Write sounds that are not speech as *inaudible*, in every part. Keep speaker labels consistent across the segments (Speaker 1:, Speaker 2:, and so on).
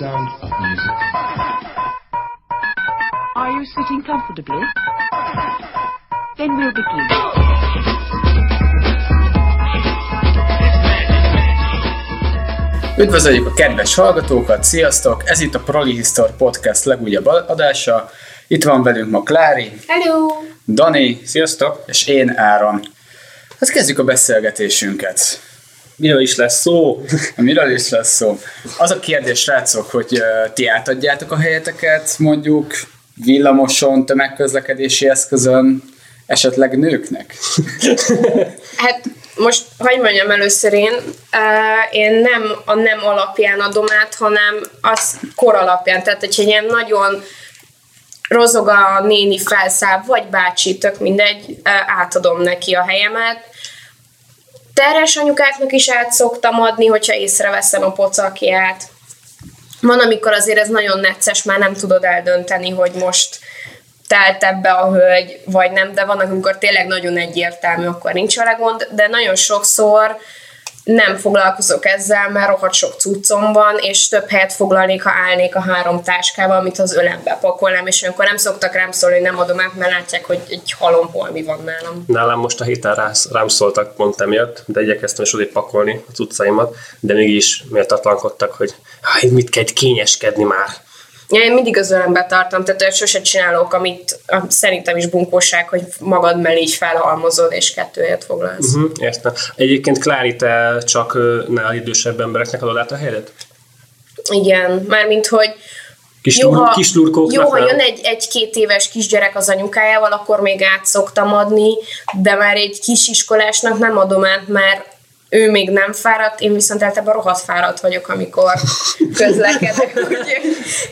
Speaker 1: sound of music.
Speaker 2: Are you sitting comfortably? Then we'll begin.
Speaker 3: Üdvözöljük a kedves hallgatókat, sziasztok! Ez itt a Prolihistor Podcast legújabb adása. Itt van velünk ma Klári,
Speaker 4: Hello!
Speaker 3: Dani, sziasztok! És én Áron. Hát kezdjük a beszélgetésünket.
Speaker 5: Miről is lesz szó? *laughs*
Speaker 3: Miről is lesz szó? Az a kérdés, srácok, hogy ti átadjátok a helyeteket mondjuk villamoson, tömegközlekedési eszközön, esetleg nőknek? *laughs*
Speaker 4: Hát most, hogy mondjam először én, uh, én nem a nem alapján adom át, hanem az kor alapján. Tehát, hogyha ilyen nagyon rozog a néni felszáll, vagy bácsi, tök mindegy, uh, átadom neki a helyemet. Terhes anyukáknak is át szoktam adni, hogyha észreveszem a pocakját. Van, amikor azért ez nagyon necces, már nem tudod eldönteni, hogy most telt ebbe a hölgy, vagy nem, de vannak, amikor tényleg nagyon egyértelmű, akkor nincs vele gond, de nagyon sokszor nem foglalkozok ezzel, mert rohadt sok cuccom van, és több helyet foglalnék, ha állnék a három táskával, amit az ölembe pakolnám, és olyankor nem szoktak rám szólni, hogy nem adom át, mert látják, hogy egy halom holmi van nálam.
Speaker 5: Nálam most a héten rá, rám szóltak pont emiatt, de igyekeztem is odébb pakolni a cuccaimat, de mégis méltatlankodtak, hogy hát mit kell kényeskedni már.
Speaker 4: Én mindig az ölembe tartom, tehát hogy sose csinálok, amit szerintem is bunkóság, hogy magad mellé így felhalmozod, és kettő helyet foglalsz.
Speaker 5: Uh-huh, értem. Egyébként Klári, te csak nál idősebb embereknek adod át a helyet?
Speaker 4: Igen, mármint, hogy
Speaker 5: Kis,
Speaker 4: Jó,
Speaker 5: lur,
Speaker 4: ha-
Speaker 5: kis
Speaker 4: Jó, ha jön egy, egy-két éves kisgyerek az anyukájával, akkor még át szoktam adni, de már egy kisiskolásnak nem adom át, mert ő még nem fáradt, én viszont általában rohadt fáradt vagyok, amikor *laughs* közlekedek, úgyhogy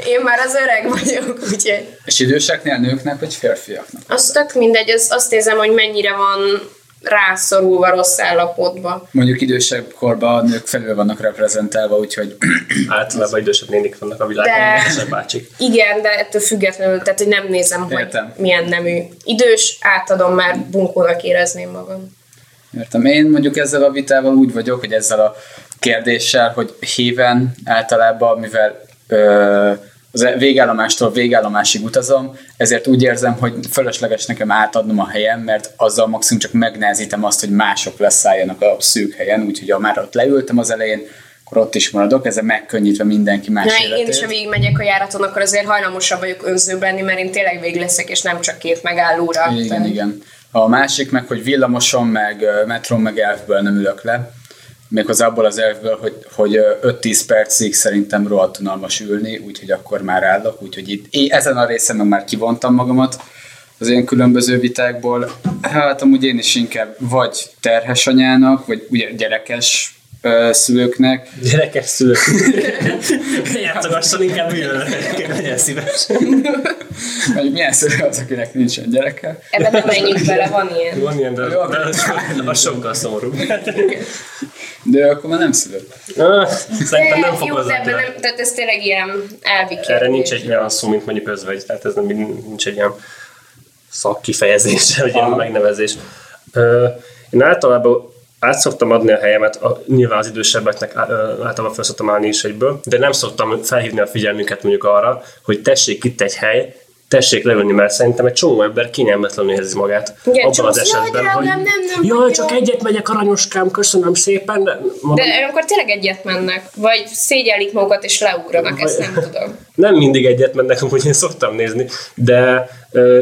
Speaker 4: én már az öreg vagyok, úgyhogy
Speaker 3: És időseknél nőknek, vagy férfiaknak?
Speaker 4: az tök mindegy, az, azt nézem, hogy mennyire van rászorulva rossz állapotban.
Speaker 3: Mondjuk idősebb korban a nők felül vannak reprezentálva, úgyhogy *clears throat*
Speaker 5: Általában idősebb nénik vannak a világon,
Speaker 4: De-
Speaker 5: idősebb bácsik.
Speaker 4: Igen, de ettől függetlenül, tehát hogy nem nézem, hogy
Speaker 3: Értem.
Speaker 4: milyen nemű. Idős, átadom már bunkónak érezném magam.
Speaker 3: Értem. Én mondjuk ezzel a vitával úgy vagyok, hogy ezzel a kérdéssel, hogy híven általában, mivel ö, az végállomástól végállomásig utazom, ezért úgy érzem, hogy fölösleges nekem átadnom a helyem, mert azzal maximum csak megnehezítem azt, hogy mások leszálljanak a szűk helyen, úgyhogy ha már ott leültem az elején, akkor ott is maradok, ezzel megkönnyítve mindenki más
Speaker 4: Na,
Speaker 3: életét.
Speaker 4: én is, ha végig megyek a járaton, akkor azért hajlamosabb vagyok önzőbb lenni, mert én tényleg végig leszek, és nem csak két megállóra.
Speaker 3: Igen,
Speaker 4: Tehát-
Speaker 3: igen. A másik meg, hogy villamoson, meg ö, metrón, meg elfből nem ülök le. Méghozzá abból az elfből, hogy, hogy ö, 5-10 percig szerintem rohadt unalmas ülni, úgyhogy akkor már állok. Úgyhogy itt én ezen a részen meg már kivontam magamat az ilyen különböző vitákból. Hát amúgy én is inkább vagy terhes anyának, vagy ugye gyerekes ö, szülőknek,
Speaker 5: Gyerekes szülők. *laughs* Játszogasson inkább ülőre. Legyen szíves.
Speaker 3: vagy milyen szülő az, akinek nincsen gyereke.
Speaker 4: Ebben nem menjünk bele, van ilyen.
Speaker 5: Van ilyen, de,
Speaker 3: Jó.
Speaker 5: de az, az sokkal szomorú.
Speaker 3: De akkor már nem szülő.
Speaker 5: Szerintem nem
Speaker 4: De,
Speaker 5: fog
Speaker 4: de
Speaker 5: hozzá
Speaker 4: ebben nem, tehát ez tényleg ilyen elvi kérdés.
Speaker 5: Erre nincs egy olyan szó, mint mondjuk özvegy, tehát ez nem, nincs egy ilyen szakkifejezés, vagy ilyen megnevezés. Én általában át szoktam adni a helyemet, a, nyilván az idősebbeknek általában fel szoktam állni is egyből, de nem szoktam felhívni a figyelmüket mondjuk arra, hogy tessék itt egy hely, tessék leülni, mert szerintem egy csomó ember kényelmetlenül érzi magát
Speaker 4: Igen,
Speaker 5: abban az
Speaker 4: jaj,
Speaker 5: esetben,
Speaker 4: drágám,
Speaker 5: hogy
Speaker 4: nem, nem,
Speaker 5: jaj,
Speaker 4: vagy
Speaker 5: csak
Speaker 4: jó."
Speaker 5: egyet megyek, aranyoskám, köszönöm szépen, de, mondom,
Speaker 4: De akkor tényleg egyet mennek, vagy szégyellik magukat és leugranak, ezt nem tudom. *laughs*
Speaker 5: nem mindig egyet mennek, amúgy én szoktam nézni, de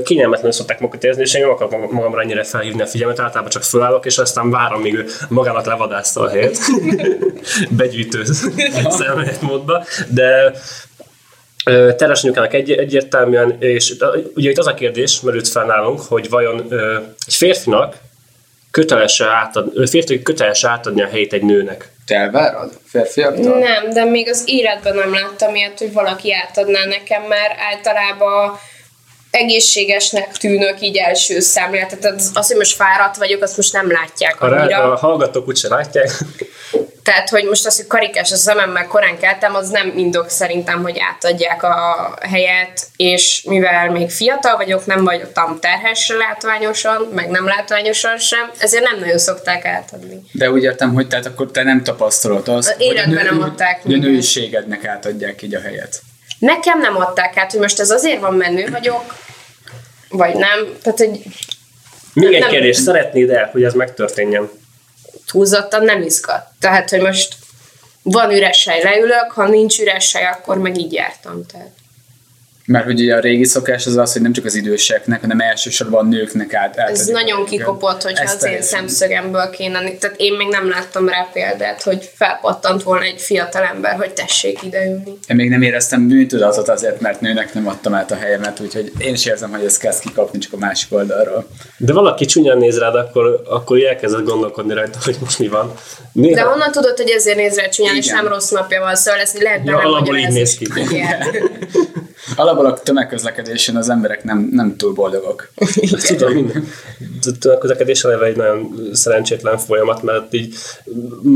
Speaker 5: kényelmetlenül szokták magukat érezni, és én nem akarok magam- magamra ennyire felhívni a figyelmet, általában csak fölállok, és aztán várom, míg ő magának levadászta a helyet, *laughs* begyűjtő *laughs* szemléletmódba, de ö, terhes anyukának egy, egyértelműen, és ugye itt az a kérdés merült fel nálunk, hogy vajon egy férfinak köteles átad, ö, férfi köteles átadni a helyét egy nőnek.
Speaker 3: Te elvárod férfiaktól?
Speaker 4: Nem, de még az életben nem láttam ilyet, hogy valaki átadná nekem, mert általában egészségesnek tűnök így első szemlélet. Tehát az, az, hogy most fáradt vagyok, azt most nem látják
Speaker 5: A, rá,
Speaker 4: annyira.
Speaker 5: a hallgatók úgyse látják. *laughs*
Speaker 4: Tehát, hogy most az, hogy karikás a szememmel korán keltem, az nem indok szerintem, hogy átadják a helyet, és mivel még fiatal vagyok, nem vagyok tam terhes látványosan, meg nem látványosan sem, ezért nem nagyon szokták átadni.
Speaker 3: De úgy értem, hogy tehát akkor te nem tapasztalod azt, hogy a, nő-
Speaker 4: nem adták
Speaker 3: hogy a nőiségednek átadják így a helyet.
Speaker 4: Nekem nem adták át, hogy most ez azért van, mert nő vagyok, vagy nem. Tehát, hogy
Speaker 5: Még egy
Speaker 4: Nem.
Speaker 5: kérdés, szeretnéd el, hogy ez megtörténjen?
Speaker 4: túlzottan nem izgat. Tehát, hogy most van üres hely, leülök, ha nincs üres hely, akkor meg így jártam. Tehát.
Speaker 3: Mert hogy ugye a régi szokás az az, hogy nem csak az időseknek, hanem elsősorban a nőknek át.
Speaker 4: Ez nagyon kikopott, hogyha
Speaker 3: Ezt
Speaker 4: az én szemszögemből kéne. Tehát én még nem láttam rá példát, hogy felpattant volna egy fiatal ember, hogy tessék ideülni.
Speaker 3: Én még nem éreztem bűntudatot azért, mert nőnek nem adtam át a helyemet, úgyhogy én is érzem, hogy ez kezd kikapni csak a másik oldalról.
Speaker 5: De valaki csúnyán néz rád, akkor, akkor elkezded gondolkodni rajta, hogy most mi van. Néha,
Speaker 4: De honnan tudod, hogy ezért néz rá csúnyán, és
Speaker 3: Igen.
Speaker 4: nem rossz napja van, szóval ezt lehet
Speaker 5: Ja, alapból így néz ki. *laughs*
Speaker 3: Alapból a tömegközlekedésen az emberek nem, nem túl boldogok.
Speaker 5: Ezt tudom, minden. A közlekedés eleve egy nagyon szerencsétlen folyamat, mert így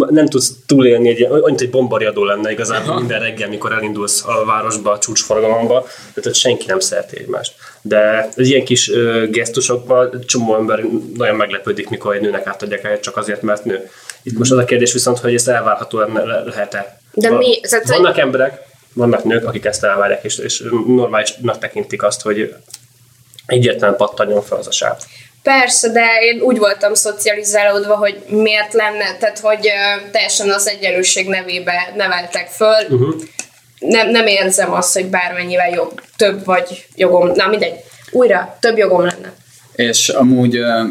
Speaker 5: nem tudsz túlélni, egy, olyan, mint egy bombariadó lenne igazából minden reggel, mikor elindulsz a városba, a csúcsforgalomba, tehát hogy senki nem szereti egymást. De az ilyen kis ö, gesztusokban csomó ember nagyon meglepődik, mikor egy nőnek átadják el, csak azért, mert nő. Itt most az a kérdés viszont, hogy ez elvárható lehet-e.
Speaker 4: De mi- tehát, hogy-
Speaker 5: Vannak emberek, vannak nők, akik ezt elvárják, és, és normálisnak tekintik azt, hogy egyetlen pattanjon fel az a sáv.
Speaker 4: Persze, de én úgy voltam szocializálódva, hogy miért lenne, tehát hogy ö, teljesen az egyenlőség nevébe neveltek föl. Uh-huh. Nem, nem érzem azt, hogy bármennyivel jobb, több vagy jogom, na mindegy, újra, több jogom lenne.
Speaker 3: És amúgy ö,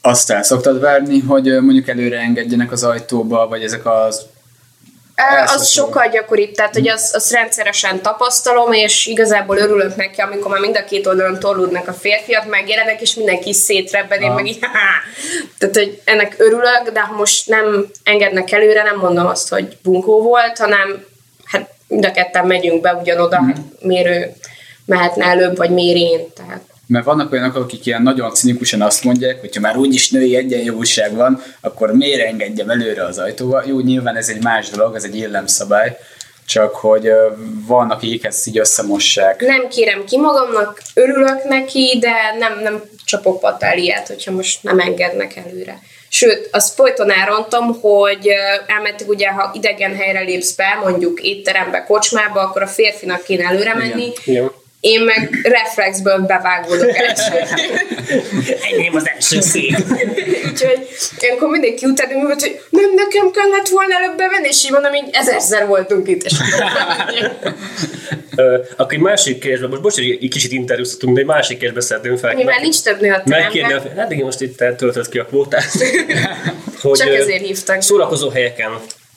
Speaker 3: azt el szoktad várni, hogy ö, mondjuk előre engedjenek az ajtóba, vagy ezek az
Speaker 4: Á,
Speaker 3: Elszoktam.
Speaker 4: Az sokkal gyakoribb, tehát hogy azt, azt rendszeresen tapasztalom, és igazából örülök neki, amikor már mind a két oldalon torlódnak a férfiak, megjelennek, és mindenki szétrebben, én meg így, Tehát, hogy ennek örülök, de ha most nem engednek előre, nem mondom azt, hogy bunkó volt, hanem hát mind a ketten megyünk be ugyanoda,
Speaker 3: Mhm.
Speaker 4: hát miért ő mehetne előbb, vagy miért én, tehát
Speaker 3: Mert vannak olyanok, akik ilyen nagyon cinikusan azt mondják, hogy ha már úgyis női egyenjogúság van, akkor miért engedjem előre az ajtóba? Jó, nyilván ez egy más dolog, ez egy illemszabály, csak hogy vannak, akik ezt így összemossák.
Speaker 4: nem kérem ki magamnak, örülök neki, de nem, nem csapok patáliát, hogyha most nem engednek előre. Sőt, azt folyton elrontom, hogy elmentek ugye, ha idegen helyre lépsz be, mondjuk étterembe, kocsmába, akkor a férfinak kéne előre menni,
Speaker 5: Igen.
Speaker 4: Én meg reflexből bevágódok első.
Speaker 5: Enyém az első szék.
Speaker 4: Úgyhogy ilyenkor mindenki utána mi volt, hogy nem nekem kellett volna előbb bevenni, és így mondom, így ezerszer voltunk itt, és
Speaker 5: akkor egy másik kérdésben, most bocs, hogy egy kicsit interjúztatunk, de egy másik kérdésbe szeretném fel.
Speaker 4: mivel nincs több nő a
Speaker 5: Megkérni, hát igen, most itt te töltöd ki a kvótát. *laughs* hogy,
Speaker 4: Csak ezért hívtak.
Speaker 5: Szórakozó helyeken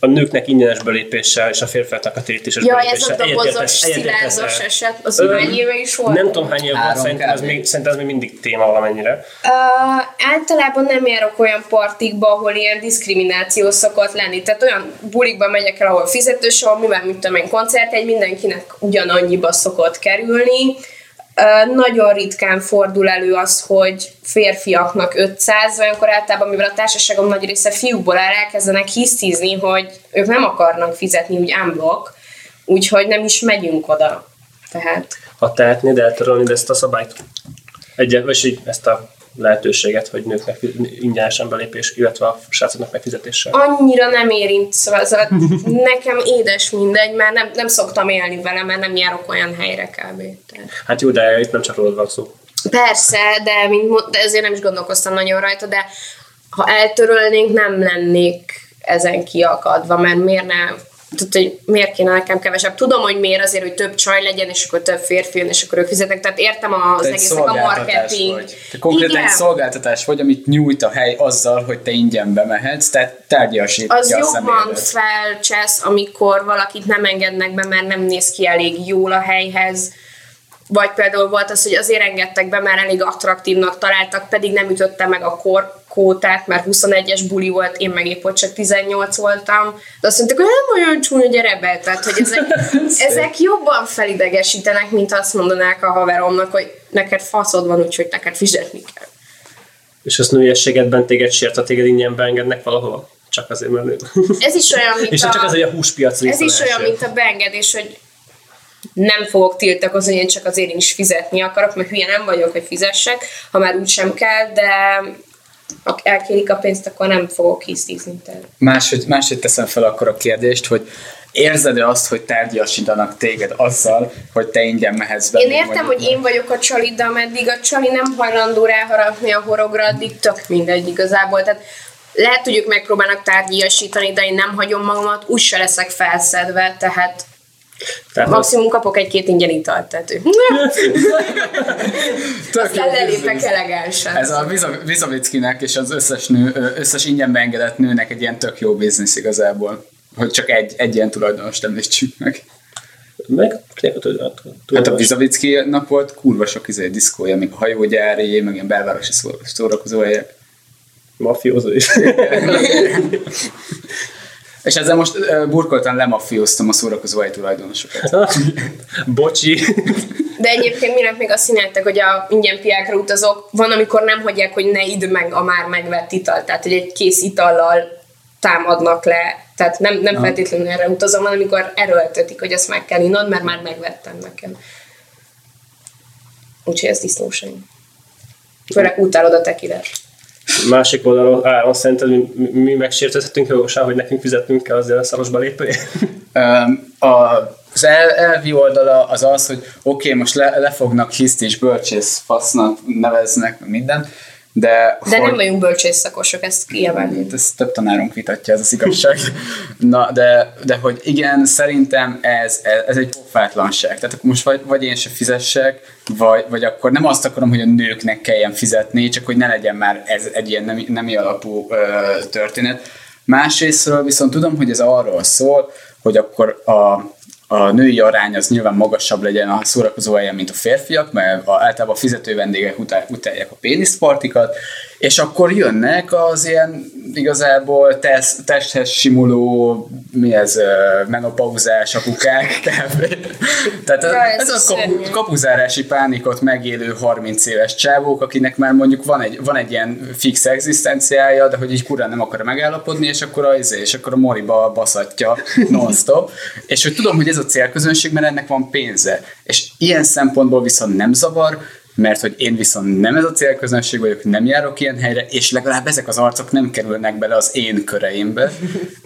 Speaker 5: a nőknek ingyenes belépéssel és a férfiaknak a térítéses
Speaker 4: ez
Speaker 5: belépéssel.
Speaker 4: a dobozos,
Speaker 5: Egyetértesz- egyetértesz
Speaker 4: szilárdos eset, az éve is volt?
Speaker 5: Nem tudom hány éve volt, szerintem ez, még, szerintem ez még mindig téma valamennyire.
Speaker 4: Uh, általában nem járok olyan partikba, ahol ilyen diszkrimináció szokott lenni. Tehát olyan bulikba megyek el, ahol fizetős, ahol mivel mit tudom én, koncert, egy mindenkinek ugyanannyiba szokott kerülni. Nagyon ritkán fordul elő az, hogy férfiaknak 500, olyankor általában, mivel a társaságom nagy része fiúkból áll, elkezdenek hisztizni, hogy ők nem akarnak fizetni úgy unblock, úgyhogy nem is megyünk oda. Tehát
Speaker 5: Ha tehetnéd eltörölni ezt a szabályt? Egy, vagy így ezt a lehetőséget, hogy nőknek ingyenesen belépés, illetve a srácoknak megfizetéssel.
Speaker 4: annyira nem érint, szóval, szóval *laughs* nekem édes mindegy, mert nem, nem szoktam élni vele, mert nem járok olyan helyre kb. Tehát.
Speaker 5: Hát jó, de itt nem csak rólad van szó.
Speaker 4: Persze, de, mint, de ezért nem is gondolkoztam nagyon rajta, de ha eltörölnénk, nem lennék ezen kiakadva, mert miért ne tehát, hogy miért kéne nekem kevesebb. Tudom, hogy miért azért, hogy több csaj legyen, és akkor több férfi jön, és akkor ők fizetnek. Tehát értem az
Speaker 3: Te
Speaker 4: egésznek a marketing.
Speaker 3: vagy. Te konkrétan
Speaker 4: Igen.
Speaker 3: egy szolgáltatás vagy, amit nyújt a hely azzal, hogy te ingyen bemehetsz, tehát tárgyasítja
Speaker 4: az jobban felcsesz, amikor valakit nem engednek be, mert nem néz ki elég jól a helyhez. Vagy például volt az, hogy azért engedtek be, mert elég attraktívnak találtak, pedig nem ütötte meg a korkótát, mert 21-es buli volt, én meg épp ott csak 18 voltam. De azt mondták, hogy nem olyan csúnya, gyere be. Tehát, hogy ezek, *laughs* ezek jobban felidegesítenek, mint azt mondanák a haveromnak, hogy neked faszod van, úgyhogy neked fizetni kell.
Speaker 5: És az nőiességedben téged sért, ha téged ingyen beengednek valahova? csak azért, mert nő.
Speaker 4: Ez is olyan, mint *laughs*
Speaker 5: És
Speaker 4: a...
Speaker 5: csak az, hogy a húspiac
Speaker 4: Ez is olyan, mint a beengedés, hogy nem fogok tiltakozni, én csak azért én is fizetni akarok, mert hülye nem vagyok, hogy fizessek, ha már úgy sem kell, de ha elkérik a pénzt, akkor nem fogok hisztizni. Tehát.
Speaker 3: Máshogy, máshogy teszem fel akkor a kérdést, hogy érzed-e azt, hogy tárgyasítanak téged azzal, hogy te ingyen mehetsz be?
Speaker 4: Én értem, hogy én vagyok a csali, de ameddig a csali nem hajlandó ráharapni a horogra, addig tök mindegy igazából. Tehát lehet, hogy ők megpróbálnak tárgyasítani, de én nem hagyom magamat, úgyse leszek felszedve, tehát
Speaker 5: Tehát
Speaker 4: maximum kapok egy-két ingyen italt, tehát *laughs*
Speaker 3: Tök
Speaker 4: aztán lelépek elegánsan.
Speaker 3: Ez a Vizavickinek és az összes, nő, összes ingyen beengedett nőnek egy ilyen tök jó biznisz igazából. Hogy csak egy, egy ilyen tulajdonost említsük meg.
Speaker 5: meg kinek a tulajdonos?
Speaker 3: Hát a Vizavickinak volt kurva sok izé, diszkója, még a hajógyári, meg ilyen belvárosi szó- szórakozóhelyek.
Speaker 5: Mafiózó is. *laughs*
Speaker 3: És ezzel most burkoltan lemafióztam a szórakozóhely tulajdonosokat. *laughs*
Speaker 5: Bocsi.
Speaker 4: De egyébként minek még azt csináltak, hogy a ingyen piákra utazók, van, amikor nem hagyják, hogy ne idd meg a már megvett italt, tehát hogy egy kész itallal támadnak le, tehát nem, nem feltétlenül erre utazom, hanem amikor erőltetik, hogy ezt meg kell innod, mert már megvettem nekem. Úgyhogy ez disznóság. Főleg utálod a tekilát.
Speaker 5: Másik oldalon Áron szerinted mi, mi megsértezhetünk jogosan, hogy nekünk fizetnünk kell azért a szaros belépőért?
Speaker 3: Öm, a, az el, elvi oldala az az, hogy oké, okay, most le, lefognak hiszt és bölcsész fasznak neveznek, minden, de,
Speaker 4: De
Speaker 3: hogy,
Speaker 4: nem vagyunk bölcsészszakosok, ezt kiemelni.
Speaker 3: Hát ez több tanárunk vitatja, ez az igazság. *laughs* Na, de, de hogy igen, szerintem ez, ez, ez egy pofátlanság. Tehát akkor most vagy, vagy én se fizessek, vagy, vagy akkor nem azt akarom, hogy a nőknek kelljen fizetni, csak hogy ne legyen már ez egy ilyen nemi, nemi alapú ö, történet. Másrésztről viszont tudom, hogy ez arról szól, hogy akkor a, a női arány az nyilván magasabb legyen a szórakozó helyen, mint a férfiak, mert általában a fizető vendégek utál, utálják a péniszpartikat, és akkor jönnek az ilyen igazából tesz, testhez simuló, mi ez, menopauzás apukák. *laughs* Tehát ez,
Speaker 4: ez
Speaker 3: ez a
Speaker 4: szörnyű.
Speaker 3: kapu, kapuzárási pánikot megélő 30 éves csávók, akinek már mondjuk van egy, van egy ilyen fix egzisztenciája, de hogy így kurán nem akar megállapodni, és akkor a, izé, és akkor a moriba baszatja non-stop. *laughs* és hogy tudom, hogy ez a célközönség, mert ennek van pénze. És ilyen szempontból viszont nem zavar, mert hogy én viszont nem ez a célközönség vagyok, nem járok ilyen helyre, és legalább ezek az arcok nem kerülnek bele az én köreimbe.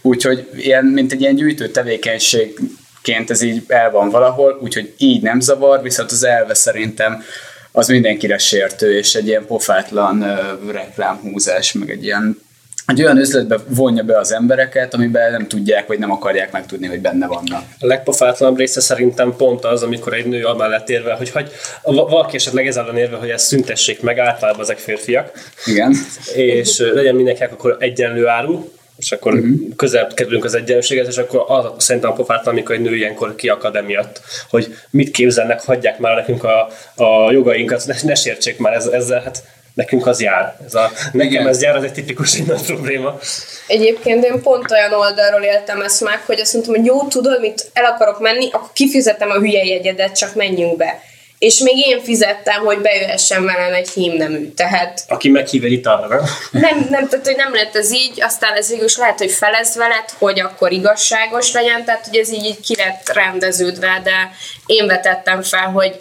Speaker 3: Úgyhogy ilyen, mint egy ilyen gyűjtő tevékenységként ez így el van valahol, úgyhogy így nem zavar, viszont az elve szerintem az mindenkire sértő, és egy ilyen pofátlan uh, reklámhúzás, meg egy ilyen egy olyan üzletbe vonja be az embereket, amiben nem tudják, vagy nem akarják megtudni, hogy benne vannak.
Speaker 5: A legpofátlanabb része szerintem pont az, amikor egy nő amellett érve, hogy hagy, valaki esetleg ez ellen érve, hogy ezt szüntessék meg, általában ezek férfiak,
Speaker 3: Igen.
Speaker 5: és legyen mindenkinek akkor egyenlő áru, és akkor uh-huh. közelebb kerülünk az egyenlőséghez, és akkor az szerintem a pofátlan, amikor egy nő ilyenkor kiakad emiatt, hogy mit képzelnek, hagyják már nekünk a, a jogainkat, ne, ne sértsék már ez, ezzel, hát nekünk az jár. Ez a, nekem
Speaker 3: Igen.
Speaker 5: ez jár, ez egy tipikus egy nagy probléma.
Speaker 4: Egyébként én pont olyan oldalról éltem ezt meg, hogy azt mondtam, hogy jó, tudod, mit el akarok menni, akkor kifizetem a hülye jegyedet, csak menjünk be. És még én fizettem, hogy bejöhessen velem egy hímnemű. Tehát
Speaker 5: Aki meghív egy italra, nem?
Speaker 4: nem, nem, tehát, hogy nem lett ez így, aztán ez végül is lehet, hogy felez veled, hogy akkor igazságos legyen, tehát hogy ez így, így ki lett rendeződve, de én vetettem fel, hogy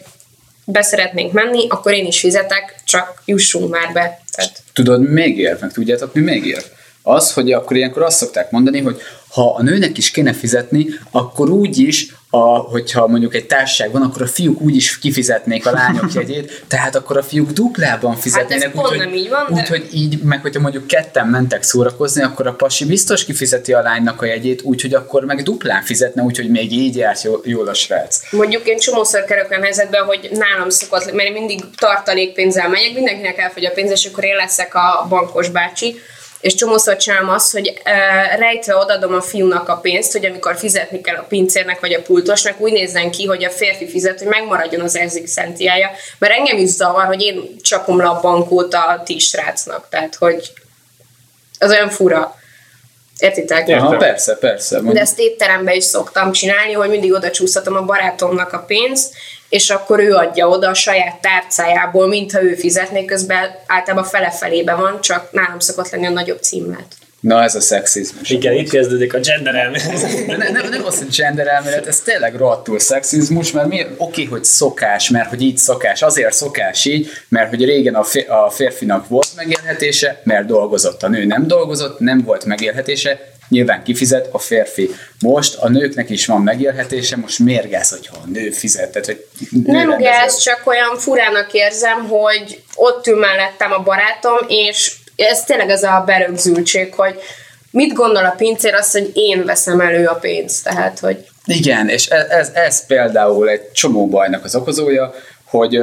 Speaker 4: beszeretnénk menni, akkor én is fizetek, csak jussunk már be. Tehát
Speaker 3: Tudod, még ér? Meg tudjátok, mi még ér? Az, hogy akkor ilyenkor azt szokták mondani, hogy ha a nőnek is kéne fizetni, akkor úgy is, a, hogyha mondjuk egy társaság van, akkor a fiúk úgy is kifizetnék a lányok *laughs* jegyét, tehát akkor a fiúk duplában fizetnének.
Speaker 4: Hát pont nem így van, de-
Speaker 3: Úgyhogy így, meg hogyha mondjuk ketten mentek szórakozni, akkor a pasi biztos kifizeti a lánynak a jegyét, úgyhogy akkor meg duplán fizetne, úgyhogy még így járt jó, jól a srác.
Speaker 4: Mondjuk én csomószor kerülök olyan helyzetbe, hogy nálam szokott, mert én mindig tartalékpénzzel megyek, mindenkinek elfogy a pénz, és akkor én leszek a bankos bácsi, és csomószor csinálom azt, hogy rejtve odadom a fiúnak a pénzt, hogy amikor fizetni kell a pincérnek vagy a pultosnak, úgy nézzen ki, hogy a férfi fizet, hogy megmaradjon az egzisztenciája. Mert engem is zavar, hogy én csapom le a bankót a ti srácnak. Tehát, hogy az olyan fura. Értitek?
Speaker 3: Aha, persze, persze.
Speaker 4: De ezt étteremben is szoktam csinálni, hogy mindig oda csúsztatom a barátomnak a pénzt, és akkor ő adja oda a saját tárcájából, mintha ő fizetné, közben általában fele-felébe van, csak nálam szokott lenni a nagyobb címlet.
Speaker 3: Na ez a szexizmus.
Speaker 5: Igen, itt kezdődik a gender elmélet.
Speaker 3: De ne, nem, nem az, hogy gender elmélet, ez tényleg rohadtul szexizmus, mert mi, oké, hogy szokás, mert hogy így szokás, azért szokás így, mert hogy régen a, fér, a férfinak volt megélhetése, mert dolgozott, a nő nem dolgozott, nem volt megélhetése, nyilván kifizet a férfi. Most a nőknek is van megélhetése, most mérgáz, hogyha a nő fizet. Tehát, hogy nő
Speaker 4: Nem gáz, csak olyan furának érzem, hogy ott ül mellettem a barátom, és ez tényleg ez a berögzültség, hogy mit gondol a pincér azt, hogy én veszem elő a pénzt, tehát, hogy
Speaker 3: Igen, és ez, ez, ez például egy csomó bajnak az okozója, hogy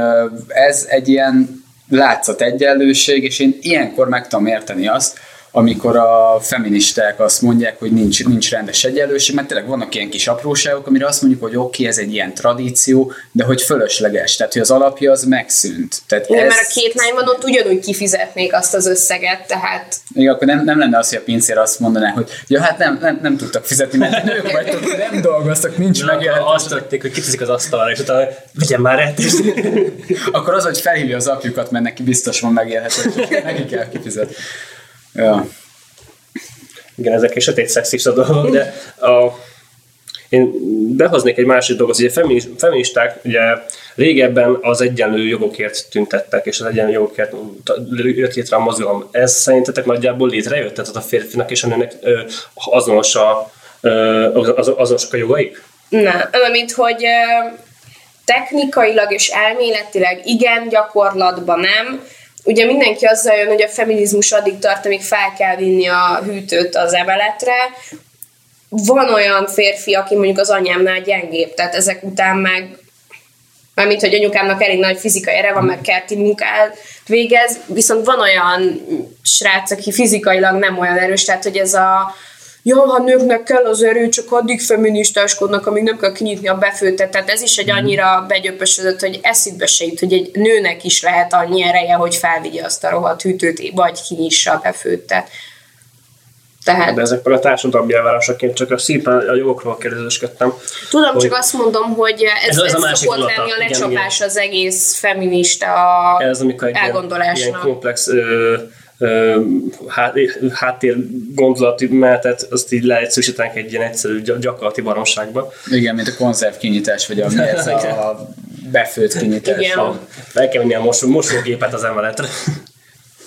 Speaker 3: ez egy ilyen látszat egyenlőség, és én ilyenkor meg tudom érteni azt, amikor a feministák azt mondják, hogy nincs, nincs rendes egyenlőség, mert tényleg vannak ilyen kis apróságok, amire azt mondjuk, hogy oké, okay, ez egy ilyen tradíció, de hogy fölösleges, tehát hogy az alapja az megszűnt. Tehát
Speaker 4: igen,
Speaker 3: ez,
Speaker 4: mert a két lány van ott ugyanúgy kifizetnék azt az összeget, tehát
Speaker 3: igen, akkor nem, nem lenne az, hogy a pincér azt mondaná, hogy ja, hát nem, nem, nem tudtak fizetni, mert *laughs* nők vagytok, nem dolgoztak, nincs
Speaker 5: Akkor
Speaker 3: megélhetés.
Speaker 5: azt tették, hogy kiteszik az asztalra, és utána vigyen már el. *laughs*
Speaker 3: Akkor az, hogy felhívja az apjukat, mert neki biztos van megélhetés, és neki kell kifizet. Ja.
Speaker 5: Igen, ezek is sötét szexista dolgok, de a, én behoznék egy másik dolgot, hogy a feminis- feministák ugye régebben az egyenlő jogokért tüntettek, és az egyenlő jogokért jött létre a mozgalom. Ez szerintetek nagyjából létrejött? Tehát a férfinak és a nőnek azonos a, az, azonosak a jogaik?
Speaker 4: nem, mint hogy technikailag és elméletileg igen, gyakorlatban nem. Ugye mindenki azzal jön, hogy a feminizmus addig tart, amíg fel kell vinni a hűtőt az emeletre. Van olyan férfi, aki mondjuk az anyámnál gyengébb, tehát ezek után meg mármint, hogy anyukámnak elég nagy fizikai ere van, meg kerti munkát végez, viszont van olyan srác, aki fizikailag nem olyan erős, tehát hogy ez a ja, ha nőknek kell az erő, csak addig feministáskodnak, amíg nem kell kinyitni a befőtet. Tehát ez is egy annyira begyöpösödött, hogy eszükbe se jut, hogy egy nőnek is lehet annyi ereje, hogy felvigye azt a rohadt hűtőt, vagy kinyissa a befőtet. Tehát
Speaker 5: De ezek meg a társadalmi elvárásaként csak a szépen a jogokról kérdezősködtem.
Speaker 4: Tudom,
Speaker 5: hogy-
Speaker 4: csak azt mondom, hogy ez,
Speaker 5: Ez-
Speaker 4: ez,
Speaker 5: ez a
Speaker 4: szokott
Speaker 5: vonata.
Speaker 4: lenni a
Speaker 5: Igen,
Speaker 4: lecsapás az egész feminista
Speaker 5: Ez amikor egy ilyen, ilyen
Speaker 4: elgondolásnak.
Speaker 5: komplex ö, hát, háttér gondolati menetet, azt így leegyszerűsítenek egy ilyen egyszerű gy- gyakorlati baromságba.
Speaker 3: Igen, mint a konzerv kinyitás, vagy a, mi ez a befőtt kinyitás.
Speaker 4: Igen.
Speaker 5: Fel kell venni a mosó, mosógépet az emeletre.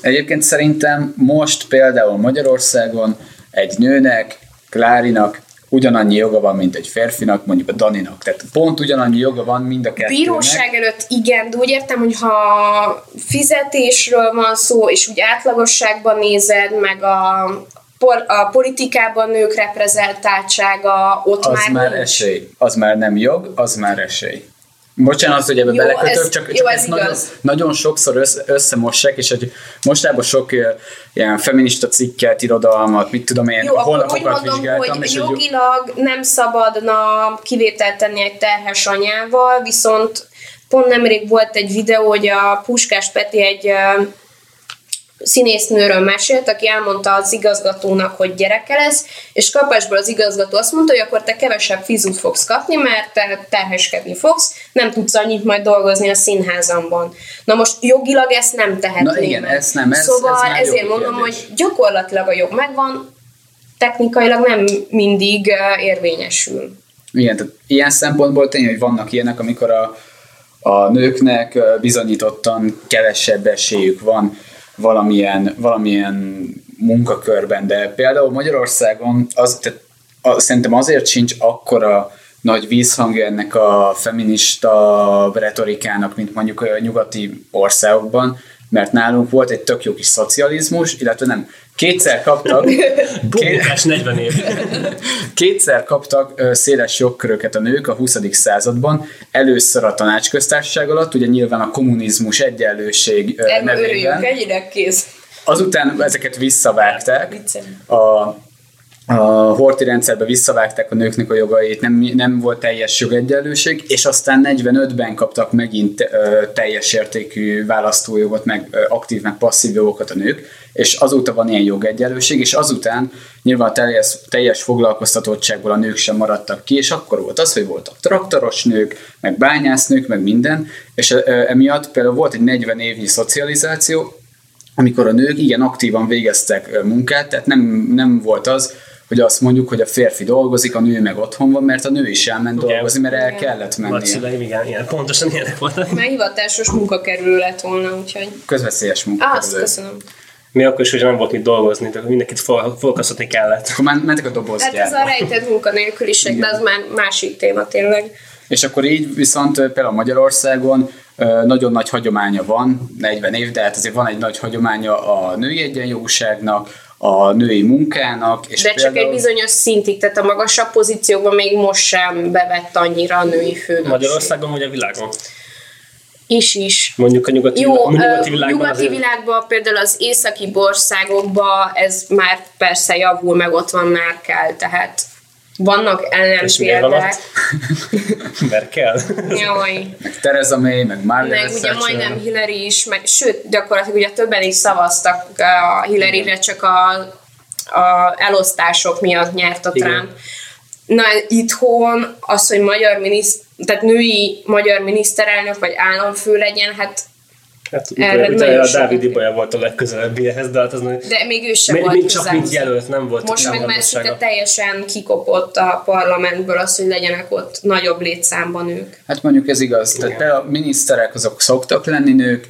Speaker 3: Egyébként szerintem most például Magyarországon egy nőnek, Klárinak ugyanannyi joga van, mint egy férfinak, mondjuk a Daninak. Tehát pont ugyanannyi joga van mind a kettőnek.
Speaker 4: Bíróság előtt igen, de úgy értem, hogy ha fizetésről van szó, és úgy átlagosságban nézed, meg a, por, a politikában nők reprezentáltsága, ott
Speaker 3: az
Speaker 4: már,
Speaker 3: már
Speaker 4: nincs.
Speaker 3: esély. Az már nem jog, az már esély. Bocsánat, hogy ebbe
Speaker 4: Jó,
Speaker 3: belekötök,
Speaker 4: ez-
Speaker 3: csak,
Speaker 4: jó,
Speaker 3: csak
Speaker 4: ez
Speaker 3: nagyon, nagyon sokszor össze, összemossák, és hogy mostában sok ilyen feminista cikket, irodalmat, mit tudom én,
Speaker 4: Jó, akkor úgy
Speaker 3: honlapokat
Speaker 4: mondom,
Speaker 3: vizsgáltam,
Speaker 4: hogy
Speaker 3: és hogy
Speaker 4: jogilag nem szabadna kivételt tenni egy terhes anyával, viszont pont nemrég volt egy videó, hogy a Puskás Peti egy színésznőről mesélt, aki elmondta az igazgatónak, hogy gyereke lesz, és kapásból az igazgató azt mondta, hogy akkor te kevesebb fizut fogsz kapni, mert te terheskedni fogsz, nem tudsz annyit majd dolgozni a színházamban. Na most jogilag ezt nem tehetné
Speaker 3: Na igen, ezt nem, ez-
Speaker 4: Szóval
Speaker 3: ez
Speaker 4: ezért mondom,
Speaker 3: kérdés.
Speaker 4: hogy gyakorlatilag a jog megvan, technikailag nem mindig érvényesül.
Speaker 3: Igen, tehát ilyen szempontból tényleg, hogy vannak ilyenek, amikor a, a nőknek bizonyítottan kevesebb esélyük van valamilyen, valamilyen munkakörben, de például Magyarországon az, tehát a, szerintem azért sincs akkora nagy vízhangja ennek a feminista retorikának, mint mondjuk a nyugati országokban, mert nálunk volt egy tök jó kis szocializmus, illetve nem, kétszer kaptak, *laughs*
Speaker 5: Bókás 40 év. *laughs*
Speaker 3: Kétszer kaptak széles jogköröket a nők a 20. században, először a tanácsköztársaság alatt, ugye nyilván a kommunizmus egyenlőség
Speaker 4: Erről örüljünk,
Speaker 3: nevében.
Speaker 4: egyre kész.
Speaker 3: Azután ezeket visszavágták. A, a horti rendszerbe visszavágták a nőknek a jogait, nem, nem volt teljes jogegyenlőség, és aztán 45-ben kaptak megint ö, teljes értékű választójogot, meg ö, aktív, meg passzív jogokat a nők, és azóta van ilyen jogegyenlőség, és azután nyilván a teljes, teljes foglalkoztatottságból a nők sem maradtak ki, és akkor volt az, hogy voltak traktoros nők, meg bányásznők, meg minden, és ö, emiatt például volt egy 40 évnyi szocializáció, amikor a nők igen aktívan végeztek munkát, tehát nem, nem volt az, hogy azt mondjuk, hogy a férfi dolgozik, a nő meg otthon van, mert a nő is elment
Speaker 5: Igen.
Speaker 3: dolgozni, mert el
Speaker 4: Igen.
Speaker 3: kellett mennie.
Speaker 5: Nagyszüleim, igen, ilyen, pontosan ilyenek voltak.
Speaker 4: Mert hivatásos munkakerülő lett volna, úgyhogy...
Speaker 3: Közveszélyes munka.
Speaker 4: Á, azt köszönöm.
Speaker 5: Mi akkor is, hogy nem volt mit dolgozni, de mindenkit foglalkoztatni kellett.
Speaker 3: Akkor men- mentek a
Speaker 4: Hát ez
Speaker 3: dobozgyárba.
Speaker 4: a rejtett munkanélküliség, de az már másik téma tényleg.
Speaker 3: És akkor így viszont például Magyarországon nagyon nagy hagyománya van, 40 év, de hát azért van egy nagy hagyománya a női egyenjogúságnak, a női munkának, és
Speaker 4: De csak egy bizonyos szintig, tehát a magasabb pozíciókban még most sem bevett annyira a női főnökség.
Speaker 5: Magyarországon vagy a világon?
Speaker 4: Is is.
Speaker 5: Mondjuk a nyugati,
Speaker 4: Jó,
Speaker 5: a nyugati világban
Speaker 4: nyugati
Speaker 5: azért-
Speaker 4: világban, például az északi országokban ez már persze javul, meg ott van Merkel, tehát vannak ellenpéldák.
Speaker 5: ott? Merkel.
Speaker 4: Jaj.
Speaker 3: meg Theresa May, meg Margaret
Speaker 4: Meg ugye majdnem Hillary is, meg, sőt, gyakorlatilag ugye többen is szavaztak a Hillary-re, csak a, a elosztások miatt nyert a
Speaker 5: Igen.
Speaker 4: Trump. Na, itthon az, hogy magyar miniszt, tehát női magyar miniszterelnök vagy államfő legyen, hát
Speaker 5: Hát,
Speaker 4: Erre
Speaker 5: ugye a Dávid. Ibolya volt a legközelebbi ehhez, de hát az
Speaker 4: de még ő sem
Speaker 5: Még,
Speaker 4: volt
Speaker 5: még csak mint jelölt, nem volt
Speaker 4: Most meg már szinte teljesen kikopott a parlamentből az, hogy legyenek ott nagyobb létszámban nők.
Speaker 3: Hát mondjuk ez igaz. Tehát például a miniszterek azok szoktak lenni nők,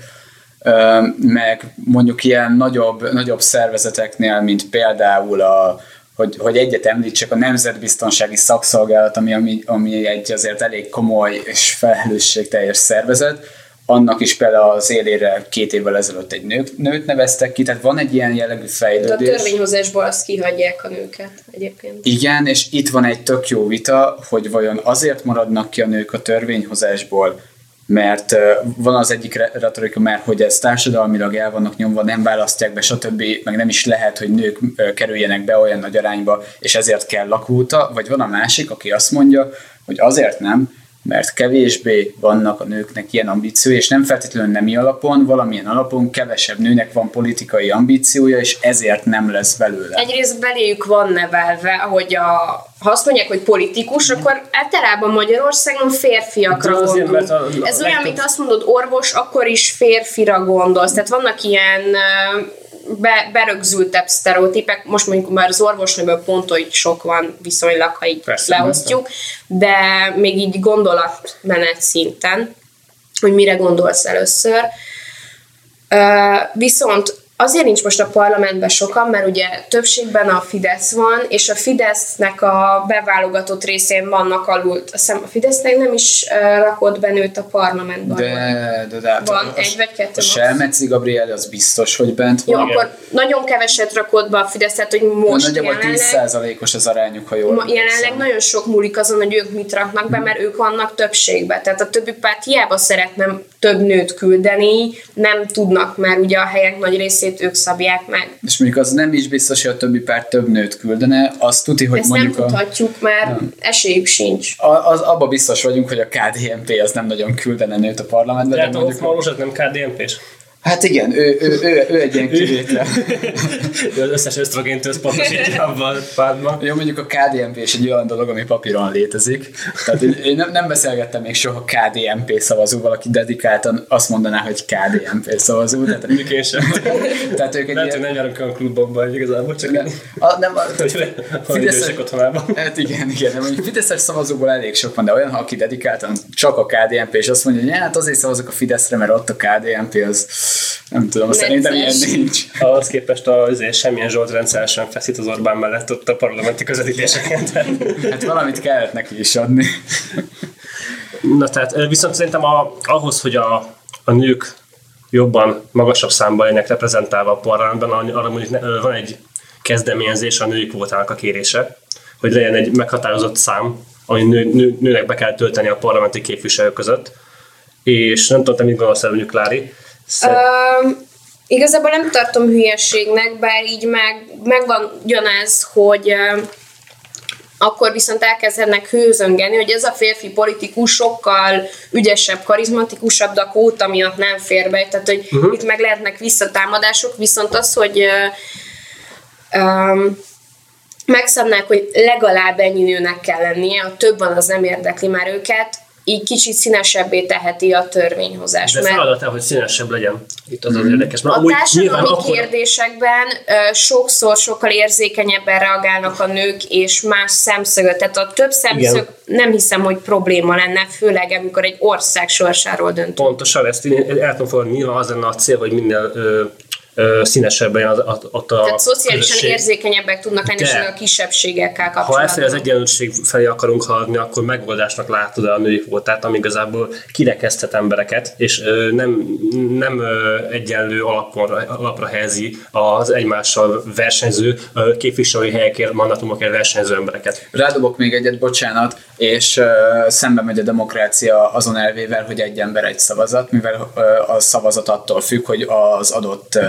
Speaker 3: meg mondjuk ilyen nagyobb, nagyobb szervezeteknél, mint például a hogy, hogy egyet említsek, a Nemzetbiztonsági Szakszolgálat, ami, ami, ami egy azért elég komoly és felelősségteljes szervezet, annak is például az élére két évvel ezelőtt egy nőt, nőt neveztek ki, tehát van egy ilyen jellegű
Speaker 4: De a
Speaker 3: fejlődés.
Speaker 4: törvényhozásból azt kihagyják a nőket egyébként.
Speaker 3: Igen, és itt van egy tök jó vita, hogy vajon azért maradnak ki a nők a törvényhozásból, mert van az egyik re- retorika, mert hogy ez társadalmilag el vannak nyomva, nem választják be, stb., meg nem is lehet, hogy nők kerüljenek be olyan nagy arányba, és ezért kell lakóta, vagy van a másik, aki azt mondja, hogy azért nem, mert kevésbé vannak a nőknek ilyen ambíciói, és nem feltétlenül nemi alapon, valamilyen alapon kevesebb nőnek van politikai ambíciója, és ezért nem lesz belőle.
Speaker 4: Egyrészt beléjük van nevelve, hogy a, ha azt mondják, hogy politikus, akkor általában Magyarországon férfiakra
Speaker 5: azért,
Speaker 4: gondolunk.
Speaker 5: mert a- a
Speaker 4: Ez olyan, mint azt mondod, orvos, akkor is férfira gondolsz. Tehát vannak ilyen be, berögzültebb sztereotípek, most mondjuk már az orvosnőből pont, hogy sok van viszonylag, ha így
Speaker 5: Persze,
Speaker 4: leosztjuk, de még így gondolatmenet szinten, hogy mire gondolsz először. Ö, viszont azért nincs most a parlamentben sokan, mert ugye többségben a Fidesz van, és a Fidesznek a beválogatott részén vannak alul. Azt hiszem a Fidesznek nem is rakott be nőt a parlamentben.
Speaker 3: De, de, de hát
Speaker 4: Van
Speaker 3: a,
Speaker 4: egy vagy kettő
Speaker 3: A. Selmeci Gabriel az biztos, hogy bent
Speaker 4: Jó,
Speaker 3: van.
Speaker 4: akkor nagyon keveset rakott be a Fidesz, tehát hogy most
Speaker 3: Nagyjából
Speaker 4: jelenleg,
Speaker 3: 10%-os az arányuk, ha jól
Speaker 4: ma, jelenleg nagyon sok múlik azon, hogy ők mit raknak be, mert ők vannak többségben. Tehát a többi párt hiába szeretne több nőt küldeni, nem tudnak, mert ugye a helyek nagy részét ők szabják meg.
Speaker 3: És mondjuk az nem is biztos, hogy a többi párt több nőt küldene, azt tuti, hogy
Speaker 4: Ezt nem
Speaker 3: mondjuk a,
Speaker 4: tudhatjuk, mert esélyük sincs.
Speaker 3: a, az, abba biztos vagyunk, hogy a KDNP az nem nagyon küldene nőt a parlamentbe,
Speaker 5: De
Speaker 3: de
Speaker 5: hát a
Speaker 3: mondjuk,
Speaker 5: Rózsát nem KDNP-s.
Speaker 3: Hát igen, ő, ő, ő, ő egy ilyen kivétel.
Speaker 5: Ő az összes ösztrogént összpontosítja abban a pártban.
Speaker 3: Jó, mondjuk a KDNP is egy olyan dolog, ami papíron létezik. Tehát én- nem, nem beszélgettem még soha KDNP szavazóval, aki dedikáltan azt mondaná, hogy KDNP szavazó. Tehát,
Speaker 5: Mondjuk én sem.
Speaker 3: tehát ők egy
Speaker 5: Lehet, hogy
Speaker 3: ilyen,
Speaker 5: nem járunk olyan klubokba, hogy igazából csak
Speaker 3: nem, a, nem, a,
Speaker 5: hogy otthonában.
Speaker 3: Hát igen, igen, de mondjuk Fideszes szavazóból elég sok van, de olyan, ha aki dedikáltan csak a KDNP, és azt mondja, hogy hát azért szavazok a Fideszre, mert ott a KDNP, az nem tudom, szerintem ilyen nincs.
Speaker 5: Ahhoz képest azért semmilyen Zsolt rendszeresen feszít az Orbán mellett ott a parlamenti közvetítéseken.
Speaker 3: Hát valamit kellett neki is adni.
Speaker 5: Na tehát viszont szerintem a, ahhoz, hogy a, a nők jobban, magasabb számban legyenek reprezentálva a parlamentben, arra mondjuk ne- van egy kezdeményezés a női kvótának a kérése, hogy legyen egy meghatározott szám, ami nő, nő, nőnek be kell tölteni a parlamenti képviselők között. És nem tudom, te mit gondolsz erről, mondjuk, Klári?
Speaker 4: Um, igazából nem tartom hülyeségnek, bár így meg, megvan ugyanez, hogy akkor viszont elkezdenek hőzöngeni, hogy ez a férfi politikus sokkal ügyesebb, karizmatikusabb, de a kvóta miatt nem fér be. Tehát, hogy uh-huh. itt meg lehetnek visszatámadások, viszont az, hogy uh, um, megszabnák, hogy legalább ennyi nőnek kell lennie, a több van, az nem érdekli már őket. Így kicsit színesebbé teheti a törvényhozás.
Speaker 5: De
Speaker 4: mert
Speaker 5: feladat hogy színesebb legyen. Itt az az
Speaker 3: Mhm.
Speaker 5: érdekes. Mert
Speaker 4: a
Speaker 5: amúgy
Speaker 4: társadalmi
Speaker 5: akkor-
Speaker 4: kérdésekben ö, sokszor sokkal érzékenyebben reagálnak a nők, és más szemszögöt. Tehát a több szemszög
Speaker 5: Igen.
Speaker 4: nem hiszem, hogy probléma lenne, főleg amikor egy ország sorsáról döntünk.
Speaker 5: Pontosan, ezt én el tudom fogadni, nyilván az lenne a cél, hogy minél ö, ö, színesebb legyen az, az, ott a
Speaker 4: Tehát szociálisan
Speaker 5: közösség.
Speaker 4: érzékenyebbek tudnak lenni, és a kisebbségekkel
Speaker 5: Ha
Speaker 4: kapcsolatban.
Speaker 5: ezt az egyenlőség felé akarunk haladni, akkor megoldásnak látod a női kvótát, ami igazából kirekesztett embereket, és nem, nem egyenlő alapon, alapra helyezi az egymással versenyző képviselői helyekért, mandatumokért versenyző embereket.
Speaker 3: Rádobok még egyet, bocsánat, és uh, szembe megy a demokrácia azon elvével, hogy egy ember egy szavazat, mivel uh, a szavazat attól függ, hogy az adott uh,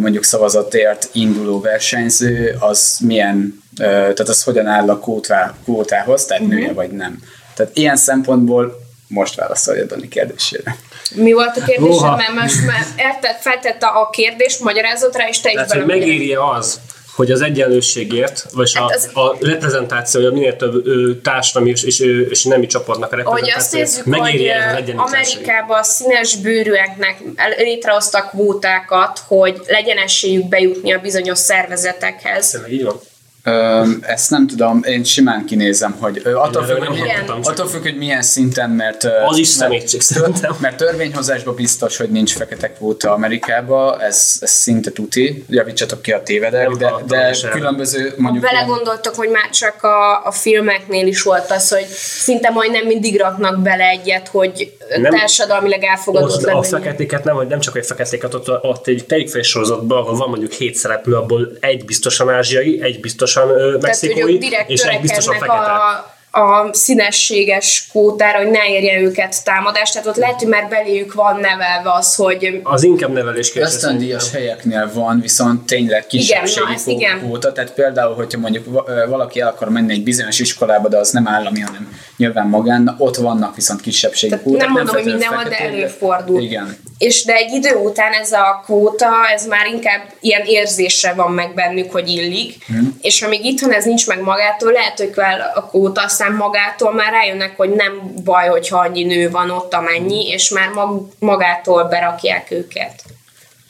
Speaker 3: mondjuk szavazatért induló versenyző, az milyen, tehát az hogyan áll a kvótá, kvótához, tehát uh-huh. nője vagy nem. Tehát ilyen szempontból most válaszolja Dani kérdésére.
Speaker 4: Mi volt a kérdésed? Mert most már eltett, feltette a kérdést, magyarázott rá, és te is
Speaker 5: Tehát, hogy megéri az, hogy az egyenlőségért, vagy
Speaker 4: Hát
Speaker 5: a,
Speaker 4: az-
Speaker 5: a reprezentáció, hogy minél több ö, társadalmi és, és, és nemi csoportnak a
Speaker 4: Hogy azt
Speaker 5: reprezentáció,
Speaker 4: nézzük, hogy
Speaker 5: megéri ez az.
Speaker 4: Amerikában a színes bőrűeknek létrehoztak kvótákat, hogy legyen esélyük bejutni a bizonyos szervezetekhez.
Speaker 5: Tényleg így van?
Speaker 3: Ö, ezt nem tudom, én simán kinézem, hogy ö, attól függ,
Speaker 5: nem
Speaker 3: hogy,
Speaker 5: csak
Speaker 3: attól függ, hogy milyen szinten, mert...
Speaker 5: Az is
Speaker 3: mert-
Speaker 5: szemétség szerintem.
Speaker 3: Mert törvényhozásban biztos, hogy nincs fekete kvóta Amerikába, ez, ez szinte tuti, javítsatok ki a tévedek,
Speaker 5: Nem
Speaker 3: de, de különböző mondjuk...
Speaker 4: Vele gondoltok, hogy már csak a, a filmeknél is volt az, hogy szinte majdnem mindig raknak bele egyet, hogy
Speaker 5: Nem.
Speaker 4: társadalmileg elfogadott
Speaker 5: Ott a feketéket nem, hogy nem csak egy feketéket, ott, ott egy teljfej sorozatban, ahol van mondjuk hét szereplő, abból egy biztosan ázsiai, egy biztosan ö, mexikói, és egy biztosan fekete.
Speaker 4: a, a színességes kvótára, hogy ne érje őket támadás. Tehát ott lehet, hogy már beléjük van nevelve az, hogy
Speaker 5: Az inkább nevelés kérdés.
Speaker 3: Ösztöndíjas helyeknél van, viszont tényleg
Speaker 4: Igen,
Speaker 3: kisebbségi
Speaker 4: na, igen.
Speaker 3: kvóta, tehát például, hogyha mondjuk valaki el akar menni egy bizonyos iskolába, de az nem állami, hanem nyilván magán, na, ott vannak viszont kisebbségi
Speaker 4: Tehát
Speaker 3: kvóták.
Speaker 4: nem mondom, hogy
Speaker 3: feltétlenül
Speaker 4: mindenhol, de előfordul.
Speaker 3: Igen.
Speaker 4: És de egy idő után ez a kvóta, ez már inkább ilyen érzésre van meg bennük, hogy illik. Hmm. És amíg itthon ez nincs meg magától, lehet, hogy kell a kvóta, aztán magától már rájönnek, hogy nem baj, hogyha annyi nő van ott, amennyi, és már mag, magától berakják őket.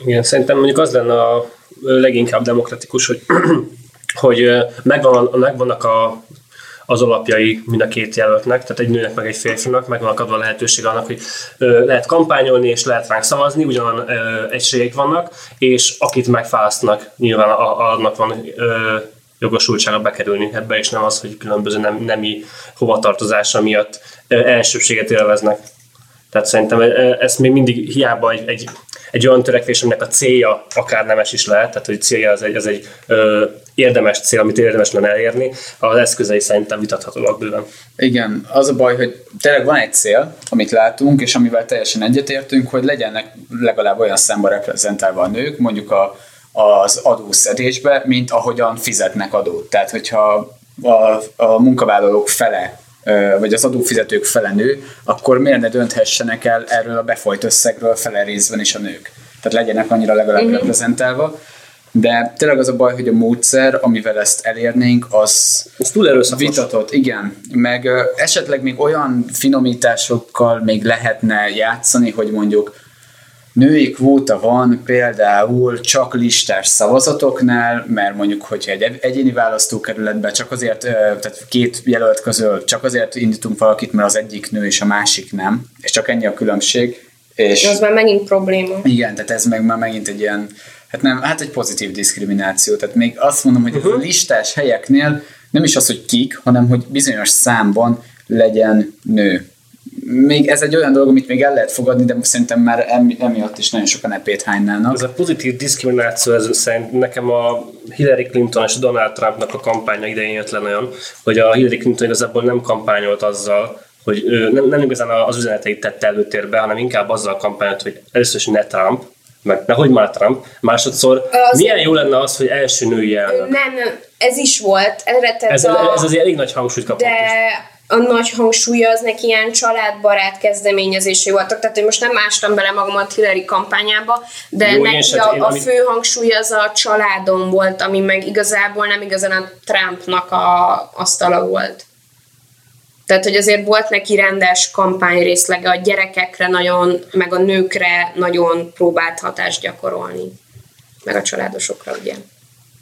Speaker 5: Igen, szerintem mondjuk az lenne a leginkább demokratikus, hogy, *clears throat* hogy megvan, megvannak a, az alapjai mind a két jelöltnek, tehát egy nőnek meg egy férfinak, megvannak adva a lehetőség annak, hogy lehet kampányolni és lehet ránk szavazni, ugyanan ö, egységeik vannak, és akit megválasztanak, nyilván a, annak van jogosultsága bekerülni ebbe, és nem az, hogy különböző nem, nemi hovatartozása miatt elsőbséget élveznek. Tehát szerintem ez még mindig hiába egy, egy, egy olyan törekvés, aminek a célja akár nemes is lehet, tehát hogy célja az egy, az egy ö, érdemes cél, amit érdemes lenne elérni, az eszközei szerintem vitathatóak bőven.
Speaker 3: Igen, az a baj, hogy tényleg van egy cél, amit látunk, és amivel teljesen egyetértünk, hogy legyenek legalább olyan számban reprezentálva a nők, mondjuk a, az adószedésbe, mint ahogyan fizetnek adót. Tehát, hogyha a, a munkavállalók fele vagy az adófizetők fele nő, akkor miért ne dönthessenek el erről a befolyt összegről fele részben is a nők? Tehát legyenek annyira legalább mm-hmm. reprezentálva. De tényleg az a baj, hogy a módszer, amivel ezt elérnénk, az
Speaker 5: Ez túl erőszakos.
Speaker 3: Vitatott, igen. Meg ö, esetleg még olyan finomításokkal még lehetne játszani, hogy mondjuk női kvóta van például csak listás szavazatoknál, mert mondjuk, hogyha egy egyéni választókerületben csak azért, tehát két jelölt közül csak azért indítunk valakit, mert az egyik nő és a másik nem, és csak ennyi a különbség. És
Speaker 4: Az már megint probléma.
Speaker 3: igen, tehát ez meg már megint egy ilyen, hát nem, hát egy pozitív diszkrimináció. Tehát még azt mondom, hogy uh-huh. a listás helyeknél nem is az, hogy kik, hanem hogy bizonyos számban legyen nő. Még ez egy olyan dolog, amit még el lehet fogadni, de szerintem már emi- emiatt is nagyon sokan epét hánylnának.
Speaker 5: Ez a pozitív diszkrimináció, ez szerint nekem a Hillary Clinton és Donald Trumpnak a kampánya idején jött le olyan, hogy a Hillary Clinton igazából nem kampányolt azzal, hogy ő nem, nem igazán az üzeneteit tette előtérbe, hanem inkább azzal kampányolt, hogy először is ne Trump, meg nehogy már Trump, másodszor
Speaker 4: Az-
Speaker 5: milyen jó lenne az, hogy első női elnök.
Speaker 4: Nem, ez is volt, erre tett
Speaker 5: Ez,
Speaker 4: a...
Speaker 5: ez azért elég nagy hangsúlyt kapott.
Speaker 4: de a nagy hangsúlya az neki ilyen családbarát kezdeményezésé voltak, tehát én most nem mástam bele magamat Hillary kampányába, de
Speaker 5: Jó,
Speaker 4: neki a,
Speaker 5: én
Speaker 4: a fő hangsúly az a családon volt, ami meg igazából nem igazán a Trumpnak a asztala volt. Tehát, hogy azért volt neki rendes kampány részlege a gyerekekre nagyon, meg a nőkre nagyon próbált hatást gyakorolni. Meg a családosokra, ugye.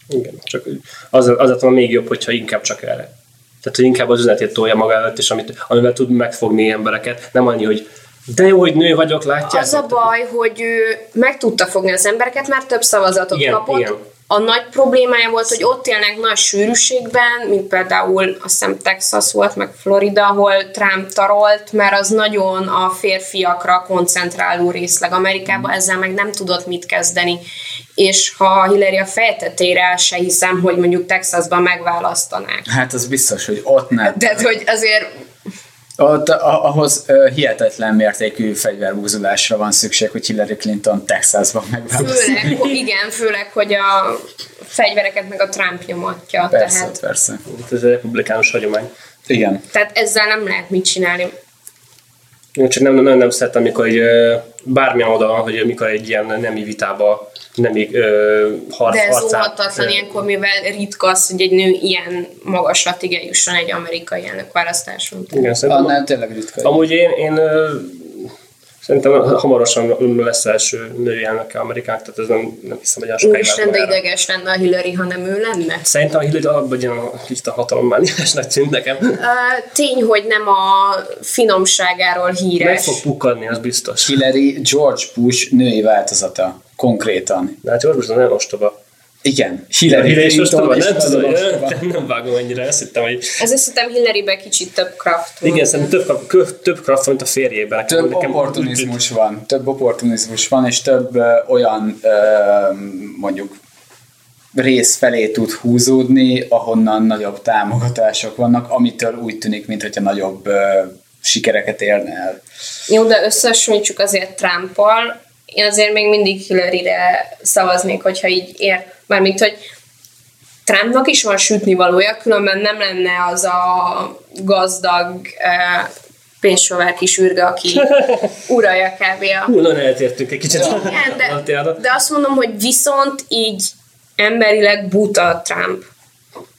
Speaker 5: Igen, csak az, az van még jobb, hogyha inkább csak erre. Tehát, hogy inkább az üzenetét tolja maga előtt, és amit, amivel tud megfogni embereket. Nem annyi, hogy de jó, hogy nő vagyok, látjátok?
Speaker 4: Az a baj, hogy ő meg tudta fogni az embereket, mert több szavazatot
Speaker 5: Igen,
Speaker 4: kapott.
Speaker 5: igen.
Speaker 4: A nagy problémája volt, hogy ott élnek nagy sűrűségben, mint például azt hiszem Texas volt, meg Florida, ahol Trump tarolt, mert az nagyon a férfiakra koncentráló részleg Amerikában, ezzel meg nem tudott mit kezdeni. És ha Hillary a fejtetére se hiszem, hogy mondjuk Texasban megválasztanák.
Speaker 3: Hát az biztos, hogy ott nem.
Speaker 4: Tehát, hogy azért
Speaker 3: Ott, ahhoz hihetetlen mértékű fegyverbúzulásra van szükség, hogy Hillary Clinton Texasban
Speaker 4: főleg, hogy igen, főleg, hogy a fegyvereket meg a Trump nyomatja.
Speaker 3: Persze,
Speaker 4: Tehát,
Speaker 3: persze.
Speaker 5: Ez a republikánus hagyomány.
Speaker 3: Igen.
Speaker 4: tehát ezzel nem lehet mit csinálni.
Speaker 5: Én csak nem, nem, nem szeretem, amikor egy, bármilyen oldalon, hogy mikor egy ilyen nemi vitába, nemi ö, harc,
Speaker 4: De ez
Speaker 5: harcát,
Speaker 4: óhatatlan ilyenkor, mivel ritka az, hogy egy nő ilyen magaslatig eljusson egy amerikai elnökválasztáson.
Speaker 5: Igen, szerintem,
Speaker 3: Annál tényleg ritka.
Speaker 5: Amúgy én, én szerintem hamarosan lesz első női elnöke Amerikának, tehát ez nem, nem hiszem, hogy a sokáig
Speaker 4: Úristen, de ideges lenne a Hillary, ha nem ő lenne.
Speaker 5: Szerintem a Hillary alapban egy ilyen kicsit a hatalommániásnak tűnt nekem.
Speaker 4: Uh, tény, hogy nem a finomságáról
Speaker 5: Meg
Speaker 4: híres.
Speaker 5: fog pukkadni, az biztos.
Speaker 3: Hillary George Bush női változata. Konkrétan.
Speaker 5: De hát George Bush nagyon ostoba.
Speaker 3: Igen.
Speaker 5: Hillary
Speaker 3: Hillary Clinton
Speaker 5: ostoba?
Speaker 3: is
Speaker 5: Nem tudom,
Speaker 3: ostoba. *laughs*
Speaker 5: nem vágom ennyire, azt hittem, hogy
Speaker 4: Ezért szerintem Hillarybe kicsit több kraft van.
Speaker 5: igen, szerintem több, kö- több kraft van, mint a férjében.
Speaker 3: Több
Speaker 5: nekem úgy
Speaker 3: opportunizmus van, több opportunizmus van, és több ö, olyan ö, mondjuk rész felé tud húzódni, ahonnan nagyobb támogatások vannak, amitől úgy tűnik, mintha nagyobb ö, sikereket érne el.
Speaker 4: Jó, de összehasonlítsuk azért Trumpal, én azért még mindig Hillary-re szavaznék, hogyha így ér, mármint, hogy Trumpnak is van sütni valója, különben nem lenne az a gazdag eh, pénzsóvár kis űrge, aki *laughs* uralja kb. a
Speaker 5: Hú, nagyon eltértünk egy kicsit.
Speaker 4: Igen, de, de azt mondom, hogy viszont így emberileg buta Trump.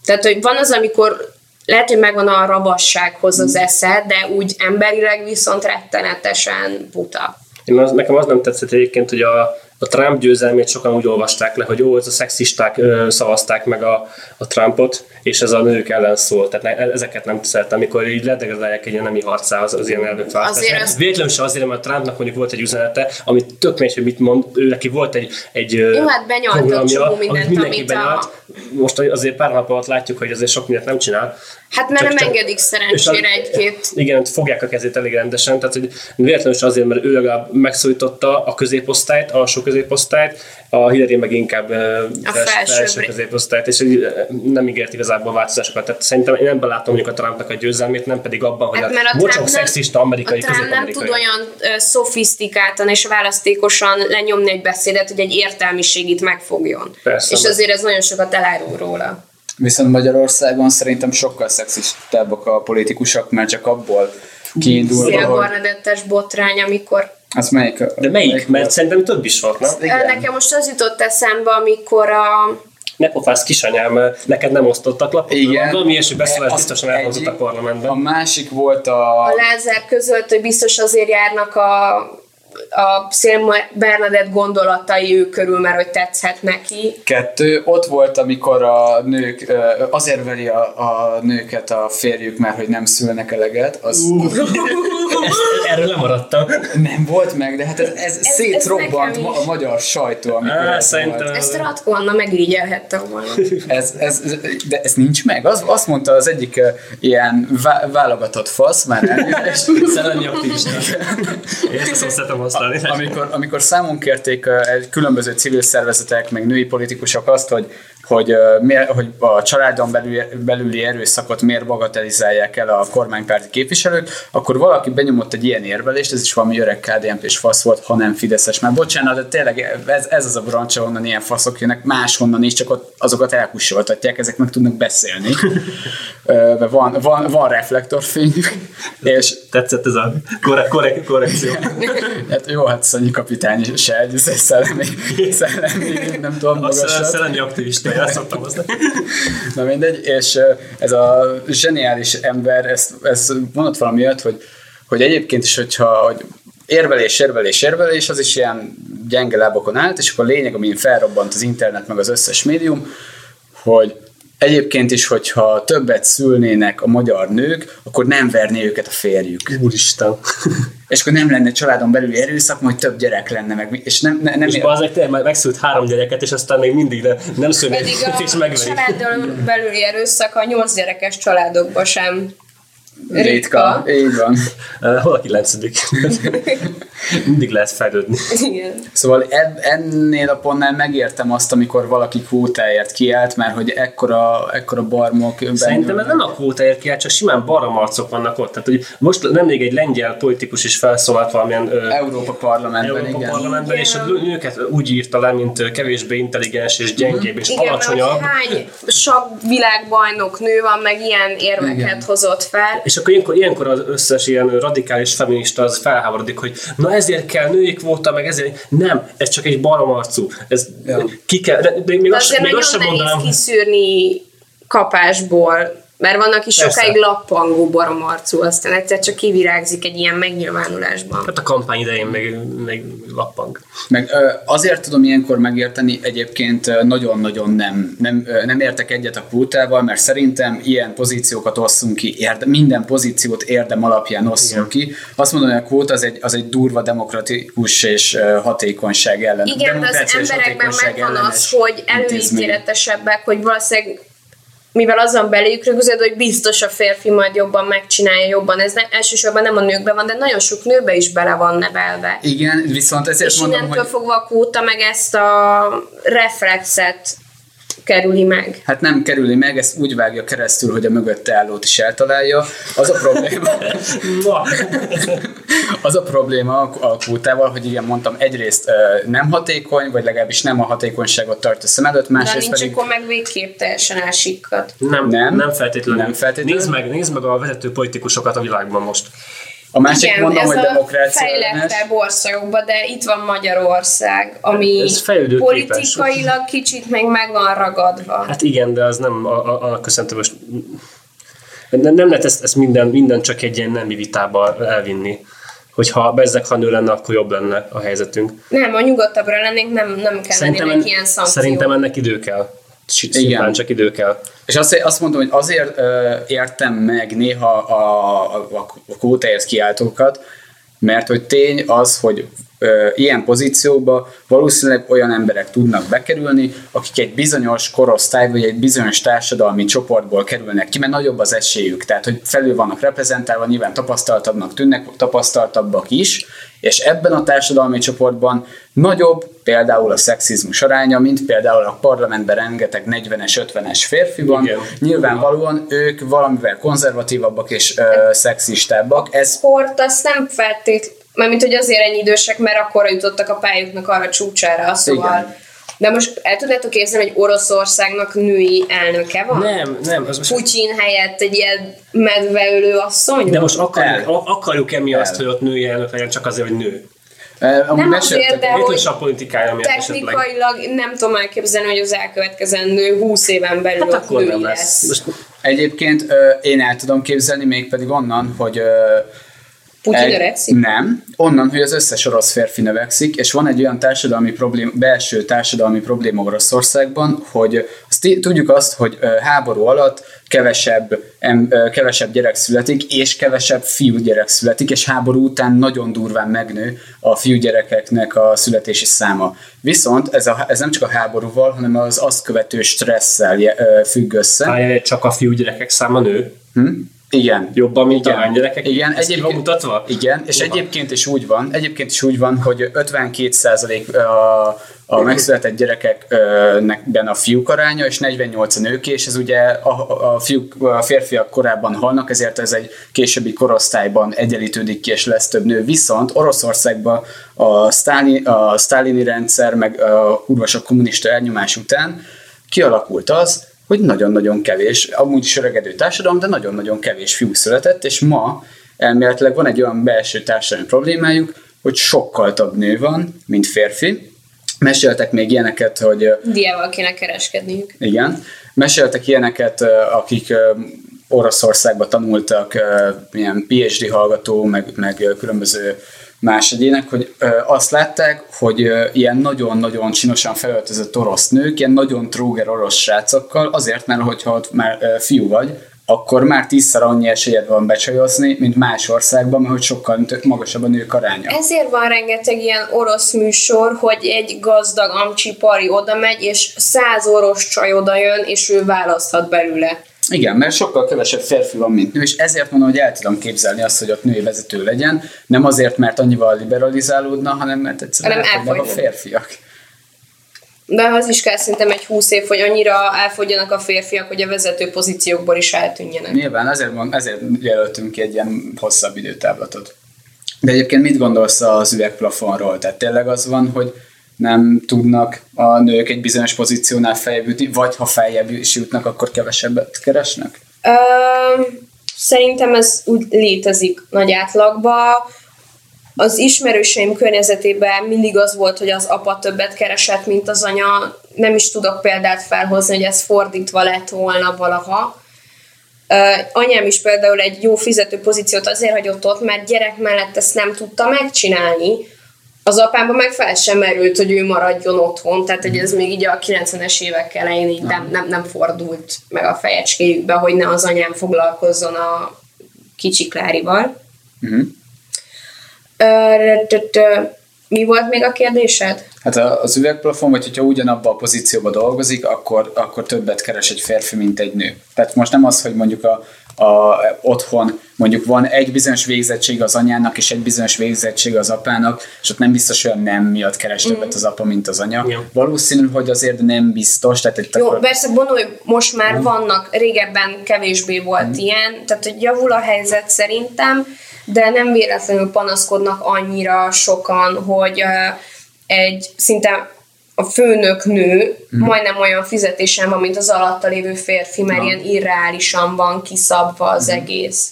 Speaker 4: Tehát, hogy van az, amikor lehet, hogy megvan a rabassághoz az esze, de úgy emberileg viszont rettenetesen buta.
Speaker 5: Én az, nekem az nem tetszett egyébként, hogy a, a Trump győzelmét sokan úgy olvasták le, hogy ó, ez a szexisták ö, szavazták meg a, a Trumpot, és ez a nők ellen szól. Tehát ne, ezeket nem szeretem, amikor így ledegradálják egy ilyen nemi harcához az ilyen elnökválasztás.
Speaker 4: Azért az-
Speaker 5: Véletlenül se azért, mert a Trumpnak mondjuk volt egy üzenete, amit tök mindegy, hogy mit mond, ő neki volt egy, egy
Speaker 4: Jó, hát
Speaker 5: programja,
Speaker 4: mindent,
Speaker 5: amit mindenki
Speaker 4: amit a-
Speaker 5: benyalt. Most azért pár nap alatt látjuk, hogy azért sok mindent nem csinál.
Speaker 4: Hát mert
Speaker 5: Csak-
Speaker 4: nem engedik szerencsére
Speaker 5: a-
Speaker 4: egy-két
Speaker 5: Igen, fogják a kezét elég rendesen, tehát hogy véletlenül is azért, mert ő legalább megszólította a középosztályt, alsó középosztályt, a Hillary meg inkább ö, fels-
Speaker 4: felsőbbre.
Speaker 5: felső középosztályt, és nem ígért igazából változásokat. Tehát szerintem én ebben látom mondjuk a Trumpnak a győzelmét, nem pedig abban, hogy
Speaker 4: Hát
Speaker 5: a,
Speaker 4: mert a nem-
Speaker 5: szexista amerikai,
Speaker 4: a Trump nem tud olyan ö, szofisztikáltan és választékosan lenyomni egy beszédet, hogy egy értelmiségit megfogjon.
Speaker 5: Persze,
Speaker 4: és azért ez nagyon sokat elárul róla.
Speaker 3: Viszont Magyarországon szerintem sokkal szexistábbak a politikusok, mert csak abból kiindulva, hogy
Speaker 4: Barnadettes botrány, amikor
Speaker 3: az melyik?
Speaker 5: De melyik? Mert
Speaker 3: volt?
Speaker 5: szerintem több is volt, nem?
Speaker 3: Igen.
Speaker 4: Nekem most az jutott eszembe, amikor a...
Speaker 5: Ne pofász kisanyám, neked nem osztottak lapot?
Speaker 3: Igen.
Speaker 5: Valami ilyesmi beszélés
Speaker 3: Az
Speaker 5: biztosan elhangzott a parlamentben.
Speaker 3: A másik volt a...
Speaker 4: a Lázár közölt, hogy biztos azért járnak a, a Szél Bernadett gondolatai ő körül, mert hogy tetszett neki.
Speaker 3: Kettő, ott volt, amikor a nők, azért veri a, a nőket a férjük, mert hogy nem szülnek eleget, az
Speaker 5: Ezt, erről lemaradtam.
Speaker 3: nem volt meg, de hát ez, ez, szétrobbant
Speaker 4: nekem
Speaker 3: ma,
Speaker 4: is.
Speaker 3: a magyar sajtó, amikor
Speaker 5: Á,
Speaker 3: ez
Speaker 5: szerintem-
Speaker 3: volt.
Speaker 4: Ezt Ratko Anna megirigyelhette volna.
Speaker 3: Ez, ez, de ez nincs meg. Az, azt mondta az egyik ilyen vá- válogatott fasz, már elnézést,
Speaker 5: Szellemi aktivista. Én ezt használni.
Speaker 3: amikor, amikor számon kérték különböző civil szervezetek, meg női politikusok azt, hogy, hogy, miért, hogy a családon belül, belüli erőszakot miért bagatelizálják el a kormánypárti képviselők, akkor valaki benyomott egy ilyen érvelést, ez is valami öreg kdnp és fasz volt, ha nem Fideszes. Már bocsánat, de tényleg ez, ez az a brancsa, onnan ilyen faszok jönnek, máshonnan is, csak ott azokat elkussoltatják, ezek meg tudnak beszélni. *laughs* van, van, van reflektorfényük, és
Speaker 5: Tetszett ez a korre- korre- korrekció. *laughs*
Speaker 3: hát jó, hát Szanyi kapitány se egy szellemi, *laughs* szellemi, nem tudom, magasat.
Speaker 5: szellemi aktivista, ezt szoktam hozni. *laughs*
Speaker 3: Na mindegy, és ez a zseniális ember, ez, ez mondott valami olyat, hogy, hogy egyébként is, hogyha hogy érvelés, érvelés, érvelés, az is ilyen gyenge lábokon állt, és akkor a lényeg, amin felrobbant az internet, meg az összes médium, hogy egyébként is, hogyha többet szülnének a magyar nők, akkor nem verné őket a férjük.
Speaker 5: Úristen. *laughs*
Speaker 3: És akkor nem lenne családon belüli erőszak, majd több gyerek lenne meg. És nem, ne, nem
Speaker 5: És bazeg tényleg már megszült három gyereket, és aztán még mindig ne, nem szülni,
Speaker 4: Pedig *laughs*
Speaker 5: és
Speaker 4: a
Speaker 5: megveri.
Speaker 4: családon belüli erőszak a nyolc gyerekes családokban sem
Speaker 3: ritka. Így van. *laughs*
Speaker 5: Hol a kilencedik? *laughs* mindig lehet fejlődni.
Speaker 4: Igen.
Speaker 3: Szóval eb- ennél a pontnál megértem azt, amikor valaki kvótáért kiállt, mert hogy ekkora, ekkora barmok
Speaker 5: Szerintem ez nem a kvótáért kiáll, csak simán baramarcok vannak ott. Tehát, hogy most nemrég egy lengyel politikus is felszólalt valamilyen ö,
Speaker 3: Európa parlamentben,
Speaker 5: Európa
Speaker 3: igen.
Speaker 5: parlamentben, és a nőket úgy írta le, mint kevésbé intelligens és gyengébb és
Speaker 4: Igen,
Speaker 5: alacsonyabb.
Speaker 4: hogy hány sok világbajnok nő van, meg ilyen érveket
Speaker 3: Igen.
Speaker 4: hozott fel.
Speaker 5: És akkor ilyenkor, ilyenkor az összes ilyen radikális feminista az felháborodik, hogy na ezért kell női kvóta, meg ezért nem, ez csak egy baromarcú. Ez
Speaker 3: Ja.
Speaker 5: ki kell, de, de még
Speaker 4: De
Speaker 5: azt,
Speaker 4: azért
Speaker 5: még
Speaker 4: nagyon
Speaker 5: azt sem
Speaker 4: nehéz
Speaker 5: mondanám,
Speaker 4: kiszűrni kapásból, mert vannak is
Speaker 5: Persze.
Speaker 4: sokáig lappangó baromarcú, aztán egyszer csak kivirágzik egy ilyen megnyilvánulásban.
Speaker 5: hát a kampány idején még, még lappang.
Speaker 3: Meg azért tudom ilyenkor megérteni, egyébként nagyon-nagyon nem, nem, nem értek egyet a kvótával, mert szerintem ilyen pozíciókat osszunk ki, érde, minden pozíciót érdem alapján osszunk ki. Azt mondom, hogy a kvóta az egy, az egy durva demokratikus és hatékonyság ellen.
Speaker 4: Igen, de az emberekben megvan az, hogy előítéletesebbek, hogy valószínűleg mivel azon beléjük rögzöd, hogy biztos a férfi majd jobban megcsinálja jobban. Ez ne, elsősorban nem a nőkben van, de nagyon sok nőbe is bele van nevelve.
Speaker 3: Igen, viszont ezért
Speaker 4: És
Speaker 3: mondom,
Speaker 4: innentől
Speaker 3: hogy
Speaker 4: fogva a kvóta meg ezt a reflexet kerüli meg.
Speaker 3: hát nem kerüli meg, ezt úgy vágja keresztül, hogy a mögötte állót is eltalálja. Az a probléma, az a probléma a kvótával, hogy igen, mondtam, egyrészt nem hatékony, vagy legalábbis nem a hatékonyságot tartja szem előtt,
Speaker 4: De
Speaker 3: másrészt
Speaker 4: nincs,
Speaker 3: pedig
Speaker 4: akkor meg végképp teljesen elsikkad.
Speaker 5: nem,
Speaker 3: Nem.
Speaker 5: nem, nem feltétlenül.
Speaker 3: Nem feltétlenül.
Speaker 5: Nézd meg, nézd meg a vezető politikusokat a világban most.
Speaker 3: A másik
Speaker 4: Igen,
Speaker 3: mondom,
Speaker 4: ez
Speaker 3: hogy
Speaker 4: a
Speaker 3: demokrácia
Speaker 4: fejlettebb országokban, de itt van Magyarország, ami
Speaker 5: Ez
Speaker 4: politikailag kicsit még meg van ragadva.
Speaker 5: Hát igen, de az nem a, a, annak köszönhető most... Nem, nem lehet ezt, ezt minden, minden csak egy ilyen nemi vitába elvinni. Hogyha bezzek, ha nő lenne, akkor jobb lenne a helyzetünk.
Speaker 4: Nem, a nyugodtabbra lennénk, nem, nem kell
Speaker 5: Szerintem,
Speaker 4: lennének ilyen szankciók.
Speaker 5: szerintem ennek idő kell.
Speaker 3: Igen.
Speaker 5: Csak idő kell.
Speaker 3: És azt, azt mondom, hogy azért ö, értem meg néha a, a, a kvótáért kiáltókat, mert hogy tény az, hogy ö, ilyen pozícióba valószínűleg olyan emberek tudnak bekerülni, akik egy bizonyos korosztály vagy egy bizonyos társadalmi csoportból kerülnek ki, mert nagyobb az esélyük. Tehát, hogy felül vannak reprezentálva, nyilván tapasztaltabbnak tűnnek, tapasztaltabbak is, és ebben a társadalmi csoportban nagyobb például a szexizmus aránya, mint például a parlamentben rengeteg 40-es, 50-es férfi van.
Speaker 5: Igen.
Speaker 3: Nyilvánvalóan ők valamivel konzervatívabbak és ö, szexistábbak. Ez
Speaker 4: sport azt nem feltét, mármint hogy azért ennyi idősek, mert akkor jutottak a pályuknak arra csúcsára, szóval.
Speaker 3: Igen.
Speaker 4: De most el tudjátok képzelni, hogy Oroszországnak női elnöke van?
Speaker 5: Nem, nem. Az most,
Speaker 4: Putyin helyett egy ilyen medveölő asszony?
Speaker 5: de most akarjuk, azt,
Speaker 3: El.
Speaker 5: hogy ott női elnök legyen, csak azért, hogy nő?
Speaker 3: Amúgy
Speaker 4: Nem azért, de hogy
Speaker 5: a politikája miatt esetleg.
Speaker 4: technikailag nem tudom elképzelni, hogy az elkövetkezendő 20 éven belül
Speaker 5: Hát
Speaker 4: ott
Speaker 5: akkor
Speaker 4: női
Speaker 5: nem
Speaker 4: lesz.
Speaker 5: lesz. Most
Speaker 3: Egyébként ö, én el tudom képzelni, mégpedig onnan, hogy
Speaker 4: Putyin
Speaker 3: egy-
Speaker 4: öregszik?
Speaker 3: Nem, onnan, hogy az összes orosz férfi növekszik, és van egy olyan társadalmi problém, belső társadalmi probléma Oroszországban, hogy azt tudjuk azt, hogy háború alatt kevesebb, em, kevesebb gyerek születik, és kevesebb fiúgyerek születik, és háború után nagyon durván megnő a fiúgyerekeknek a születési száma. Viszont ez, a, ez nem csak a háborúval, hanem az azt követő stresszel függ össze.
Speaker 5: Állj, csak a fiúgyerekek száma nő.
Speaker 3: Hm? Igen.
Speaker 5: Jobban, mint
Speaker 3: Igen.
Speaker 5: a lánygyerekek?
Speaker 3: Igen,
Speaker 5: Ez ki van mutatva?
Speaker 3: Igen, és
Speaker 5: Hova?
Speaker 3: egyébként is úgy van, egyébként is úgy van, hogy 52% a, a megszületett gyerekekben a fiúk aránya, és 48 a nők, és ez ugye a, a, fiúk, a férfiak korábban halnak, ezért ez egy későbbi korosztályban egyenlítődik ki, és lesz több nő. Viszont Oroszországban a, sztáli, a sztálini rendszer, meg a kurva sok kommunista elnyomás után kialakult az, hogy nagyon-nagyon kevés, amúgy is öregedő társadalom, de nagyon-nagyon kevés fiú született, és ma elméletileg van egy olyan belső társadalmi problémájuk, hogy sokkal több nő van, mint férfi. Meséltek még ilyeneket, hogy...
Speaker 4: Diával kéne kereskedniük.
Speaker 3: igen. Meséltek ilyeneket, akik Oroszországban tanultak, ilyen PhD hallgató, meg, meg különböző más egyének, hogy ö, azt látták, hogy ö, ilyen nagyon-nagyon csinosan felöltözött orosz nők, ilyen nagyon tróger orosz srácokkal, azért, mert hogyha ott már ö, fiú vagy, akkor már tízszer annyi esélyed van becsajozni, mint más országban, mert hogy sokkal magasabb a nők aránya.
Speaker 4: Ezért van rengeteg ilyen orosz műsor, hogy egy gazdag amcsi pari oda megy, és száz orosz csaj oda jön, és ő választhat belőle.
Speaker 3: Igen, mert sokkal kevesebb férfi van, mint nő, és ezért mondom, hogy el tudom képzelni azt, hogy ott női vezető legyen, nem azért, mert annyival liberalizálódna, hanem mert egyszerűen
Speaker 4: Hanem
Speaker 3: a férfiak.
Speaker 4: De az is kell szerintem egy húsz év, hogy annyira elfogyjanak a férfiak, hogy a vezető pozíciókból is eltűnjenek.
Speaker 3: Nyilván ezért, mond, ezért jelöltünk ki egy ilyen hosszabb időtávlatot. De egyébként mit gondolsz az üvegplafonról? Tehát tényleg az van, hogy nem tudnak a nők egy bizonyos pozíciónál feljebb jutni, vagy ha feljebb is jutnak, akkor kevesebbet keresnek?
Speaker 4: Ö, szerintem ez úgy létezik nagy átlagban. Az ismerőseim környezetében mindig az volt, hogy az apa többet keresett, mint az anya. Nem is tudok példát felhozni, hogy ez fordítva lett volna valaha. Ö, anyám is például egy jó fizető pozíciót azért hagyott ott, mert gyerek mellett ezt nem tudta megcsinálni. Az apámban meg fel sem merült, hogy ő maradjon otthon, tehát hogy ez még így a 90-es évek elején így nem, nem, nem fordult meg a fejecskéjükbe, hogy ne az anyám foglalkozzon a kicsi Klárival.
Speaker 3: Uh-huh.
Speaker 4: Mi volt még a kérdésed?
Speaker 3: Hát az üvegplafon, vagy hogyha ugyanabban a pozícióban dolgozik, akkor, akkor többet keres egy férfi, mint egy nő. Tehát most nem az, hogy mondjuk a, a, otthon mondjuk van egy bizonyos végzettség az anyának, és egy bizonyos végzettség az apának, és ott nem biztos, hogy a nem miatt keres többet az apa, mint az anya.
Speaker 5: Igen.
Speaker 3: Valószínű, hogy azért nem biztos. Tehát itt
Speaker 4: Jó,
Speaker 3: akkor,
Speaker 4: persze gondolj, most már vannak, régebben kevésbé volt ilyen, tehát hogy javul a helyzet szerintem, de nem véletlenül panaszkodnak annyira sokan, hogy egy szinte a főnök nő majdnem olyan fizetésen van, mint az alatta lévő férfi, mert
Speaker 3: Na.
Speaker 4: ilyen irreálisan van kiszabva az egész.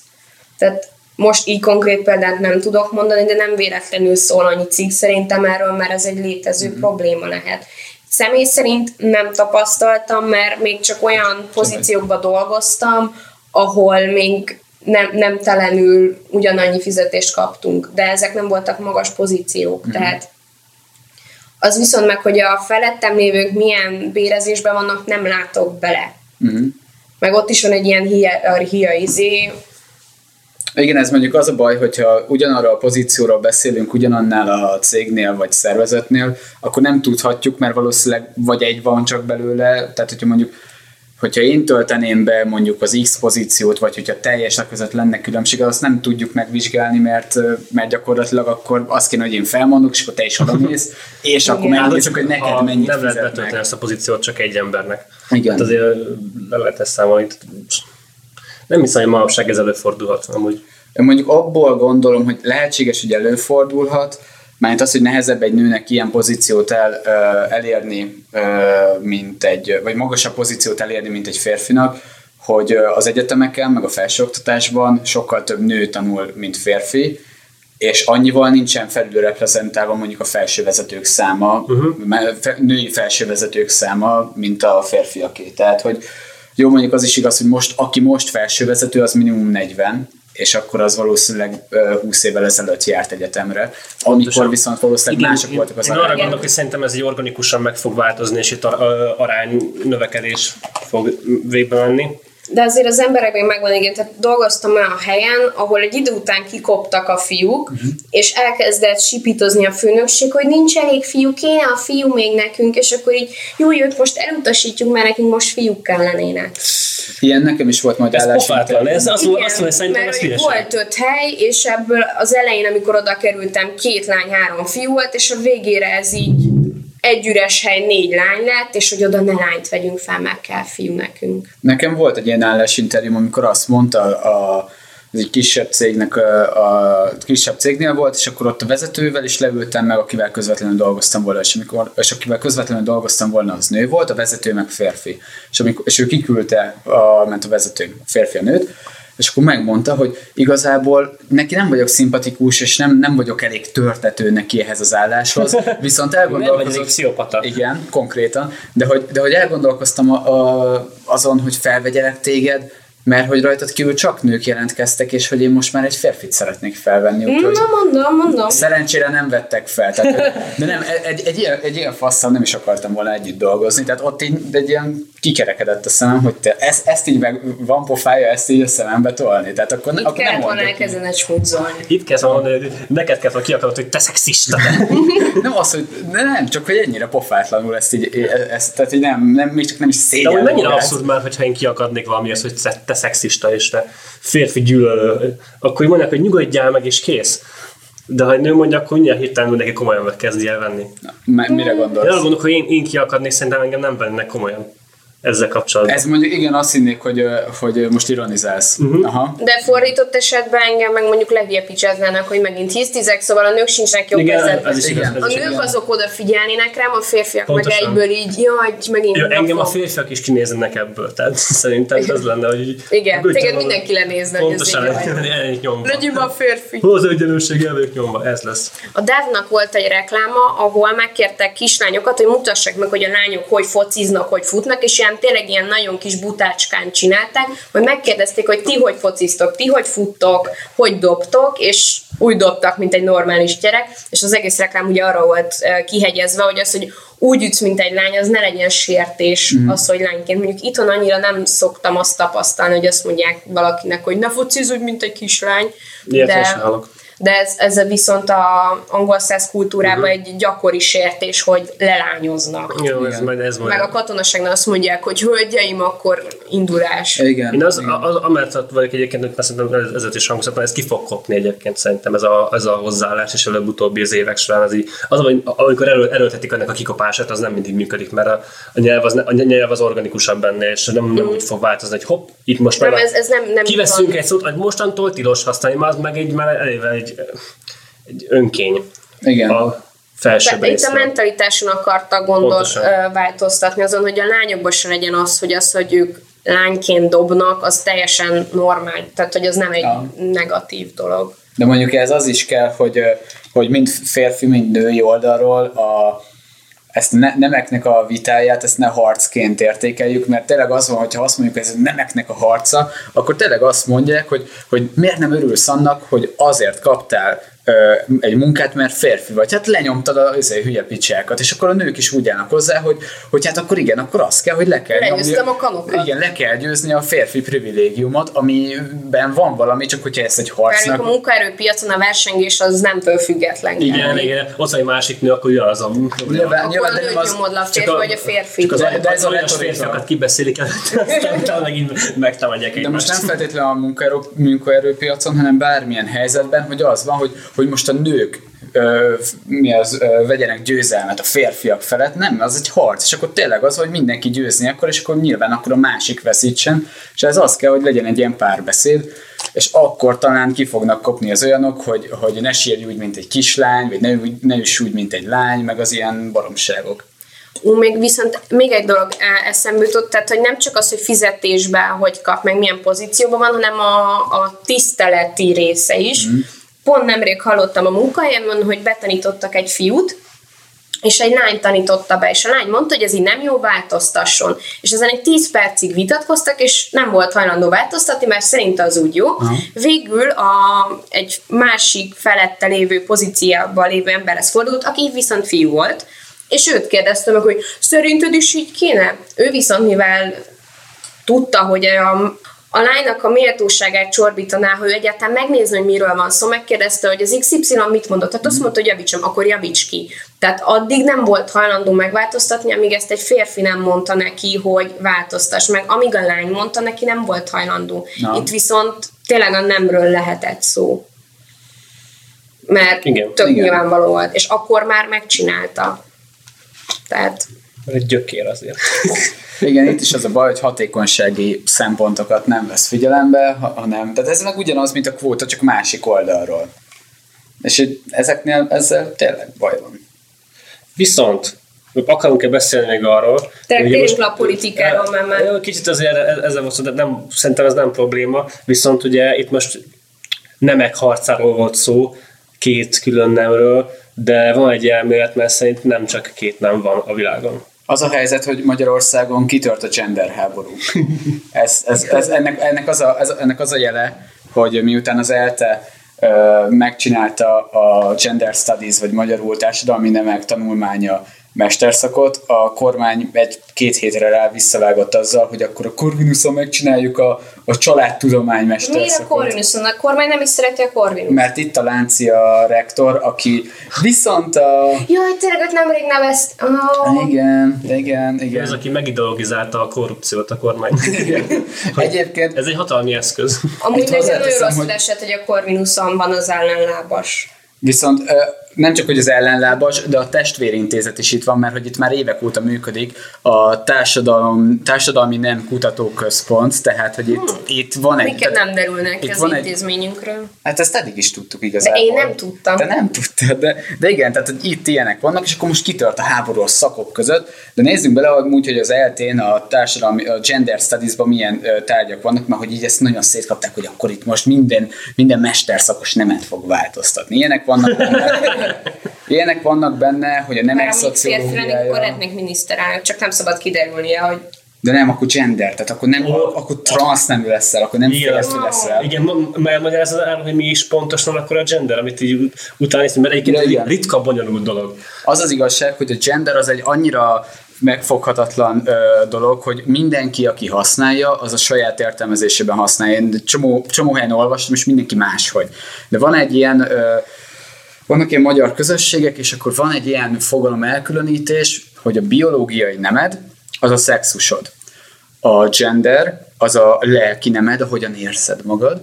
Speaker 4: Tehát most így konkrét példát nem tudok mondani, de nem véletlenül szól annyi cikk szerintem erről, mert ez egy létező probléma lehet. Személy szerint nem tapasztaltam, mert még csak olyan pozíciókban dolgoztam, ahol még nem, nem telenül ugyanannyi fizetést kaptunk, de ezek nem voltak magas pozíciók, tehát az viszont meg, hogy a felettem lévők milyen bérezésben vannak, nem látok bele.
Speaker 3: uh-huh.
Speaker 4: Meg ott is van egy ilyen hierarchia izé,
Speaker 3: Igen, ez mondjuk az a baj, hogyha ugyanarra a pozícióról beszélünk, ugyanannál a cégnél vagy szervezetnél, akkor nem tudhatjuk, mert valószínűleg vagy egy van csak belőle, tehát hogyha mondjuk hogyha én tölteném be mondjuk az X pozíciót, vagy hogyha teljesek között lenne különbség, azt nem tudjuk megvizsgálni, mert, mert gyakorlatilag akkor azt kéne, hogy én felmondok, és akkor te is oda *laughs* mész, és akkor megnézzük, hogy neked
Speaker 5: a,
Speaker 3: mennyit
Speaker 5: nem lehet betölteni ezt a pozíciót csak egy embernek.
Speaker 3: Igen.
Speaker 5: Hát azért le lehet ezt számolni. Nem hiszem, hogy manapság ez előfordulhat. Amúgy
Speaker 3: Én mondjuk abból gondolom, hogy lehetséges, hogy előfordulhat, mert az, hogy nehezebb egy nőnek ilyen pozíciót el, elérni, mint egy, vagy magasabb pozíciót elérni, mint egy férfinak, hogy az egyetemeken, meg a felsőoktatásban sokkal több nő tanul, mint férfi, és annyival nincsen felülreprezentálva mondjuk a felsővezetők száma, uh-huh. női felsővezetők száma, mint a férfiaké. Tehát, hogy jó, mondjuk az is igaz, hogy most, aki most felsővezető, az minimum 40, és akkor az valószínűleg ö, 20 évvel ezelőtt járt egyetemre, amikor viszont valószínűleg mások voltak az
Speaker 5: Én arra gondolok, hogy szerintem ez egy organikusan meg fog változni, és itt a, a, arány növekedés fog végbe menni.
Speaker 4: De azért az emberek még megvan, igen, tehát dolgoztam olyan helyen, ahol egy idő után kikoptak a fiúk, uh-huh. és elkezdett sipítozni a főnökség, hogy nincs elég fiú, kéne a fiú még nekünk, és akkor így, jó, őt most elutasítjuk, mert nekünk most fiúk kellenének.
Speaker 3: Ilyen nekem is volt majd
Speaker 5: Ez
Speaker 3: állás.
Speaker 5: pofátlan, ez az,
Speaker 4: Igen,
Speaker 5: azt mondja, szerintem
Speaker 4: mert
Speaker 5: ez
Speaker 4: volt öt hely, és ebből az elején, amikor oda kerültem, két lány, három fiú volt, és a végére ez így egy üres hely, négy lány lett, és hogy oda ne lányt vegyünk fel, meg kell fiú nekünk.
Speaker 3: Nekem volt egy ilyen állásinterjúm, amikor azt mondta a ez egy kisebb cégnek a, a kisebb cégnél volt, és akkor ott a vezetővel is leültem meg, akivel közvetlenül dolgoztam volna, és, amikor, és akivel közvetlenül dolgoztam volna, az nő volt, a vezető meg férfi. És, amikor, és ő kiküldte, a, ment a vezető, a férfi a nőt, és akkor megmondta, hogy igazából neki nem vagyok szimpatikus, és nem, nem vagyok elég törtető neki ehhez az álláshoz, *laughs* viszont elgondolkozom...
Speaker 5: Nem pszichopata.
Speaker 3: Igen, konkrétan, de hogy, de hogy elgondolkoztam a, a, azon, hogy felvegyelek téged, mert hogy rajtad kívül csak nők jelentkeztek, és hogy én most már egy férfit szeretnék felvenni. Úgyhogy
Speaker 4: Na, mondom, mondom.
Speaker 3: Szerencsére nem vettek fel. Tehát, de nem, egy, egy, ilyen, egy ilyen fasszal nem is akartam volna együtt dolgozni. Tehát ott így egy ilyen kikerekedett a szemem, hogy te ezt, ezt így meg van pofája, ezt így a szemembe tolni. Tehát akkor,
Speaker 4: Itt
Speaker 3: akkor nem
Speaker 4: kellett volna elkezdeni smúdzolni.
Speaker 5: Itt kell mondani, hogy neked kell ki akarod, hogy te szexista. *laughs*
Speaker 3: Nem az, hogy de nem, csak hogy ennyire pofátlanul ezt így, ezt, tehát így nem, nem, még csak nem is
Speaker 5: De
Speaker 3: szégyen.
Speaker 5: hogy mennyire abszurd már, hogyha én kiakadnék valamihez, hogy te- te szexista és te férfi gyűlölő, akkor így mondják, hogy nyugodjál meg és kész. De ha egy nő mondja, akkor mindjárt hirtelen mindenki komolyan megkezdi el venni.
Speaker 3: M- mire
Speaker 5: Én arra
Speaker 3: gondolsz?
Speaker 5: gondolok, hogy én, én kiakadnék, szerintem engem nem vennek komolyan ezzel kapcsolatban.
Speaker 3: Ez mondjuk igen, azt hinnék, hogy, hogy most ironizálsz. Uh-huh. Aha.
Speaker 4: De fordított esetben engem meg mondjuk levélpicsáznának, hogy megint hisztizek, szóval a nők sincsenek jobb
Speaker 5: Igen, ez is igaz. Ez
Speaker 4: A
Speaker 5: is
Speaker 4: nők
Speaker 5: igaz.
Speaker 4: azok odafigyelnének rám, a férfiak
Speaker 5: Pontosan.
Speaker 4: meg egyből így, jaj, megint
Speaker 5: Jó, engem a férfiak is kinéznek ebből, tehát *laughs* szerintem ez lenne, hogy így-
Speaker 4: Igen, téged mindenki lenézne, hogy ez
Speaker 5: Pontosan, elég nyomva.
Speaker 4: Legyünk a férfi.
Speaker 5: Hozzáegyenlőség elvég nyomva, ez lesz.
Speaker 4: A Devnak volt egy rekláma, ahol megkértek kislányokat, hogy mutassák meg, hogy a lányok hogy fociznak, hogy futnak, és ilyen tényleg ilyen nagyon kis butácskán csinálták, hogy megkérdezték, hogy ti hogy fociztok, ti hogy futtok, hogy dobtok, és úgy dobtak, mint egy normális gyerek, és az egész reklám ugye arra volt kihegyezve, hogy az, hogy úgy ütsz, mint egy lány, az ne legyen sértés mm. az, hogy lányként. Mondjuk itthon annyira nem szoktam azt tapasztalni, hogy azt mondják valakinek, hogy ne fociz úgy, mint egy kislány.
Speaker 5: Ilyet sem hallok.
Speaker 4: De ez, ez viszont a angol száz kultúrában uh-huh. egy gyakori sértés, hogy lelányoznak.
Speaker 5: Jó, ez majd ez majd.
Speaker 4: Meg a katonaságnál azt mondják, hogy hölgyeim, akkor indulás.
Speaker 3: Igen.
Speaker 5: Én az,
Speaker 3: igen.
Speaker 5: az, amellett vagyok egyébként, hogy szerintem ez- ezért is hangozhatna, ez ki fog kopni egyébként szerintem ez a, ez a hozzáállás, és előbb-utóbbi az évek során az így, az, amikor erő, erőltetik ennek a kikopását, az nem mindig működik, mert a, a, nyelv, az, a nyelv az organikusabb benne, és nem, nem úgy fog változni, hogy hopp, itt most
Speaker 4: Nem,
Speaker 5: meg
Speaker 4: ez, ez nem, nem
Speaker 5: kiveszünk
Speaker 4: van.
Speaker 5: egy szót, hogy mostantól tilos használni, már az meg egy, már eleve egy, egy önkény
Speaker 3: Igen.
Speaker 5: a felsőbb
Speaker 4: De itt a mentalitáson akartak gondol
Speaker 5: Pontosan.
Speaker 4: változtatni, azon, hogy a lányokban se legyen az, hogy az, hogy ők lányként dobnak, az teljesen normál. Tehát, hogy az nem egy
Speaker 3: Ja.
Speaker 4: negatív dolog.
Speaker 3: De mondjuk ez az is kell, hogy, hogy mind férfi, mind női oldalról a, ezt ne, nemeknek a vitáját, ezt ne harcként értékeljük, mert tényleg az van, hogyha azt mondjuk, hogy ez nemeknek a harca, akkor tényleg azt mondják, hogy, hogy miért nem örülsz annak, hogy azért kaptál egy munkát, mert férfi vagy. Hát lenyomtad a azért, hülye picsákat, és akkor a nők is úgy állnak hozzá, hogy, hogy hát akkor igen, akkor az kell, hogy le kell
Speaker 4: Legyőztem a kanukat.
Speaker 3: Igen, le kell győzni a férfi privilégiumot, amiben van valami, csak hogyha ezt egy
Speaker 4: Mert a
Speaker 3: harcnak...
Speaker 4: munkaerőpiacon a versengés az nemtől független. kell.
Speaker 5: Igen, igen, ott egy másik nő, akkor ugyanaz a
Speaker 3: Nyilván,
Speaker 4: Akkor
Speaker 3: nyilván,
Speaker 4: a
Speaker 3: de nem az,
Speaker 4: nyomod le a férfi
Speaker 5: a-
Speaker 4: vagy a férfi.
Speaker 5: Csak az,
Speaker 3: De- de ez a
Speaker 5: olyan férfiakat kibeszélik aztán *laughs* megint megtámadják
Speaker 3: de most nem feltétlenül a munkaerő, munkaerőpiacon, hanem bármilyen helyzetben, hogy az van, hogy, hogy most a nők ö, mi az, ö, vegyenek győzelmet a férfiak felett, nem, az egy harc, és akkor tényleg az, hogy mindenki győzni akkor, és akkor nyilván akkor a másik veszítsen, és ez az kell, hogy legyen egy ilyen párbeszéd, és akkor talán ki fognak kopni az olyanok, hogy, hogy ne sírj úgy, mint egy kislány, vagy ne, ne üss úgy, mint egy lány, meg az ilyen baromságok.
Speaker 4: Ú, még viszont még egy dolog eh, eszembe jutott, tehát hogy nem csak az, hogy fizetésben hogy kap, meg milyen pozícióban van, hanem a, a tiszteleti része is. Mm. Pont nemrég hallottam a munkahelyemen, hogy betanítottak egy fiút, és egy lány tanította be, és a lány mondta, hogy ez így nem jó, változtasson. És ezen egy 10 percig vitatkoztak, és nem volt hajlandó változtatni, mert szerint az úgy jó.
Speaker 3: Aha.
Speaker 4: Végül a, egy másik felette lévő pozíciában lévő emberhez fordult, aki viszont fiú volt, és őt kérdezte meg, hogy szerinted is így kéne? Ő viszont mivel tudta, hogy a, a lánynak a méltóságát csorbítaná, hogy ő egyáltalán megnézni, hogy miről van szó, megkérdezte, hogy az XY mit mondott, tehát azt mondta, hogy javítsam, akkor javíts ki. Tehát addig nem volt hajlandó megváltoztatni, amíg ezt egy férfi nem mondta neki, hogy változtass meg. Amíg a lány mondta neki, nem volt hajlandó.
Speaker 3: Na.
Speaker 4: Itt viszont tényleg a nemről lehetett szó. Mert
Speaker 5: Igen.
Speaker 4: tök
Speaker 3: Igen.
Speaker 4: nyilvánvaló volt. És akkor már megcsinálta. Tehát
Speaker 5: Egy gyökér azért. *laughs*
Speaker 3: Igen, itt is az a baj, hogy hatékonysági szempontokat nem vesz figyelembe, ha- hanem, tehát ez meg ugyanaz, mint a kvóta, csak másik oldalról. És ezeknél ezzel tényleg baj van.
Speaker 5: Viszont akarunk-e beszélni még arról?
Speaker 4: Térjünk a politikáról, már-
Speaker 5: Jó, Kicsit azért e- ezzel volt szó, de nem, szerintem ez nem probléma, viszont ugye itt most nemek harcáról volt szó, két külön nemről, de van egy elmélet, mert szerint nem csak két nem van a világon.
Speaker 3: Az a helyzet, hogy Magyarországon kitört a gender háború. *laughs* Ez, ez, ez, ennek, ennek, az a, ez, ennek az a jele, hogy miután az ELTE megcsinálta a Gender Studies, vagy magyarul társadalmi nemek tanulmánya mesterszakot, a kormány egy-két hétre rá visszavágott azzal, hogy akkor a Corvinuson megcsináljuk a, a családtudomány
Speaker 4: Miért a
Speaker 3: mesterszakot.
Speaker 4: Corvinuson? A kormány nem is szereti a Corvinus.
Speaker 3: Mert itt a Láncia rektor, aki viszont a...
Speaker 4: Jaj, tényleg őt nemrég nevezt. Oh.
Speaker 3: Igen, igen, igen.
Speaker 5: Ez, aki megideologizálta a korrupciót a kormány. *laughs*
Speaker 3: Egyébként
Speaker 5: Ez egy hatalmi eszköz.
Speaker 4: Amúgy nekem nagyon rosszul
Speaker 3: hogy-
Speaker 4: esett, hogy a Corvinuson van az ellenlábas.
Speaker 3: Viszont nem csak, hogy az ellenlábas, de a testvérintézet is itt van, mert hogy itt már évek óta működik a társadalom, társadalmi nem kutatóközpont, tehát hogy itt, itt van egy...
Speaker 4: Miket nem derülnek
Speaker 3: itt
Speaker 4: az
Speaker 3: van egy-
Speaker 4: intézményünkről.
Speaker 3: Hát ezt eddig is tudtuk igazából.
Speaker 4: De én nem tudtam.
Speaker 3: De nem tudtad, de, de igen, tehát hogy itt ilyenek vannak, és akkor most kitört a háború a szakok között, de nézzünk bele, hogy úgy, hogy az eltén a társadalmi, a gender studies-ban milyen tárgyak vannak, mert hogy így ezt nagyon szétkapták, hogy akkor itt most minden, minden mesterszakos nemet fog változtatni. Ilyenek vannak *laughs* ilyenek vannak benne hogy a nemek
Speaker 4: amíg férfi akkor
Speaker 3: szociológiája,
Speaker 4: lehetnék miniszterelnök, csak nem szabad kiderülnie, hogy
Speaker 3: de nem, akkor gender, tehát akkor nem, akkor transznemű leszel, akkor nem
Speaker 5: Igen.
Speaker 3: férfi leszel.
Speaker 5: Igen, mert magyarázod el, hogy mi is pontosan akkor a gender, amit így ut- utána néztünk, mert egyébként egy ritka, bonyolult dolog.
Speaker 3: Az az igazság, hogy a gender az egy annyira megfoghatatlan ö, dolog, hogy mindenki, aki használja, az a saját értelmezésében használja. Én csomó, csomó helyen olvastam, és mindenki máshogy. De van egy ilyen, ö, vannak ilyen magyar közösségek, és akkor van egy ilyen fogalom elkülönítés, hogy a biológiai nemed az a szexusod. A gender az a lelki nemed, ahogyan érzed magad,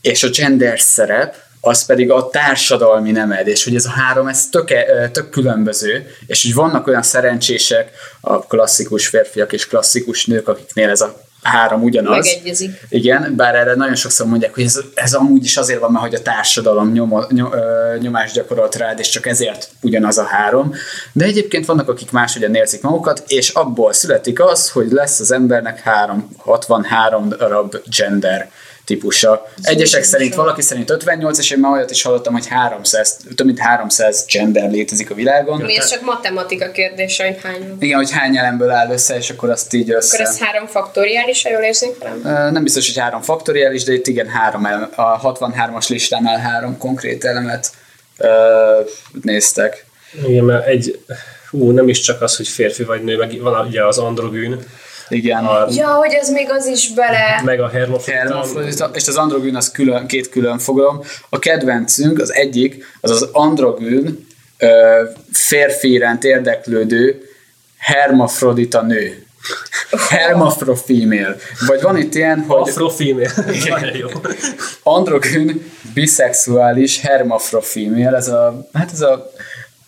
Speaker 3: és a gender szerep az pedig a társadalmi nemed, és hogy ez a három, ez tök, tök különböző, és hogy vannak olyan szerencsések, a klasszikus férfiak és klasszikus nők, akiknél ez a három ugyanaz.
Speaker 4: megegyezik.
Speaker 3: Igen, bár erre nagyon sokszor mondják, hogy ez, ez amúgy is azért van, mert hogy a társadalom nyomo, nyom, nyomást gyakorolt rád, és csak ezért ugyanaz a három. De egyébként vannak, akik máshogyan érzik magukat, és abból születik az, hogy lesz az embernek három, 63 darab gender típusa. Egyesek szerint, valaki szerint 58, és én már olyat is hallottam, hogy 300, több mint 300 gender létezik a világon.
Speaker 4: Mi ez csak matematika kérdése, hogy hány.
Speaker 3: Igen, hogy hány elemből áll össze, és akkor azt így össze.
Speaker 4: Akkor ez három faktoriális, ha jól érzékelem?
Speaker 3: Nem biztos, hogy három faktoriális, de itt igen, három elem, a 63-as listánál három konkrét elemet ö, néztek.
Speaker 5: Igen, mert egy, hú, nem is csak az, hogy férfi vagy nő, meg van ugye az androgyn,
Speaker 3: Igen.
Speaker 5: a,
Speaker 4: Ja, hogy ez még az is bele.
Speaker 5: meg a hermafrodita.
Speaker 3: Hermafrodita, és az androgyn az külön, két külön fogalom. A kedvencünk, az egyik, az az androgyn férfi iránt érdeklődő hermafrodita nő. Hermafrofemale. Vagy van itt ilyen, hogy
Speaker 5: Afrofémé. *laughs* Nagyon jó.
Speaker 3: androgyn, biszexuális, hermafrofemale, ez a, hát ez a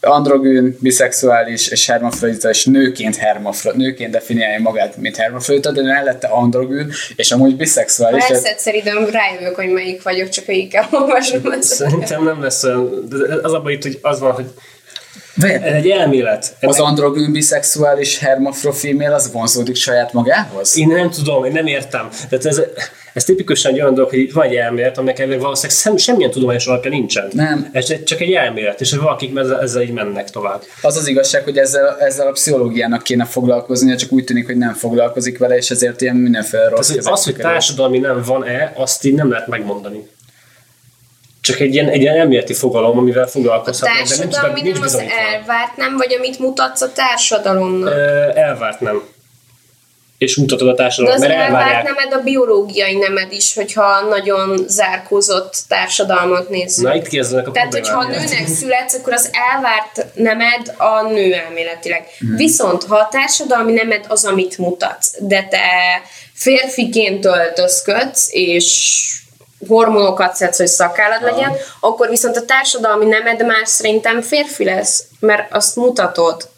Speaker 3: androgyn, biszexuális és hermafrodita, és nőként hermafrodita, nőként definiálja magát, mint hermafrodita, de mellette androgyn, és amúgy
Speaker 4: Ha
Speaker 3: biszexuális.
Speaker 4: lesz
Speaker 3: ez-
Speaker 4: egyszer időm, rájövök, hogy melyik vagyok, csak végig kell olvasnom.
Speaker 5: Szerintem nem lesz olyan, de az abban itt, hogy az van, hogy ez egy elmélet.
Speaker 3: Az androgyn, biszexuális, hermafrofemale az vonzódik saját magához?
Speaker 5: Én nem tudom, én nem értem. Tehát ez, ez tipikusan egy olyan dolog, hogy van egy elmélet, aminek elvileg valószínűleg szem, semmilyen tudományos alapja nincsen.
Speaker 3: Nem.
Speaker 5: Ez csak egy elmélet, és valakik ezzel, ezzel így mennek tovább.
Speaker 3: Az az igazság, hogy ezzel, ezzel a pszichológiának kéne foglalkoznia, csak úgy tűnik, hogy nem foglalkozik vele, és ezért ilyen mindenféle rossz
Speaker 5: Az, az, hogy társadalmi nem van-e, azt így nem lehet megmondani. Csak egy ilyen, egy ilyen elméleti fogalom, amivel
Speaker 4: A
Speaker 5: foglalkozhatnak, de nincs,
Speaker 4: társadalmi
Speaker 5: nincs
Speaker 4: nem az elvárt nem, vagy amit mutatsz a társadalomnak.
Speaker 5: Ö, Elvárt nem. És mutatod a
Speaker 4: De
Speaker 5: társadalom, mert
Speaker 4: elvárt
Speaker 5: elvárják.
Speaker 4: nemed a biológiai nemed is, hogyha nagyon zárkózott társadalmat nézzük.
Speaker 5: Na itt kezdenek a
Speaker 4: Tehát, hogyha a nőnek születsz, akkor az elvárt nemed a nő elméletileg.
Speaker 5: Mhm.
Speaker 4: Viszont, ha a társadalmi nemed az, amit mutatsz, de te férfiként öltözködsz, és hormonokat szedsz, hogy szakállad legyen, akkor viszont a társadalmi nemed már szerintem férfi lesz, mert azt mutatod.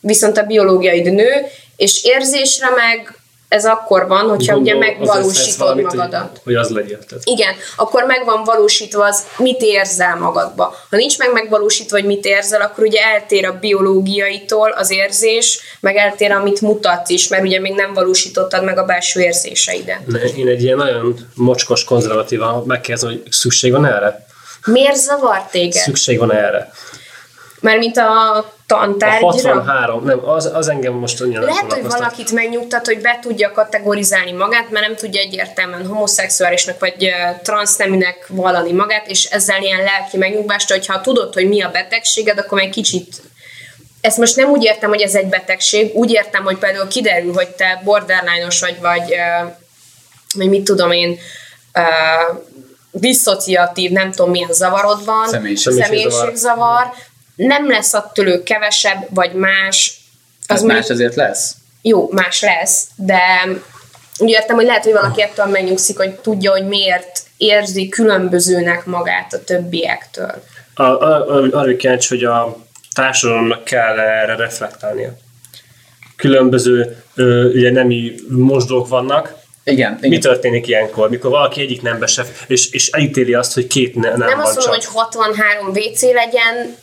Speaker 4: Viszont a biológiaid nő, És érzésre meg ez akkor van, hogyha
Speaker 5: Gondolom,
Speaker 4: ugye megvalósítod magadat.
Speaker 5: Hogy az legyen. Tehát.
Speaker 4: Igen, akkor meg van valósítva az, mit érzel magadba. Ha nincs meg megvalósítva, hogy mit érzel, akkor ugye eltér a biológiaitól az érzés, meg eltér, amit mutatsz is, mert ugye még nem valósítottad meg a belső érzéseidet.
Speaker 5: Ne, Én egy ilyen nagyon mocskos, konzervatívan megkérdezem, hogy szükség van erre?
Speaker 4: Miért zavar téged?
Speaker 5: Szükség van erre.
Speaker 4: Mert mint a
Speaker 5: A
Speaker 4: tantárgyra?
Speaker 5: 63, nem, az, az engem most annyira
Speaker 4: Lehet, hogy valakit megnyugtat, hogy be tudja kategorizálni magát, mert nem tudja egyértelműen homoszexuálisnak vagy transzneműnek vallani magát, és ezzel ilyen lelki megnyugvást, hogyha tudod, hogy mi a betegséged, akkor egy kicsit ezt most nem úgy értem, hogy ez egy betegség, úgy értem, hogy például kiderül, hogy te borderline-os vagy, vagy, vagy mit tudom én, diszociatív, nem tudom milyen zavarod van,
Speaker 3: Személyiség-
Speaker 4: személyiségzavar, nem lesz attól ő kevesebb, vagy más,
Speaker 3: Az
Speaker 4: mondjuk-
Speaker 3: más azért lesz.
Speaker 4: jó, más lesz, de úgy értem, hogy lehet, hogy valaki ettől megnyugszik, hogy tudja, hogy miért érzi különbözőnek magát a többiektől.
Speaker 5: A, a, a, arra kíváncsi, hogy a társadalomnak kell erre reflektálnia. Különböző ö, ugye nemi mosdók vannak.
Speaker 3: Igen, igen.
Speaker 5: Mi történik ilyenkor, mikor valaki egyik nembe se, és, és elítéli azt, hogy két ne, nem,
Speaker 4: Nem
Speaker 5: van
Speaker 4: azt mondom,
Speaker 5: csak.
Speaker 4: hogy 63 WC legyen,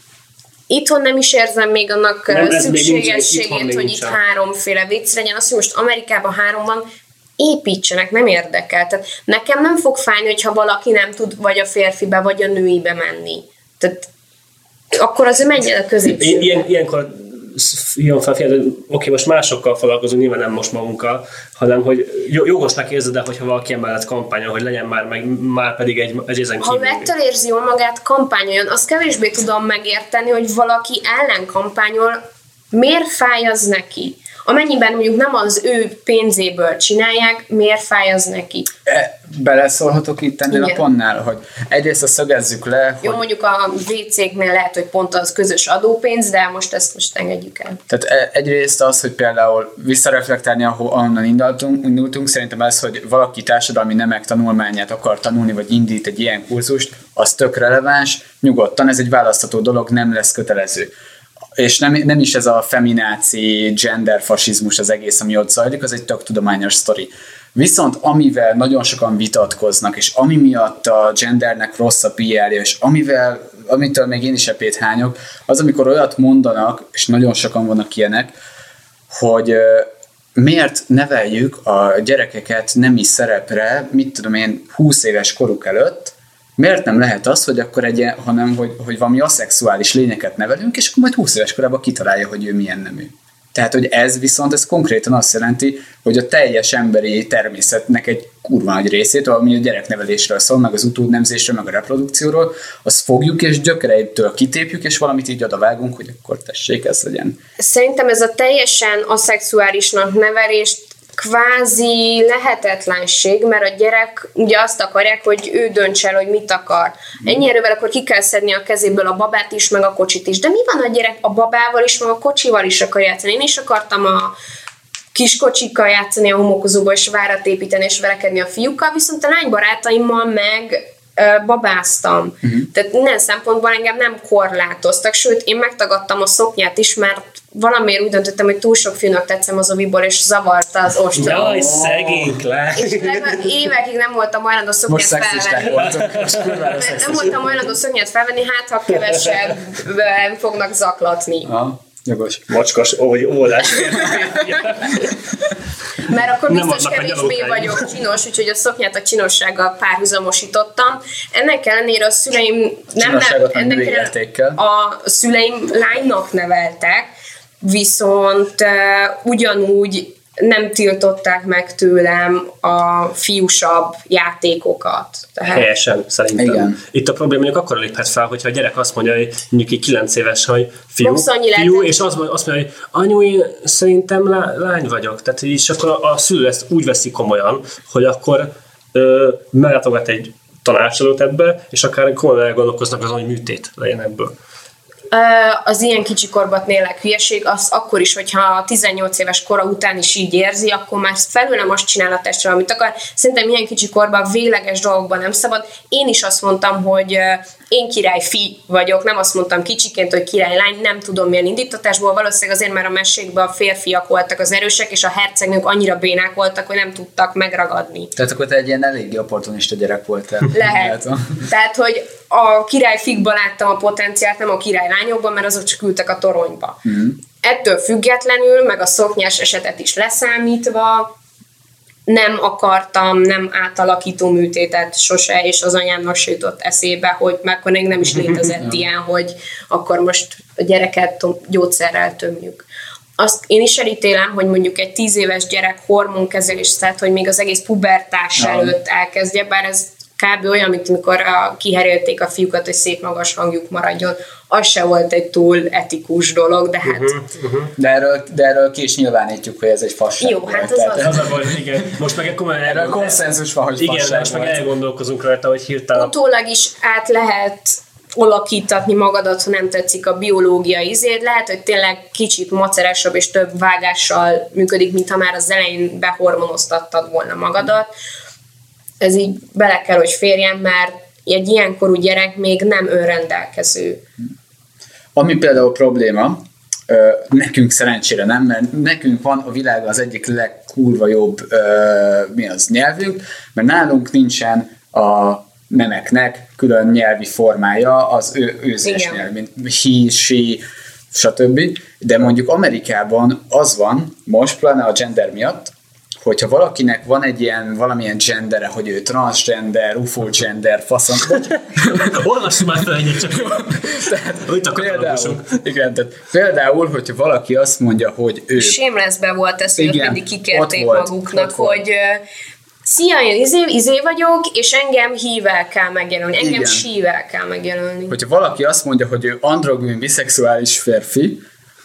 Speaker 4: Itthon nem is érzem még annak
Speaker 5: Nem, nincs,
Speaker 4: szükségességét,
Speaker 5: még
Speaker 4: hogy itt háromféle WC legyen. Azt, hogy most Amerikában három van, építsenek, nem érdekel. Tehát nekem nem fog fájni, hogyha valaki nem tud vagy a férfibe, vagy a nőibe menni. Tehát akkor azért menjen a középső.
Speaker 5: Ilyen, ilyen, ilyenkor jön fel, hogy oké, most másokkal foglalkozunk, nyilván nem most magunkkal, hanem hogy jo- jogosnak érzed el, hogyha valaki emellett kampányol, hogy legyen már, meg már pedig egy, egy ezen
Speaker 4: Ha
Speaker 5: kívül.
Speaker 4: ettől érzi jól magát, kampányoljon. Azt kevésbé tudom megérteni, hogy valaki ellen kampányol, miért fáj az neki? Amennyiben mondjuk nem az ő pénzéből csinálják, miért fáj az neki?
Speaker 3: E, Beleszólhatok itt ennél a pontnál, hogy egyrészt azt szögezzük le,
Speaker 4: Jó,
Speaker 3: hogy
Speaker 4: mondjuk a WC-knél lehet, hogy pont az közös adópénz, de most ezt most engedjük el.
Speaker 3: Tehát e- egyrészt az, hogy például visszareflektálni, ahol onnan indultunk, indultunk, szerintem ez, hogy valaki társadalmi nemek tanulmányát akar tanulni, vagy indít egy ilyen kurzust, az tök releváns, nyugodtan, ez egy választható dolog, nem lesz kötelező. És nem, nem is ez a femináci, genderfasizmus az egész, ami ott zajlik, az egy tök tudományos sztori. Viszont amivel nagyon sokan vitatkoznak, és ami miatt a gendernek rossz a pr és amivel, amitől még én is epét hányok, az amikor olyat mondanak, és nagyon sokan vannak ilyenek, hogy miért neveljük a gyerekeket nemi szerepre, mit tudom én, 20 éves koruk előtt, miért nem lehet az, hogy akkor egy, hanem hogy, hogy valami aszexuális lényeket nevelünk, és akkor majd 20 éves korában kitalálja, hogy ő milyen nemű. Tehát, hogy ez viszont, ez konkrétan azt jelenti, hogy a teljes emberi természetnek egy kurva nagy részét, ami a gyereknevelésről szól, meg az utódnemzésről, meg a reprodukcióról, azt fogjuk és gyökereitől kitépjük, és valamit így odavágunk, hogy akkor tessék, ez legyen.
Speaker 4: Szerintem ez a teljesen aszexuálisnak nevelést kvázi lehetetlenség, mert a gyerek ugye azt akarják, hogy ő dönts el, hogy mit akar. Ennyi erővel akkor ki kell szedni a kezéből a babát is, meg a kocsit is. De mi van a gyerek a babával is, meg a kocsival is akar játszani? Én is akartam a kiskocsikkal játszani a homokozóba, és várat építeni, és verekedni a fiúkkal, viszont a lánybarátaimmal meg babáztam. Uh-huh. Tehát minden szempontból engem nem korlátoztak, sőt, én megtagadtam a szoknyát is, mert valamiért úgy döntöttem, hogy túl sok fiúnak tetszem az oviból, és zavarta az ostor.
Speaker 5: Jaj, szegény Klár!
Speaker 4: És évekig nem voltam hajlandó szoknyát felvenni.
Speaker 3: most kurvára
Speaker 4: Nem voltam hajlandó szoknyát felvenni, hát ha kevesebben fognak zaklatni.
Speaker 3: Aha, jogos.
Speaker 5: Mocskos, ój, óvodás
Speaker 4: Mert akkor
Speaker 5: Nem
Speaker 4: biztos kevésbé vagyok csinos, úgyhogy a szoknyát a csinossággal párhuzamosítottam. Ennek ellenére a szüleim nem, ennek
Speaker 3: értékkel.
Speaker 4: a szüleim lánynak neveltek, viszont uh, ugyanúgy nem tiltották meg tőlem a fiúsabb játékokat. Tehát
Speaker 5: Helyesen, szerintem.
Speaker 3: Igen.
Speaker 5: Itt a probléma mondjuk akkor léphet fel, hogyha a gyerek azt mondja, hogy mondjuk egy 9 éves, hogy fiú, fiú és azt mondja, azt mondja, hogy anyu, én szerintem lá, lány vagyok. Tehát így, és akkor a, a szülő ezt úgy veszi komolyan, hogy akkor ö, meglátogat egy tanácsadót ebbe, és akár komolyan elgondolkoznak azon, hogy műtét legyen ebből.
Speaker 4: Az ilyen kicsi korban tényleg hülyeség, az akkor is, hogyha 18 éves kora után is így érzi, akkor már felőle most csinál a testre, amit akar. Szerintem ilyen kicsi korban végleges dolgokban nem szabad. Én is azt mondtam, hogy én királyfi vagyok, nem azt mondtam kicsiként, hogy királylány, nem tudom milyen indítatásból, valószínűleg azért, mert a mesékben a férfiak voltak az erősek, és a hercegnők annyira bénák voltak, hogy nem tudtak megragadni.
Speaker 3: Tehát akkor te egy ilyen eléggé opportunista gyerek voltál.
Speaker 4: Lehet. *laughs*
Speaker 3: Látom.
Speaker 4: Tehát, hogy a királyfikban láttam a potenciált, nem a királylányokban, mert azok csak ültek a toronyba. Mm. Ettől függetlenül, meg a szoknyás esetet is leszámítva, nem akartam nem átalakító műtétet sose, és az anyámnak se jutott eszébe, hogy meg akkor még nem is létezett *laughs* ilyen, hogy akkor most a gyereket gyógyszerrel tömjük. Azt én is elítélem, hogy mondjuk egy tíz éves gyerek hormonkezelés, tehát hogy még az egész pubertás előtt elkezdje, bár ez kb. olyan, mint amikor a, kiherélték a fiúkat, hogy szép magas hangjuk maradjon. Az se volt egy túl etikus dolog, de hát
Speaker 3: De erről, de erről ki is nyilvánítjuk, hogy ez egy fasság
Speaker 4: Jó,
Speaker 3: volt.
Speaker 4: hát az
Speaker 3: Tehát
Speaker 4: az.
Speaker 5: Az a baj, igen. Most meg komolyan
Speaker 3: Erről konszenzus van, hogy
Speaker 5: Igen, most meg
Speaker 3: volt.
Speaker 5: elgondolkozunk rajta, hogy hirtelen
Speaker 4: utólag is át lehet alakítatni magadat, ha nem tetszik a biológiai izéd. Lehet, hogy tényleg kicsit maceresabb és több vágással működik, mint ha már az elején behormonoztattad volna magadat. Ez így bele kell, hogy férjen, mert egy ilyenkorú gyerek még nem önrendelkező.
Speaker 3: Ami például probléma, nekünk szerencsére nem, mert nekünk van a világon az egyik legkurva jobb mi az nyelvünk, mert nálunk nincsen a nemeknek külön nyelvi formája az ő, őzés
Speaker 4: Igen.
Speaker 3: nyelv, mint he, she, stb. De mondjuk Amerikában az van, most pláne a gender miatt, hogyha valakinek van egy ilyen valamilyen gendere, hogy ő transgender, ufo gender, faszom, *laughs*
Speaker 5: Olvassuk már fel egyet csak.
Speaker 3: tehát
Speaker 5: Itt a
Speaker 3: például, igen, tehát például, hogyha valaki azt mondja, hogy ő
Speaker 4: Shamelessbe volt ez, hogy mindig kikérték
Speaker 3: volt,
Speaker 4: maguknak, hogy Szia, én izé, izé vagyok, és engem hível kell megjelölni, engem
Speaker 3: Igen.
Speaker 4: sível kell megjelölni.
Speaker 3: hogyha valaki azt mondja, hogy ő androgyn, biszexuális férfi,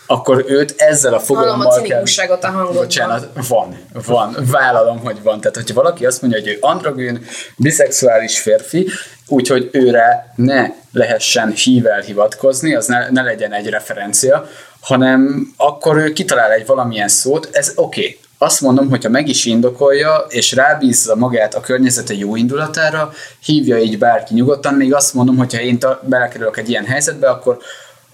Speaker 3: akkor őt ezzel a
Speaker 4: Hallom a
Speaker 3: fogalommal
Speaker 4: cinikusságot a hangodban.
Speaker 3: Bocsánat, van, van, vállalom, hogy van. Tehát, hogyha valaki azt mondja, hogy ő androgyn, biszexuális férfi, úgyhogy őre ne lehessen hível hivatkozni, az ne, ne legyen egy referencia, hanem akkor ő kitalál egy valamilyen szót, ez oké. Okay. Azt mondom, hogyha meg is indokolja, és rábízza magát a környezete jó indulatára, hívja így bárki nyugodtan, még azt mondom, hogyha én ta- belekerülök egy ilyen helyzetbe, akkor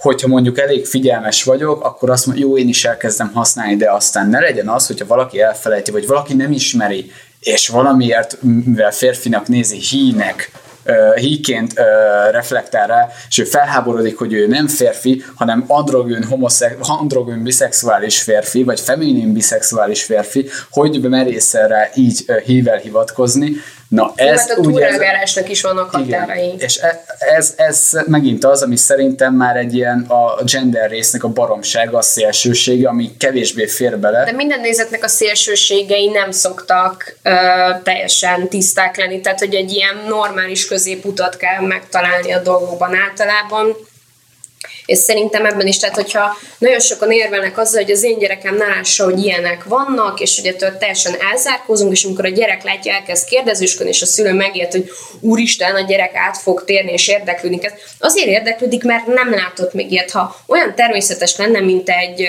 Speaker 3: hogyha mondjuk elég figyelmes vagyok, akkor azt mondom, jó, én is elkezdem használni, de aztán ne legyen az, hogyha valaki elfelejti, vagy valaki nem ismeri, és valamiért, mivel férfinak nézi hínek, híként ö, reflektál rá, és ő felháborodik, hogy ő nem férfi, hanem androgyn, homoszek, androgyn biszexuális férfi, vagy feminin biszexuális férfi, hogy merészel rá így hível hivatkozni. Na
Speaker 4: Ez,
Speaker 3: ez
Speaker 4: hát a
Speaker 3: úgy érzem-
Speaker 4: túlreagálásnak is vannak határai.
Speaker 3: igen. És e- ez, ez megint az, ami szerintem már egy ilyen a gender résznek a baromsága, a szélsősége, ami kevésbé fér bele.
Speaker 4: De minden nézetnek a szélsőségei nem szoktak ö, teljesen tiszták lenni, tehát hogy egy ilyen normális középutat kell megtalálni a dolgokban általában, és szerintem ebben is, tehát hogyha nagyon sokan érvelnek azzal, hogy az én gyerekem ne lássa, hogy ilyenek vannak, és hogy ettől teljesen elzárkózunk, és amikor a gyerek látja, elkezd kérdezősködni, és a szülő megért, hogy úristen, a gyerek át fog térni, és érdeklődik. Ez azért érdeklődik, mert nem látott még ilyet. Ha olyan természetes lenne, mint egy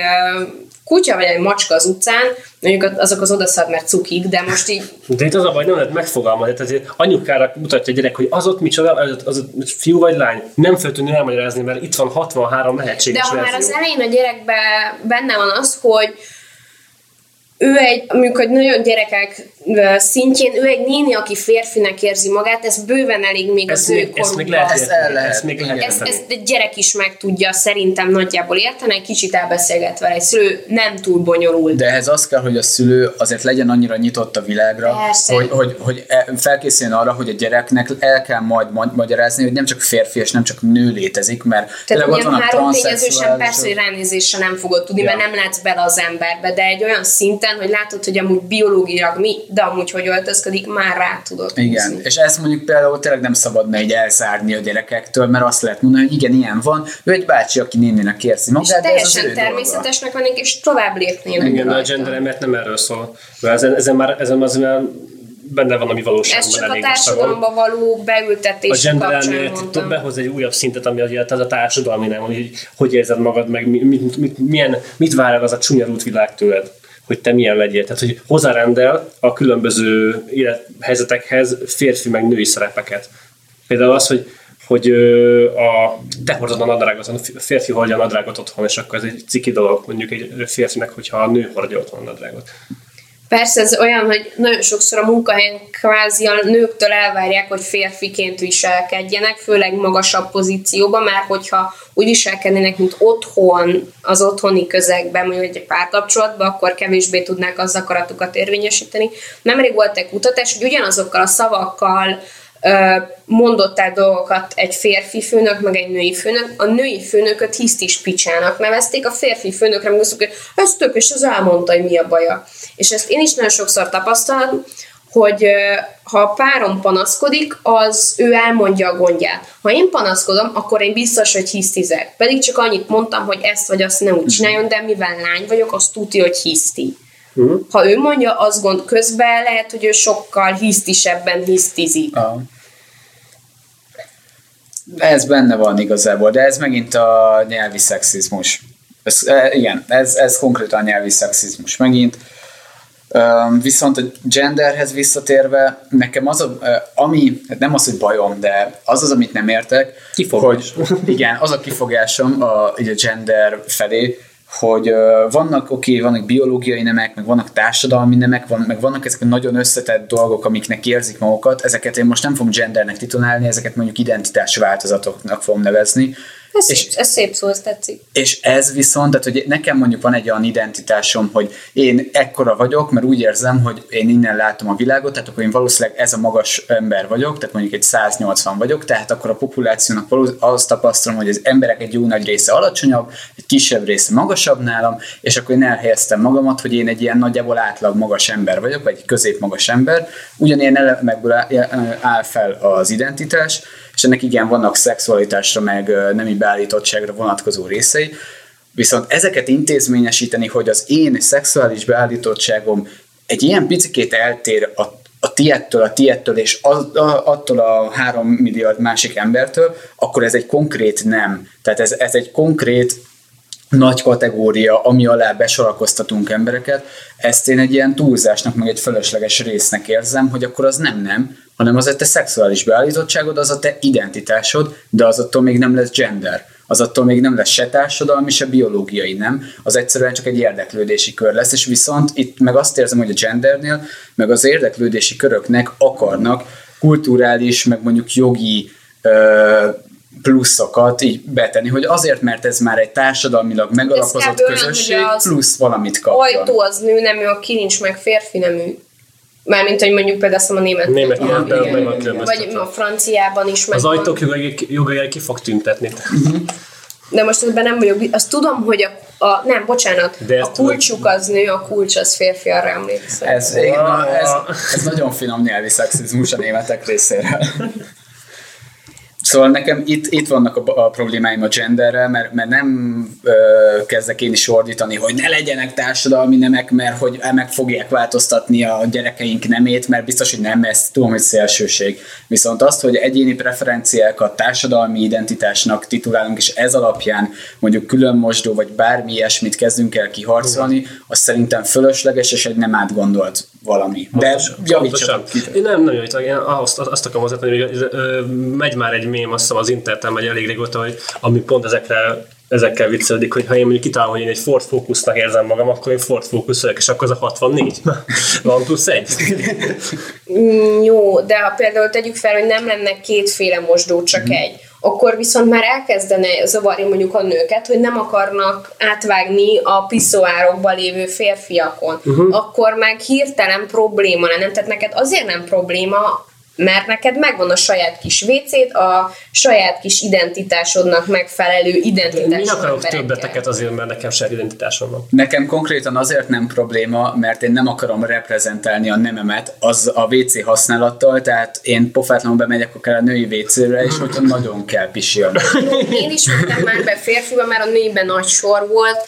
Speaker 4: kutya vagy egy macska az utcán, mondjuk azok az odaszad, mert cukik, de most így
Speaker 5: De itt az a baj, nem lehet megfogalmazni. Tehát azért anyukára mutatja a gyerek, hogy az ott micsoda, az ott, az ott fiú vagy lány. Nem fel tudni elmagyarázni, mert itt van 63
Speaker 4: De
Speaker 5: lehetséges
Speaker 4: ha már az elején a gyerekben benne van az, hogy ő egy, hogy nagyon gyerekek szintjén, ő egy néni, aki férfinek érzi magát, ez bőven elég még
Speaker 5: Ezt
Speaker 4: az ő
Speaker 5: még, ezt még
Speaker 4: korukban.
Speaker 5: lehet
Speaker 3: Ezt el lehet,
Speaker 5: Ezt még lehet.
Speaker 4: Ezt, ezt egy gyerek is meg tudja szerintem nagyjából érteni, egy kicsit elbeszélget vele, egy szülő nem túl bonyolult.
Speaker 3: De ehhez az kell, hogy a szülő azért legyen annyira nyitott a világra,
Speaker 4: Persze.
Speaker 3: hogy, hogy, hogy e- felkészüljön arra, hogy a gyereknek el kell majd ma- magyarázni, hogy nem csak férfi és nem csak nő létezik, mert
Speaker 4: Tehát
Speaker 3: ott
Speaker 4: ugye
Speaker 3: van a
Speaker 4: három tényezősen
Speaker 3: transzexuális-
Speaker 4: persze, hogy ránézésre nem fogod tudni,
Speaker 3: Ja.
Speaker 4: mert nem látsz bele az emberbe, de egy olyan szinten, hogy látod, hogy amúgy biológiailag mi, de amúgy hogy öltözködik, már rá tudod
Speaker 3: Igen,
Speaker 4: húzni.
Speaker 3: és ezt mondjuk például tényleg nem szabadna így elzárni a gyerekektől, mert azt lehet mondani, hogy igen, ilyen van, ő egy bácsi, aki néninek érzi
Speaker 4: És
Speaker 3: magát, de ez az
Speaker 4: teljesen természetesnek vennék, és tovább lépnének.
Speaker 5: Igen, de a
Speaker 4: rajta.
Speaker 5: gender emiatt nem erről szól. Mert ezen, ezen már, ezen az már benne van a mi valóságban
Speaker 4: Ez csak a
Speaker 5: elég
Speaker 4: társadalomba való
Speaker 5: A
Speaker 4: beültetés
Speaker 5: gender
Speaker 4: kapcsán
Speaker 5: elmélet
Speaker 4: mondtam.
Speaker 5: behoz egy újabb szintet, ami az a társadalmi nem, hogy hogy érzed magad, meg mi, mit, mit, milyen, mit vár el az a csúnya rútvilág tőled, hogy te milyen legyél. Tehát, hogy hozzárendel a különböző élethelyzetekhez férfi meg női szerepeket. Például az, hogy hogy a, te hordod a nadrágot, a férfi hordja a nadrágot otthon, és akkor ez egy ciki dolog mondjuk egy férfinek, hogyha a nő hordja otthon a nadrágot.
Speaker 4: Persze ez olyan, hogy nagyon sokszor a munkahelyen kvázi a nőktől elvárják, hogy férfiként viselkedjenek, főleg magasabb pozícióban, mert hogyha úgy viselkednének, mint otthon, az otthoni közegben, mondjuk egy párkapcsolatban, akkor kevésbé tudnák az akaratukat érvényesíteni. Nemrég volt egy kutatás, hogy ugyanazokkal a szavakkal mondott el dolgokat egy férfi főnök, meg egy női főnök. A női főnököt hisztis picsának nevezték, a férfi főnökre meg azt hogy ez tök, és az elmondta, hogy mi a baja. És ezt én is nagyon sokszor tapasztalom, hogy ha a párom panaszkodik, az ő elmondja a gondját. Ha én panaszkodom, akkor én biztos, hogy hisztizek. Pedig csak annyit mondtam, hogy ezt vagy azt ne úgy csináljon, de mivel lány vagyok, azt tudja, hogy hiszti. Ha ő mondja, az gond közben lehet, hogy ő sokkal hisztisebben hisztizik.
Speaker 3: A... Ez benne van igazából, de ez megint a nyelvi szexizmus. Ez, e, igen, ez, ez konkrétan a nyelvi szexizmus megint. Um, viszont a genderhez visszatérve, nekem az, a, ami, hát nem az, hogy bajom, de az az, amit nem értek,
Speaker 5: Kifogás.
Speaker 3: hogy igen, az a kifogásom a, így a gender felé, hogy vannak, oké, okay, vannak biológiai nemek, meg vannak társadalmi nemek, van, meg vannak ezek a nagyon összetett dolgok, amiknek érzik magukat, ezeket én most nem fogom gendernek titulálni, ezeket mondjuk identitás változatoknak fogom nevezni,
Speaker 4: Ez,
Speaker 3: és-
Speaker 4: ez szép szó, ez tetszik.
Speaker 3: és ez viszont, tehát hogy nekem mondjuk van egy olyan identitásom, hogy én ekkora vagyok, mert úgy érzem, hogy én innen látom a világot, tehát akkor én valószínűleg ez a magas ember vagyok, tehát mondjuk egy 180 vagyok, tehát akkor a populációnak azt tapasztalom, hogy az emberek egy jó nagy része alacsonyabb, egy kisebb része magasabb nálam, és akkor én elhelyeztem magamat, hogy én egy ilyen nagyjából átlag magas ember vagyok, vagy egy középmagas ember. Ugyanilyen elemekből áll fel az identitás, és ennek igen vannak szexualitásra, meg nemi beállítottságra vonatkozó részei, viszont ezeket intézményesíteni, hogy az én szexuális beállítottságom egy ilyen picikét eltér a, a tiettől, a tiettől és az, a, attól a három milliárd másik embertől, akkor ez egy konkrét nem. Tehát ez, ez egy konkrét nagy kategória, ami alá besorakoztatunk embereket, ezt én egy ilyen túlzásnak, meg egy fölösleges résznek érzem, hogy akkor az nem nem, hanem az a te szexuális beállítottságod, az a te identitásod, de az attól még nem lesz gender. Az attól még nem lesz se társadalmi, se biológiai nem, az egyszerűen csak egy érdeklődési kör lesz, és viszont itt meg azt érzem, hogy a gendernél, meg az érdeklődési köröknek akarnak kulturális, meg mondjuk jogi pluszokat így betenni, hogy azért, mert ez már egy társadalmilag megalapozott
Speaker 4: olyan,
Speaker 3: közösség,
Speaker 4: hogy az
Speaker 3: plusz valamit kapjon.
Speaker 4: Ajtó az nő nemű, a kilincs meg férfi nemű. Mármint, hogy mondjuk például azt a német.
Speaker 5: Német
Speaker 4: nem
Speaker 5: nyelvben
Speaker 4: tudom,
Speaker 5: meg van
Speaker 4: Vagy
Speaker 5: különböztetve.
Speaker 4: a franciában is meg
Speaker 5: Az ajtók jogai, jogai ki fog tüntetni.
Speaker 4: De most ebben nem vagyok, azt tudom, hogy a, a nem, bocsánat,
Speaker 5: De
Speaker 4: a kulcsuk az nő, a kulcs az férfi, arra emlékszem.
Speaker 3: Ez, igen, ez, ez nagyon finom nyelvi szexizmus a németek részéről. Szóval nekem itt, itt vannak a, a problémáim a genderrel, mert, mert nem ö, kezdek én is ordítani, hogy ne legyenek társadalmi nemek, mert hogy meg fogják változtatni a gyerekeink nemét, mert biztos, hogy nem, ez tudom, hogy szélsőség. Viszont azt, hogy egyéni preferenciákat társadalmi identitásnak titulálunk, és ez alapján mondjuk külön mosdó, vagy bármi ilyesmit kezdünk el kiharcolni, az szerintem fölösleges, és egy nem átgondolt valami. De.
Speaker 5: Én nem, nem javítok, én azt, azt akarom hozzátenni, hogy megy már egy mém, azt hiszem az interneten megy elég régóta, hogy ami pont ezekre ezekkel viccelődik, hogy ha én mondjuk kitálom, hogy én egy Ford Focusnak érzem magam, akkor én Ford Focus vagyok, és akkor az a 64. *laughs* Van plusz egy.
Speaker 4: Mm, jó, de ha például tegyük fel, hogy nem lenne kétféle mosdó, csak egy, akkor viszont már elkezdene zavarni mondjuk a nőket, hogy nem akarnak átvágni a piszoárokba lévő férfiakon. Uh-huh. Akkor meg hirtelen probléma lenne. Tehát neked azért nem probléma, mert neked megvan a saját kis vécét, a saját kis identitásodnak megfelelő
Speaker 5: Én
Speaker 4: identitás.
Speaker 5: mi akarok többeteket azért, mert nekem saját identitásom van.
Speaker 3: Nekem konkrétan azért nem probléma, mert én nem akarom reprezentálni a nememet az a WC használattal, tehát én pofátlanul bemegyek akár a női WC-re, és hogyha nagyon kell pisilni.
Speaker 4: Én is mentem már be férfiba, mert a nőiben nagy sor volt,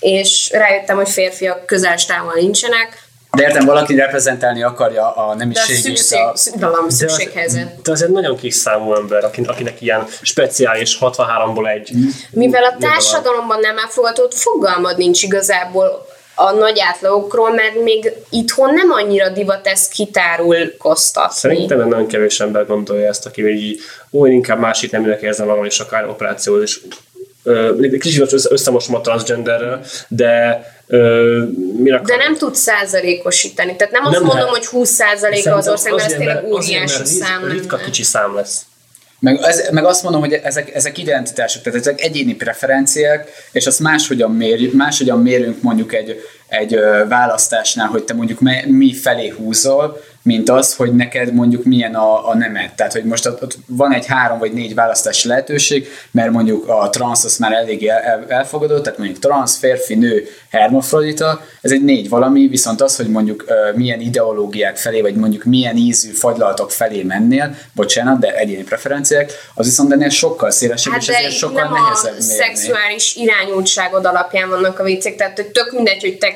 Speaker 4: és rájöttem, hogy férfiak közel nincsenek,
Speaker 3: De értem, valaki reprezentálni akarja a
Speaker 4: De a
Speaker 3: nemiségét.
Speaker 4: szükség,
Speaker 3: A...
Speaker 4: szü- valami
Speaker 5: De az,
Speaker 4: szükséghelyzet.
Speaker 5: de az egy nagyon kis számú ember, akin- akinek ilyen speciális 63-ból egy.
Speaker 4: Mivel a társadalomban nem elfogadott, fogalmad nincs igazából a nagy átlagokról, mert még itthon nem annyira divat ezt kitárulkoztatni.
Speaker 5: Szerintem nagyon kevés ember gondolja ezt, aki így, ó, én inkább másik neműnek érzem magam, és akár operáció is. Kicsit össze- összemosom a transgenderrel, de ö, mire
Speaker 4: De nem tud százalékosítani. Tehát nem azt
Speaker 5: Nem
Speaker 4: mondom,
Speaker 5: lehet.
Speaker 4: hogy 20 százaléka az
Speaker 5: Szerintem
Speaker 4: országban, ez tényleg óriási szám
Speaker 5: Ritka kicsi szám lesz.
Speaker 3: Meg, ez, meg azt mondom, hogy ezek, ezek identitások, tehát ezek egyéni preferenciák, és azt máshogyan, mérjük, máshogyan mérünk mondjuk egy, egy választásnál, hogy te mondjuk mi felé húzol, mint az, hogy neked mondjuk milyen a, a nemed. Tehát, hogy most ott, ott van egy három vagy négy választási lehetőség, mert mondjuk a transz az már eléggé el, el, elfogadott, tehát mondjuk transz, férfi, nő, hermafrodita, ez egy négy valami, viszont az, hogy mondjuk ö, milyen ideológiák felé, vagy mondjuk milyen ízű fagylalatok felé mennél, bocsánat, de egyéni preferenciák, az viszont ennél sokkal szélesebb,
Speaker 4: Hát
Speaker 3: és ezért sokkal
Speaker 4: nem
Speaker 3: nehezebb
Speaker 4: a
Speaker 3: mérni.
Speaker 4: szexuális irányultságod alapján vannak a viccek, tehát hogy tök mindegy, hogy te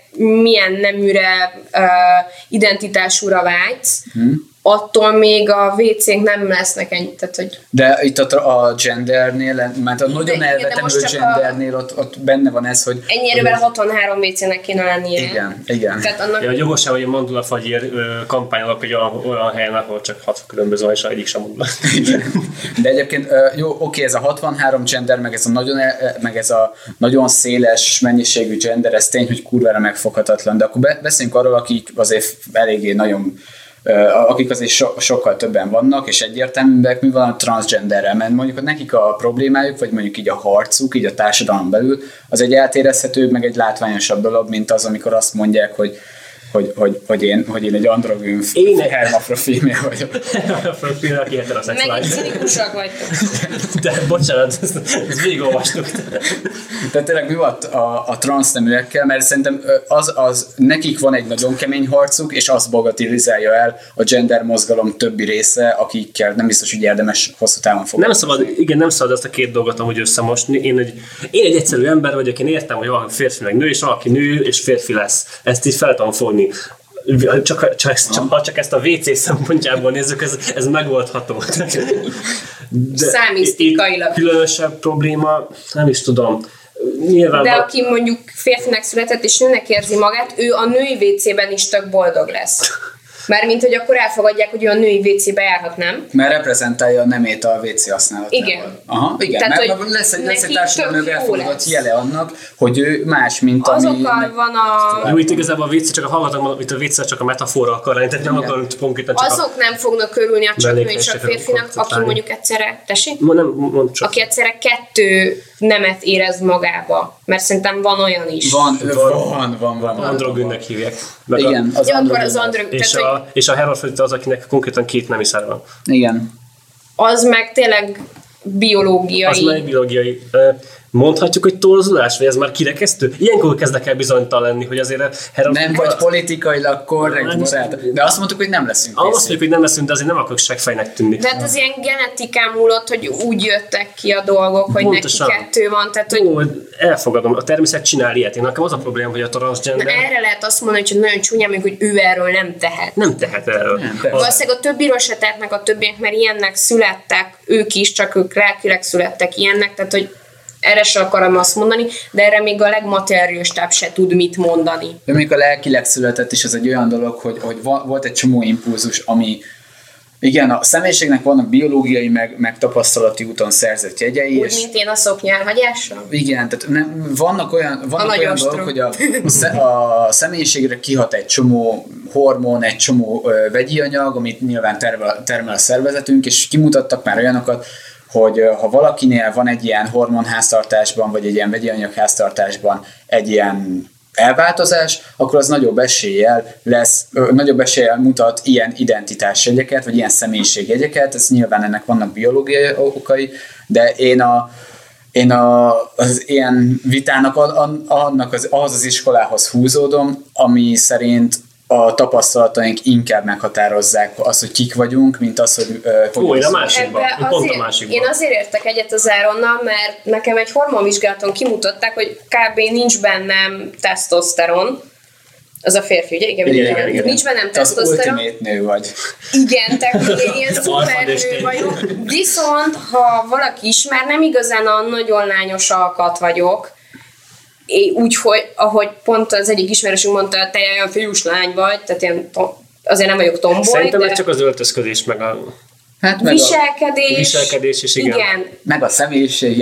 Speaker 4: milyen neműre, uh, identitásúra vágysz, hmm. attól még a WC-k nem lesznek ennyi, tehát hogy
Speaker 3: De itt a, a gendernél, mert a nagyon
Speaker 4: igen, csak a-
Speaker 3: gendernél ott, ott benne van ez, hogy
Speaker 4: ennyi erővel 63 WC-nek kéne lennie.
Speaker 3: igen, igen.
Speaker 4: Tehát annak
Speaker 5: Ja, a jogosság, hogy a Mandula fagyér ö, kampányolok egy olyan, olyan helyen, ahol csak hat különböző van, és egyik sem mondva.
Speaker 3: De egyébként jó, oké, ez a 63 gender, meg ez a nagyon, e- meg ez a nagyon széles mennyiségű gender, ez tény, hogy kurvára megfoghatatlan, de akkor be, beszéljünk arról, akik azért eléggé nagyon akik azért so, sokkal többen vannak, és egyértelműbbek, mi van a transgenderrel, mert mondjuk hogy nekik a problémájuk, vagy mondjuk így a harcuk, így a társadalom belül, az egy eltérezhetőbb, meg egy látványosabb dolog, mint az, amikor azt mondják, hogy hogy, hogy, hogy, én, hogy én egy androgyn
Speaker 5: Én egy-
Speaker 3: hermafrofémia vagyok. *laughs*
Speaker 5: a film, aki
Speaker 4: megint
Speaker 5: heteroszexuális.
Speaker 4: cinikusak vagytok. *laughs*
Speaker 5: De bocsánat, ezt, ezt végigolvastuk.
Speaker 3: Tehát tényleg mi volt a, a transzneműekkel, mert szerintem az, az, nekik van egy nagyon kemény harcuk, és azt bagatilizálja el a gender mozgalom többi része, akikkel nem biztos, hogy érdemes hosszú távon
Speaker 5: Nem
Speaker 3: foglalkozni.
Speaker 5: szabad, igen, nem szabad ezt a két dolgot amúgy összemosni. Én egy, én egy egyszerű ember vagyok, én értem, hogy valaki férfi meg nő, és valaki nő és férfi lesz. Ezt így fel tudom fogni. Csak, csak, csak, ha csak ezt a WC szempontjából nézzük, ez, ez megoldható. De
Speaker 4: Számisztikailag.
Speaker 5: Különösebb probléma, nem is tudom. Nyilván
Speaker 4: De
Speaker 5: van-
Speaker 4: aki mondjuk férfinek született és nőnek érzi magát, ő a női WC-ben is tök boldog lesz. Mármint, hogy akkor elfogadják, hogy ő a női WC-be járhat, nem?
Speaker 3: Mert reprezentálja a nemét a WC használatával.
Speaker 4: Igen.
Speaker 3: Aha, igen.
Speaker 4: Tehát,
Speaker 3: Tehát,
Speaker 4: hogy
Speaker 3: mert lesz egy, lesz egy társadalmi elfogadott jele annak, hogy ő más, mint ami...
Speaker 4: Azokkal van a...
Speaker 5: Jó, itt igazából a WC, csak a hallgatom, itt a WC csak a metafora akar lenni, tehát nem
Speaker 3: Igen.
Speaker 5: akarunk konkrétan csak
Speaker 4: Azok nem fognak örülni a csak nő és csak
Speaker 5: Mellékességre
Speaker 4: férfinak, aki mondjuk egyszerre, tessék?
Speaker 5: a... Nem, mond csak.
Speaker 4: Aki egyszerre kettő nemet érez magába. Mert szerintem van olyan is.
Speaker 3: Van,
Speaker 5: Van.
Speaker 3: van, van.
Speaker 5: Androgynnek hívják. Meg
Speaker 3: Igen,
Speaker 5: A,
Speaker 3: az
Speaker 4: Ja,
Speaker 3: androgyn.
Speaker 4: az androg,
Speaker 5: és,
Speaker 4: tehát, hogy
Speaker 5: a, és a hermafrodita az, akinek konkrétan két nemi szár van.
Speaker 3: Igen.
Speaker 4: az meg tényleg biológiai.
Speaker 5: Az már egy biológiai. Mondhatjuk, hogy torzulás, vagy ez már kirekesztő? Ilyenkor kezdek el bizonytalan lenni, hogy azért a hermafrodita...
Speaker 3: Nem vagy politikailag korrekt, barát. De azt mondtuk, hogy nem leszünk
Speaker 5: Azt mondjuk, hogy nem leszünk, de azért nem akarok seggfejnek tűnni.
Speaker 4: De hát az ilyen genetikán múlott, hogy úgy jöttek ki a dolgok, hogy
Speaker 5: Pontosan.
Speaker 4: neki kettő van, tehát hogy
Speaker 5: Jó, elfogadom, a természet csinál ilyet. Én nekem az a probléma, hogy a
Speaker 4: na,
Speaker 5: transgender
Speaker 4: erre lehet azt mondani, hogy nagyon csúnya, még hogy ő erről nem tehet.
Speaker 5: nem tehet erről.
Speaker 3: Nem.
Speaker 5: Az-
Speaker 4: Valószínűleg a többiről se tehetnek a többiek, mert ilyennek születtek, ők is, csak ők lelkileg születtek ilyennek, tehát hogy erre se akarom azt mondani, de erre még a legmaterialistább se tud mit mondani.
Speaker 3: De mondjuk a lelkileg született is az egy olyan dolog, hogy, hogy volt egy csomó impulzus, ami igen, a személyiségnek vannak biológiai, meg, meg tapasztalati úton szerzett jegyei,
Speaker 4: Úgy,
Speaker 3: és
Speaker 4: mint én a szoknyálhagyásra.
Speaker 3: igen, tehát nem, vannak olyan, vannak olyan dolgok, hogy a, a személyiségre kihat egy csomó hormon, egy csomó ö, vegyi anyag, amit nyilván termel, termel a szervezetünk, és kimutattak már olyanokat, hogy ha valakinél van egy ilyen hormonháztartásban, vagy egy ilyen vegyi anyag-háztartásban egy ilyen elváltozás, akkor az nagyobb eséllyel lesz, ö, nagyobb eséllyel mutat ilyen identitásjegyeket, vagy ilyen személyiségjegyeket, ez nyilván ennek vannak biológiai okai, de én a, én a, az ilyen vitának a- a- annak az, ahhoz az iskolához húzódom, ami szerint a tapasztalataink inkább meghatározzák azt, hogy kik vagyunk, mint az, hogy... hogy
Speaker 5: Ó, én a
Speaker 3: az-
Speaker 5: másikban.
Speaker 4: Ebbe
Speaker 5: Én pont a
Speaker 4: azért,
Speaker 5: másikban.
Speaker 4: én azért értek egyet az Áronnal, mert nekem egy hormonvizsgálaton kimutatták, hogy kb. nincs bennem tesztoszteron, Az a férfi, ugye? Igen,
Speaker 5: Igen,
Speaker 4: igen,
Speaker 5: igen.
Speaker 4: Nincs bennem
Speaker 3: Te az
Speaker 4: tesztoszteron.
Speaker 3: ultimate nő vagy.
Speaker 4: Igen, tehát *laughs* ugye ilyen szupernő vagyok. Viszont, ha valaki ismer, nem igazán a nagyon lányos alkat vagyok. Úgy, hogy, ahogy pont az egyik ismerősünk mondta, te olyan fiús lány vagy, tehát ilyen azért nem vagyok tomboly,
Speaker 5: Szerintem
Speaker 4: de
Speaker 5: ez csak az öltözködés, meg a
Speaker 3: Hát meg a,
Speaker 4: viselkedés.
Speaker 5: viselkedés is, igen.
Speaker 4: igen.
Speaker 3: meg a személyiség.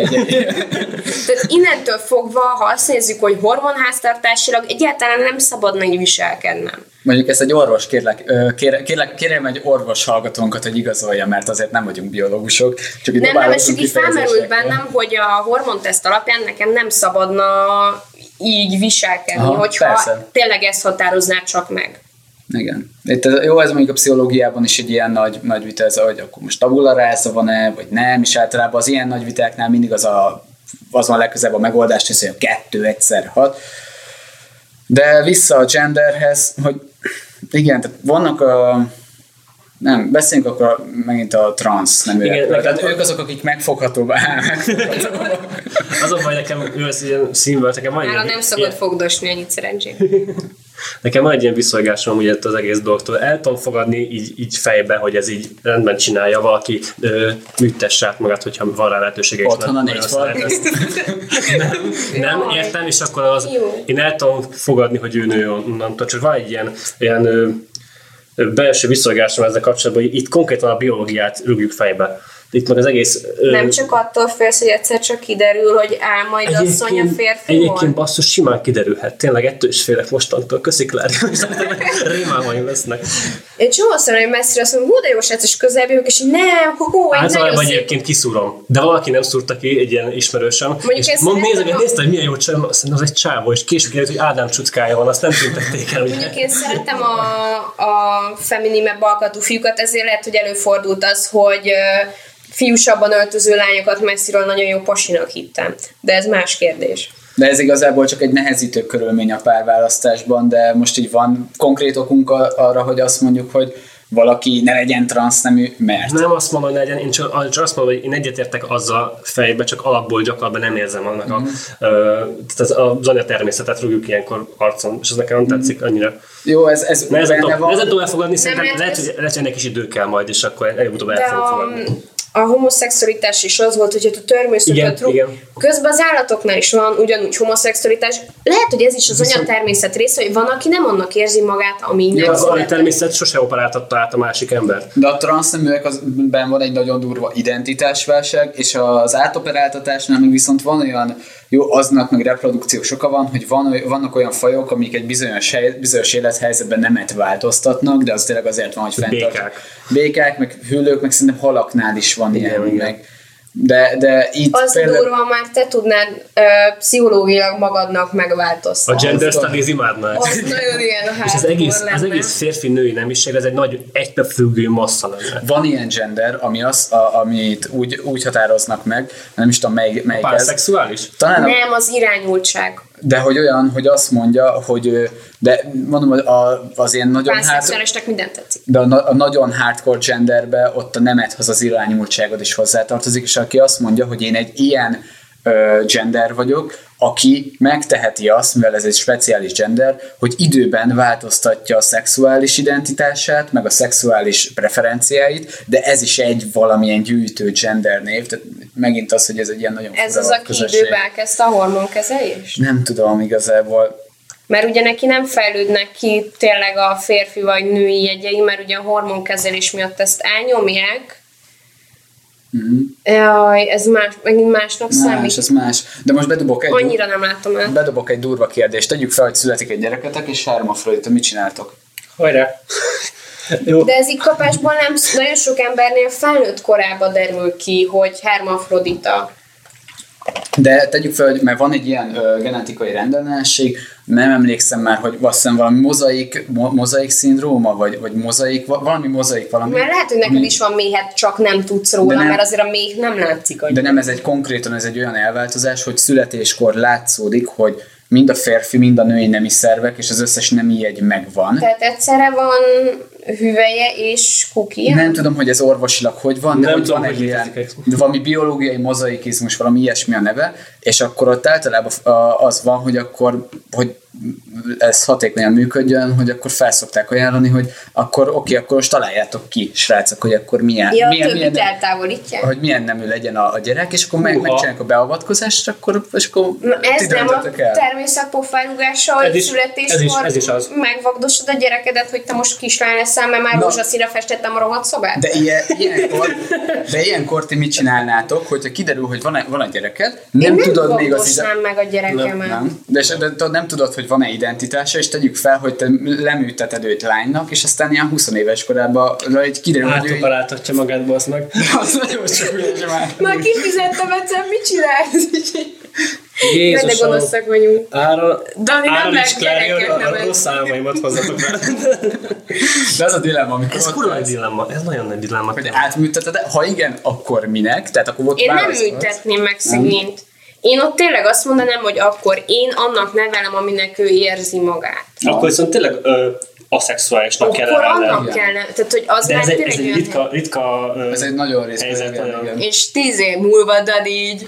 Speaker 4: Tehát innentől fogva, ha azt nézzük, hogy hormonháztartásilag egyáltalán nem szabadna így viselkednem.
Speaker 3: Mondjuk ezt egy orvos, kérlek, kérlek, kérem egy orvos hallgatónkat, hogy igazolja, mert azért nem vagyunk biológusok. Csak így
Speaker 4: Nem, nem, csak így felmerült bennem, hogy a hormonteszt alapján nekem nem szabadna így viselkedni,
Speaker 3: Aha,
Speaker 4: hogyha
Speaker 3: persze.
Speaker 4: tényleg ezt határozná csak meg.
Speaker 3: Igen. Itt ez, jó, ez mondjuk a pszichológiában is egy ilyen nagy, nagy vita, ez, hogy akkor most tabula rasa van-e, vagy nem, és általában az ilyen nagy vitáknál mindig az, a, az van legközelebb a megoldást, hogy a kettő egyszer hat. De vissza a genderhez, hogy igen, tehát vannak a nem, beszéljünk akkor megint a trans nem
Speaker 5: Igen,
Speaker 3: ők.
Speaker 5: neked-
Speaker 3: Tehát ők azok, akik megfoghatóbbá. megfoghatóbbá. *laughs*
Speaker 5: Az a baj, nekem ő az ilyen színvölt, nekem van ilyen-
Speaker 4: nem szokott
Speaker 5: ilyen-
Speaker 4: fogdosni annyit szerencsét. *laughs*
Speaker 5: Nekem van egy ilyen visszolgásom ugye az egész dolgtól. El tudom fogadni így, így fejbe, hogy ez így rendben csinálja valaki, ö, műtesse át magát, hogyha van rá lehetősége. és
Speaker 3: Otthon a
Speaker 5: nem-
Speaker 3: négy fal. *laughs*
Speaker 5: nem, nem, értem, és akkor az,
Speaker 4: Jó.
Speaker 5: én el tudom fogadni, hogy ő nő onnantól, csak van egy ilyen, ilyen belső visszolgásom ezzel kapcsolatban, hogy itt konkrétan a biológiát rúgjuk fejbe. Itt meg az egész... ö,
Speaker 4: Nem csak attól félsz, hogy egyszer csak kiderül, hogy áll majd asszony a férfi
Speaker 5: egyébként basszus simán kiderülhet. Tényleg ettől is félek mostantól. Köszi, Klári. *laughs* Rémálmaim lesznek.
Speaker 4: Én csomószor, hogy messzire azt mondom, hú, de jó srác, és közelebb jövök, és nem, hú, hú, egy
Speaker 5: Általában
Speaker 4: nagyon szép
Speaker 5: egyébként kiszúrom. De valaki nem szúrta ki, egy ilyen ismerősem.
Speaker 4: Mondjuk
Speaker 5: és mond, nézd,
Speaker 4: a-
Speaker 5: nézd, hogy milyen jó csávó, azt mondom, az egy csávó, és később kiderült, hogy Ádám csuckája van, azt nem tüntették el.
Speaker 4: Mondjuk én szeretem a, a feminimebb alkatú fiúkat, ezért lehet, hogy előfordult az, hogy ö, fiúsabban öltöző lányokat messziről nagyon jó pasinak hittem. De ez más kérdés.
Speaker 3: De ez igazából csak egy nehezítő körülmény a párválasztásban, de most így van konkrét okunk arra, hogy azt mondjuk, hogy valaki ne legyen transznemű, mert.
Speaker 5: Nem azt mondom, hogy legyen, én csak, csak azt mondom, hogy én egyetértek azzal fejbe, csak alapból gyakorlatban nem érzem annak a,
Speaker 3: Mhm.
Speaker 5: ö, tehát az, az anyatermészetet rúgjuk ilyenkor arcon, és ez nekem nem tetszik annyira.
Speaker 3: Jó, ez, ez
Speaker 5: Nehezen
Speaker 3: benne
Speaker 5: tudom,
Speaker 3: van.
Speaker 5: nehezen tudom elfogadni, szerintem lehet, hogy, lehet, hogy ennek is idő kell majd, és akkor előbb-utóbb el fogom fogadni.
Speaker 4: A homoszexualitás is az volt, hogy ott a törmőszöket
Speaker 5: igen.
Speaker 4: Közben az állatoknál is van ugyanúgy homoszexualitás. Lehet, hogy ez is az
Speaker 5: Viszont-
Speaker 4: anyatermészet része, hogy van, aki nem annak érzi magát, ami
Speaker 5: Ja, az
Speaker 4: született.
Speaker 5: természet sose operáltatta át a másik embert.
Speaker 3: De a transzneműekben van egy nagyon durva identitásválság, és az átoperáltatásnál viszont van olyan, jó, aznak meg reprodukciós oka van, hogy van, vannak olyan fajok, amik egy bizonyos, hely, bizonyos élethelyzetben nemet változtatnak, de az tényleg azért van, hogy fenntart.
Speaker 5: Békák.
Speaker 3: Békák, meg hüllők, meg szerintem halaknál is van
Speaker 5: Igen,
Speaker 3: ilyen.
Speaker 5: igen.
Speaker 3: Meg. De, de itt
Speaker 4: Az durva, már te tudnád ö, pszichológilag magadnak
Speaker 5: A
Speaker 4: megváltoztatni.
Speaker 5: gender
Speaker 3: tudom.
Speaker 5: studies imádná ezt.
Speaker 4: Az nagyon ilyen *laughs*
Speaker 5: És az egész, az
Speaker 4: lenne.
Speaker 5: egész férfi-női nemiség, ez egy nagy egybefüggő massza lenne.
Speaker 3: Van ilyen gender, ami az, a, amit úgy, úgy határoznak meg, nem is tudom melyik, melyik ez.
Speaker 5: Pánszexuális?
Speaker 3: Talán a,
Speaker 4: Nem, az irányultság.
Speaker 3: De hogy olyan, hogy azt mondja, hogy de mondom, a, az ilyen nagyon hát,
Speaker 4: Pánszexuálisnak minden tetszik.
Speaker 3: de a, a nagyon hardcore genderbe ott a nemethoz az irányultságod is hozzátartozik, és aki azt mondja, hogy én egy ilyen gender vagyok, aki megteheti azt, mivel ez egy speciális gender, hogy időben változtatja a szexuális identitását, meg a szexuális preferenciáit, de ez is egy valamilyen gyűjtő gender név, tehát megint az, hogy ez egy ilyen nagyon
Speaker 4: Ez az, aki
Speaker 3: közösség.
Speaker 4: időben elkezdte a hormonkezelést?
Speaker 3: Nem tudom igazából.
Speaker 4: Mert ugye neki nem fejlődnek ki tényleg a férfi vagy női jegyei, mert ugye a hormonkezelés miatt ezt elnyomják.
Speaker 3: Mhm.
Speaker 4: Jaj, ez más, megint másnak számít.
Speaker 3: Más, ez más. De most bedobok egy,
Speaker 4: Annyira nem látom el.
Speaker 3: bedobok egy durva kérdést. Tegyük fel, hogy születik egy gyereketek, és hermafrodita, mit csináltok?
Speaker 5: Hajrá! Jó.
Speaker 4: De ez így kapásból nem, nagyon sok embernél felnőtt korában derül ki, hogy hermafrodita.
Speaker 3: De tegyük fel, hogy mert van egy ilyen ö, genetikai rendellenesség, nem emlékszem már, hogy hiszem valami mozaik, mo, mozaik szindróma, vagy, vagy mozaik, va- valami mozaik, valami.
Speaker 4: Mert lehet, hogy neked is van méhet, csak nem tudsz róla,
Speaker 3: De nem-
Speaker 4: mert azért a méh nem látszik
Speaker 3: De
Speaker 4: annyira.
Speaker 3: nem ez egy konkrétan, ez egy olyan elváltozás, hogy születéskor látszódik, hogy mind a férfi, mind a női nemi szervek, és az összes nemi jegy megvan.
Speaker 4: Tehát egyszerre van hüvelye és kukia?
Speaker 3: Nem tudom, hogy ez orvosilag hogy van, de
Speaker 5: Nem
Speaker 3: hogy
Speaker 5: tudom,
Speaker 3: van egy ilyen, valami biológiai mozaikizmus, valami ilyesmi a neve, és akkor ott általában az van, hogy akkor, hogy ez hatékonyan működjön, hogy akkor felszokták ajánlani, hogy akkor oké, akkor most találjátok ki, srácok, hogy akkor milyen,
Speaker 4: Ja,
Speaker 3: milyen, milyen,
Speaker 4: eltávolítják.
Speaker 3: hogy milyen nemű legyen a, a gyerek, és akkor meg, megcsinálják a beavatkozást, akkor, és akkor
Speaker 4: Na, ez nem a
Speaker 3: el.
Speaker 4: természetpofárúgással
Speaker 5: Ez is-
Speaker 4: születéskor
Speaker 5: ez is- ez is az.
Speaker 4: megvagdosod a gyerekedet, hogy te most kislány leszel, mert már rózsaszínre festettem a rohadt szobát?
Speaker 3: De ilyen, ilyenkor, de ilyenkor ti mit csinálnátok, hogyha kiderül, hogy van, van a gyereked, nem,
Speaker 4: Én nem
Speaker 3: tudod még az ide...
Speaker 4: vagdosnám meg a gyerekemet.
Speaker 3: Nem, de, és- de tudod, nem tudod, hogy van-e identitása, és tegyük fel, hogy te leműteted őt lánynak, és aztán ilyen 20 éves korában így kiderül, hogy ő így,
Speaker 5: Átoperáltatja magát, bassz meg.
Speaker 3: az nagyon sok ügyes már.
Speaker 4: Már kifizettem egyszer, mit csinálsz?
Speaker 5: Jézusom.
Speaker 4: gonoszak vagyunk.
Speaker 5: Ára,
Speaker 4: Dani, nem
Speaker 5: Áron
Speaker 4: lehet
Speaker 5: és
Speaker 4: gyerekek
Speaker 5: a, rossz álmaimat hozzatok be. *laughs*
Speaker 3: De az a dilemma, amikor
Speaker 5: Ez kurva
Speaker 3: vagy,
Speaker 5: dilemma, ez nagyon nagy dilemma.
Speaker 3: hogy átműteted, ha igen, akkor minek? Tehát akkor ott
Speaker 4: Én nem műtetném meg szegényt. Én ott tényleg azt mondanám, hogy akkor én annak nevelem, aminek ő érzi magát.
Speaker 5: Akkor viszont tényleg ö, aszexuálisnak kell
Speaker 4: Akkor annak kellene, tehát hogy az
Speaker 5: De
Speaker 4: már
Speaker 5: ez egy, ez egy ritka, ritka ö,
Speaker 3: Ez egy nagyon rész.
Speaker 5: helyzet,
Speaker 3: igen, igen.
Speaker 4: És tíz év múlva Dani így,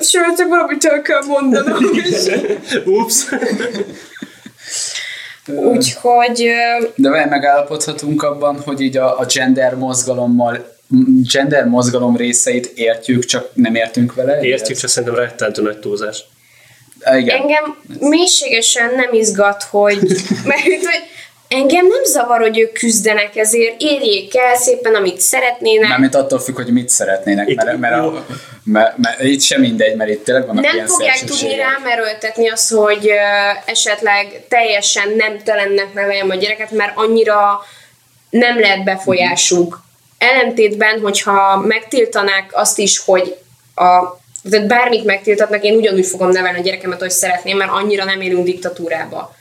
Speaker 4: sőt, csak valamit el kell mondanom. *laughs*
Speaker 5: Ups.
Speaker 4: Úgyhogy
Speaker 3: De megállapodhatunk abban, hogy így a, a gender mozgalommal gender mozgalom részeit értjük, csak nem értünk vele.
Speaker 5: Értjük, csak szerintem rettentő nagy túlzás.
Speaker 3: Igen.
Speaker 4: engem mélységesen nem izgat, hogy, *laughs* mert hogy engem nem zavar, hogy ők küzdenek ezért, érjék el szépen, amit szeretnének.
Speaker 3: Mármint attól függ, hogy mit szeretnének,
Speaker 5: Itt-
Speaker 3: mert, mert, a, mert, mert itt sem mindegy, mert itt tényleg vannak
Speaker 4: nem
Speaker 3: ilyen
Speaker 4: fogják tudni
Speaker 3: szélsőségek.
Speaker 4: rám erőltetni azt, hogy ö, esetleg teljesen nem telennek neveljem a gyereket, mert annyira nem lehet befolyásuk. Ellentétben, hogyha megtiltanák azt is, hogy a tehát bármit megtiltatnak, én ugyanúgy fogom nevelni a gyerekemet, hogy szeretném, mert annyira nem élünk diktatúrába.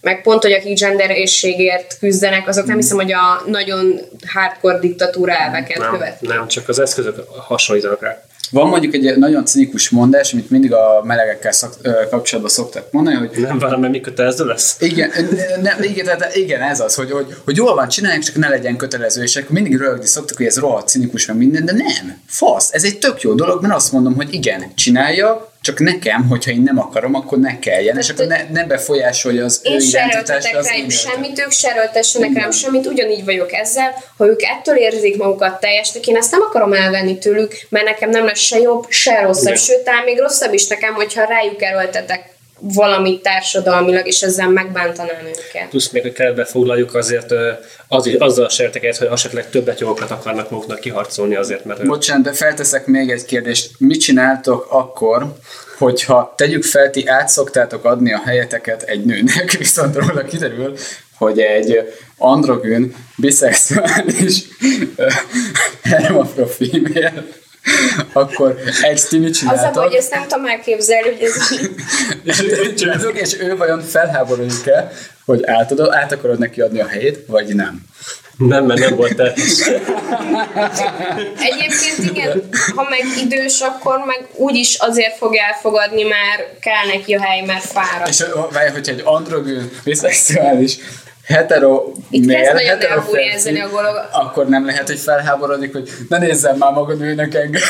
Speaker 4: Meg pont, hogy akik genderésségért küzdenek, azok nem hiszem, hogy a nagyon hardcore diktatúra elveket
Speaker 5: Nem,
Speaker 4: követik.
Speaker 5: nem, csak az eszközök hasonlítanak rá.
Speaker 3: Van mondjuk egy nagyon cinikus mondás, amit mindig a melegekkel szok, ö, kapcsolatban szoktak mondani, hogy
Speaker 5: Nem várom, mert mi kötelező lesz?
Speaker 3: igen, nem, igen, tehát igen, ez az, hogy, hogy, hogy jól van, csinálják, csak ne legyen kötelező, és akkor mindig rögni szoktak, hogy ez rohadt cinikus, meg minden, de nem, fasz, ez egy tök jó dolog, mert azt mondom, hogy igen, csinálja, csak nekem, hogyha én nem akarom, akkor ne kelljen, és akkor ne, ne befolyásolja az ő
Speaker 4: Én
Speaker 3: identitást,
Speaker 4: erőltetek
Speaker 3: az életem.
Speaker 4: semmit, ők se erőltessenek rám semmit, ugyanígy vagyok ezzel. Ha ők ettől érzik magukat teljesnek, én ezt nem akarom elvenni tőlük, mert nekem nem lesz se jobb, se rosszabb.
Speaker 5: Igen.
Speaker 4: Sőt, talán még rosszabb is nekem, hogyha rájuk erőltetek valamit társadalmilag, és ezzel megbántanám őket.
Speaker 5: Plusz még, hogy keretbe foglaljuk, azért az, azzal sérteket, hogy esetleg többet jogokat akarnak maguknak kiharcolni azért, mert
Speaker 3: Bocsánat, de felteszek még egy kérdést. Mit csináltok akkor, hogyha tegyük fel, ti át szoktátok adni a helyeteket egy nőnek, *laughs* viszont róla kiderül, hogy egy androgyn, biszexuális, hermafrofémél, akkor egy ti mit
Speaker 4: Az a hogy ezt nem tudom elképzelni, hogy ez
Speaker 3: és, mit csináltok, és ő vajon felháborodik-e, hogy átadod, át akarod neki adni a helyét, vagy nem?
Speaker 5: nem, mert nem volt te.
Speaker 4: Egyébként igen, ha meg idős, akkor meg úgyis azért fog elfogadni, mert kell neki a hely, mert fáradt.
Speaker 3: És várj, hogyha egy androgyn, biszexuális, hetero
Speaker 4: Itt nagyon
Speaker 3: hetero férfi,
Speaker 4: a dolog.
Speaker 3: akkor nem lehet, hogy felháborodik, hogy ne nézzem már maga nőnek engem.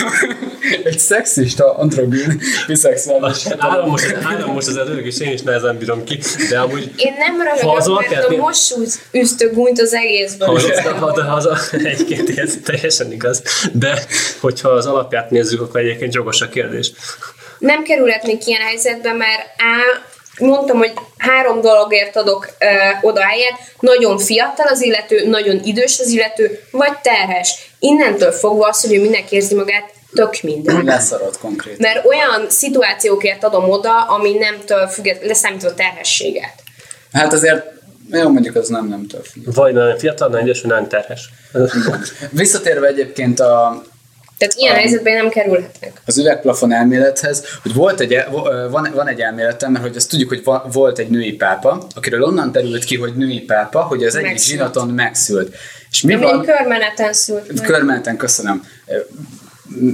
Speaker 3: *laughs* egy szexista, androgyn, biszexuális, hetero.
Speaker 5: Most, állom most az elők, és én is nehezen bírom ki, de amúgy
Speaker 4: Én nem röhögök, mert a most üztök gúnyt az egészből.
Speaker 5: Ha az, ha, ha az, egyébként ez teljesen igaz, de hogyha az alapját nézzük, akkor egyébként jogos a kérdés.
Speaker 4: Nem kerülhetnék ilyen helyzetbe, mert á, mondtam, hogy három dologért adok ö, oda helyet. Nagyon fiatal az illető, nagyon idős az illető, vagy terhes. Innentől fogva az, hogy ő mindenki érzi magát, tök minden.
Speaker 3: Leszarod konkrét.
Speaker 4: Mert olyan szituációkért adom oda, ami nemtől függet, leszámítva terhességet.
Speaker 3: Hát azért, jó mondjuk az nem nem től függ.
Speaker 5: Vagy nagyon fiatal, nagyon idős, vagy nagyon terhes.
Speaker 3: Visszatérve egyébként a,
Speaker 4: Tehát ilyen helyzetben nem kerülhetnek.
Speaker 3: az üvegplafon elmélethez, hogy volt egy, van, van egy elméletem, mert hogy azt tudjuk, hogy va- volt egy női pápa, akiről onnan terült ki, hogy női pápa, hogy az egyik
Speaker 4: Megszült.
Speaker 3: zsinaton megszült. És mi
Speaker 4: Mi
Speaker 3: van?
Speaker 4: körmeneten szült meg.
Speaker 3: Körmenten, köszönöm.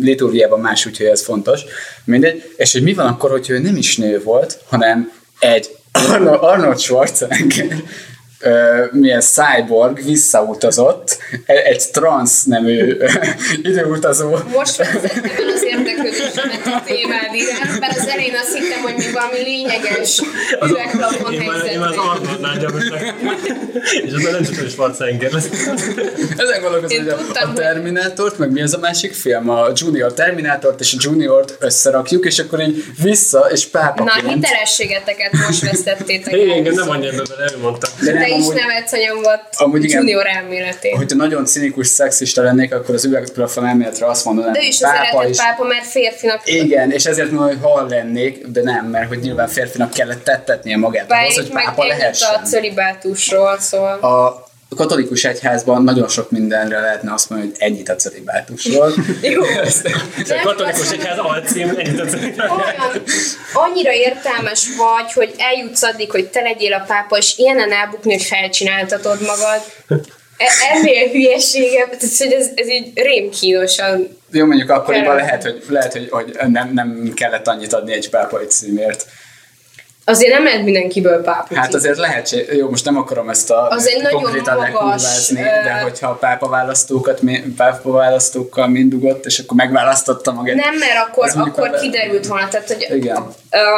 Speaker 3: Liturgiában más, úgyhogy ez fontos. Mindegy. És hogy mi van akkor, hogyha ő nem is nő volt, hanem egy Arno- Arnold Schwarzenegger milyen cyborg visszautazott, e- egy trans nemű *laughs* időutazó.
Speaker 4: Most *laughs* a témád iránt, mert az elején azt hittem, hogy még valami lényeges
Speaker 5: Az,
Speaker 4: üvegplafon
Speaker 5: én, már, én már az. Arnoldnál gyakorlatilag. És az nem hogy Schwarzenegger lesz.
Speaker 3: Ezen gondolkozom, hogy a, a Terminátort, meg mi az a másik film? A Junior Terminátort és a Juniort összerakjuk, és akkor így vissza, és
Speaker 4: Na,
Speaker 3: pápaként.
Speaker 4: hitelességeteket most vesztettétek
Speaker 5: engem nem ebbe bele, ő mondta.
Speaker 3: De
Speaker 4: Te
Speaker 3: nem,
Speaker 4: is
Speaker 3: amúgy,
Speaker 4: nevetsz a nyomvat
Speaker 3: Amúgy igen.
Speaker 4: junior elméletén.
Speaker 3: hogyha nagyon cinikus szexista lennék, akkor az üvegplafon elméletre azt mondanám,
Speaker 4: De ő is az eredet pápa, mert férfinak
Speaker 3: Igen, és ezért mondom, hogy hal lennék, de nem, mert hogy nyilván férfinak kellett tettetnie magát ahhoz, hogy pápa
Speaker 4: ennyit a
Speaker 3: lehessen.
Speaker 4: cölibátusról, szóval...
Speaker 3: A katolikus egyházban nagyon sok mindenre lehetne azt mondani, hogy ennyit a celibátusról. *laughs*
Speaker 4: Jó.
Speaker 5: A katolikus egyház alcím, ennyit az
Speaker 4: olyan, annyira értelmes vagy, hogy eljutsz addig, hogy te legyél a pápa, és ilyenen elbukni, hogy felcsináltatod magad. E- Ennél hülyeségebb, tehát, hogy ez, ez így rémkínosan.
Speaker 3: Jó, mondjuk akkoriban lehet, hogy, lehet, hogy, hogy nem, nem kellett annyit adni egy pápai címért.
Speaker 4: Azért nem lehet mindenkiből pápa.
Speaker 3: Hát azért lehetséges, jó, most nem akarom ezt a
Speaker 4: Az egy nagyon
Speaker 3: konkrétan lekurvázni, de hogyha a pápa választókat, pápa választókkal mind dugott, és akkor megválasztotta magát.
Speaker 4: Nem, mert akkor, akkor
Speaker 3: a-
Speaker 4: kiderült volna, tehát hogy
Speaker 3: Igen.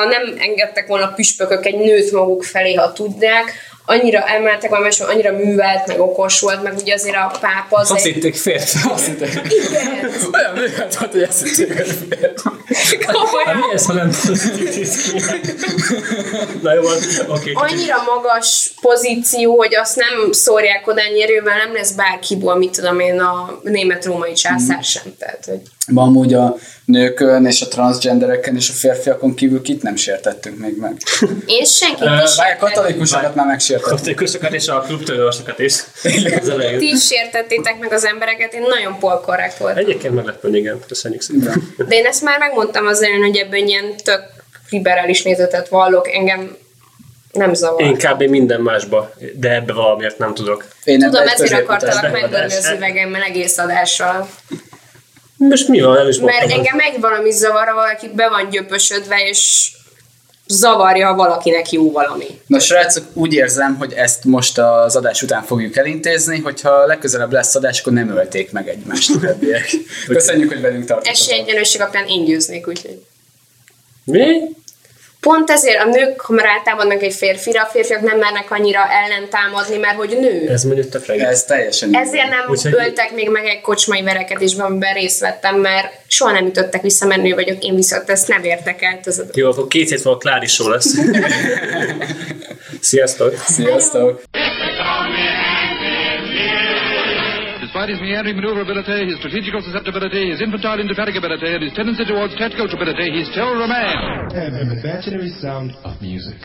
Speaker 4: nem engedtek volna püspökök egy nőt maguk felé, ha tudnák, annyira emeltek volna, és annyira művelt, meg okos volt, meg ugye azért a pápa az
Speaker 5: Azt
Speaker 4: egy...
Speaker 5: hitték férfi.
Speaker 3: Azt hitték,
Speaker 4: Igen.
Speaker 3: olyan művet volt, hogy ezt hitték, hogy férfi.
Speaker 5: Hát mi ez, ha nem? Na jó, oké.
Speaker 4: annyira magas pozíció, hogy azt nem szórják oda nyerővel, nem lesz bárkiból, mit tudom én, a német-római császár sem. Tehát, hogy
Speaker 3: Ma amúgy a nőkön és a transgendereken és a férfiakon kívül kit nem sértettünk még meg. *laughs*
Speaker 4: én senkit
Speaker 5: Ö,
Speaker 4: is
Speaker 3: Bár a katolikusokat már megsértettük.
Speaker 5: Katolikusokat és a klubtőnösokat is.
Speaker 4: Ti is sértettétek meg az embereket, én nagyon polkorrekt voltam.
Speaker 5: Egyébként meglepően igen, köszönjük szépen.
Speaker 4: De én ezt már megmondtam az elején, hogy ebben ilyen tök liberális nézetet vallok, engem nem zavar.
Speaker 5: Én kb. minden másba, de ebbe valamiért nem tudok.
Speaker 3: Én
Speaker 4: Tudom, ezért akartalak megdörni az üvegemmel egész adással.
Speaker 5: Most mi van, nem is
Speaker 4: Mert
Speaker 5: mondtam.
Speaker 4: engem egy valami zavar, ha valaki be van gyöpösödve, és zavarja, ha valakinek jó valami.
Speaker 3: Na srácok, úgy érzem, hogy ezt most az adás után fogjuk elintézni, hogyha legközelebb lesz adás, akkor nem ölték meg egymást a többiek. *laughs* Köszönjük, hogy velünk tartottatok.
Speaker 4: Esélyegyenlőség alapján én győznék, úgyhogy.
Speaker 5: Mi?
Speaker 4: Pont ezért a nők, ha már rátámadnak egy férfira, a férfiak nem mernek annyira ellentámadni, mert hogy nő.
Speaker 5: Ez mondjuk tök.
Speaker 3: Ez teljesen
Speaker 4: Ezért nem
Speaker 5: Úgyhogy-
Speaker 4: öltek még meg egy kocsmai verekedésben, amiben részt vettem, mert soha nem ütöttek vissza, mert nő vagyok, én viszont ezt nem értek el. Ez a...
Speaker 5: Jó, akkor két hét múlva Klári lesz. *laughs* Sziasztok!
Speaker 3: Sziasztok!
Speaker 1: His meandering maneuverability, his strategical susceptibility, his infantile indefatigability, and his tendency towards tactical stupidity, he's still a man.
Speaker 6: FM, the imaginary sound of music.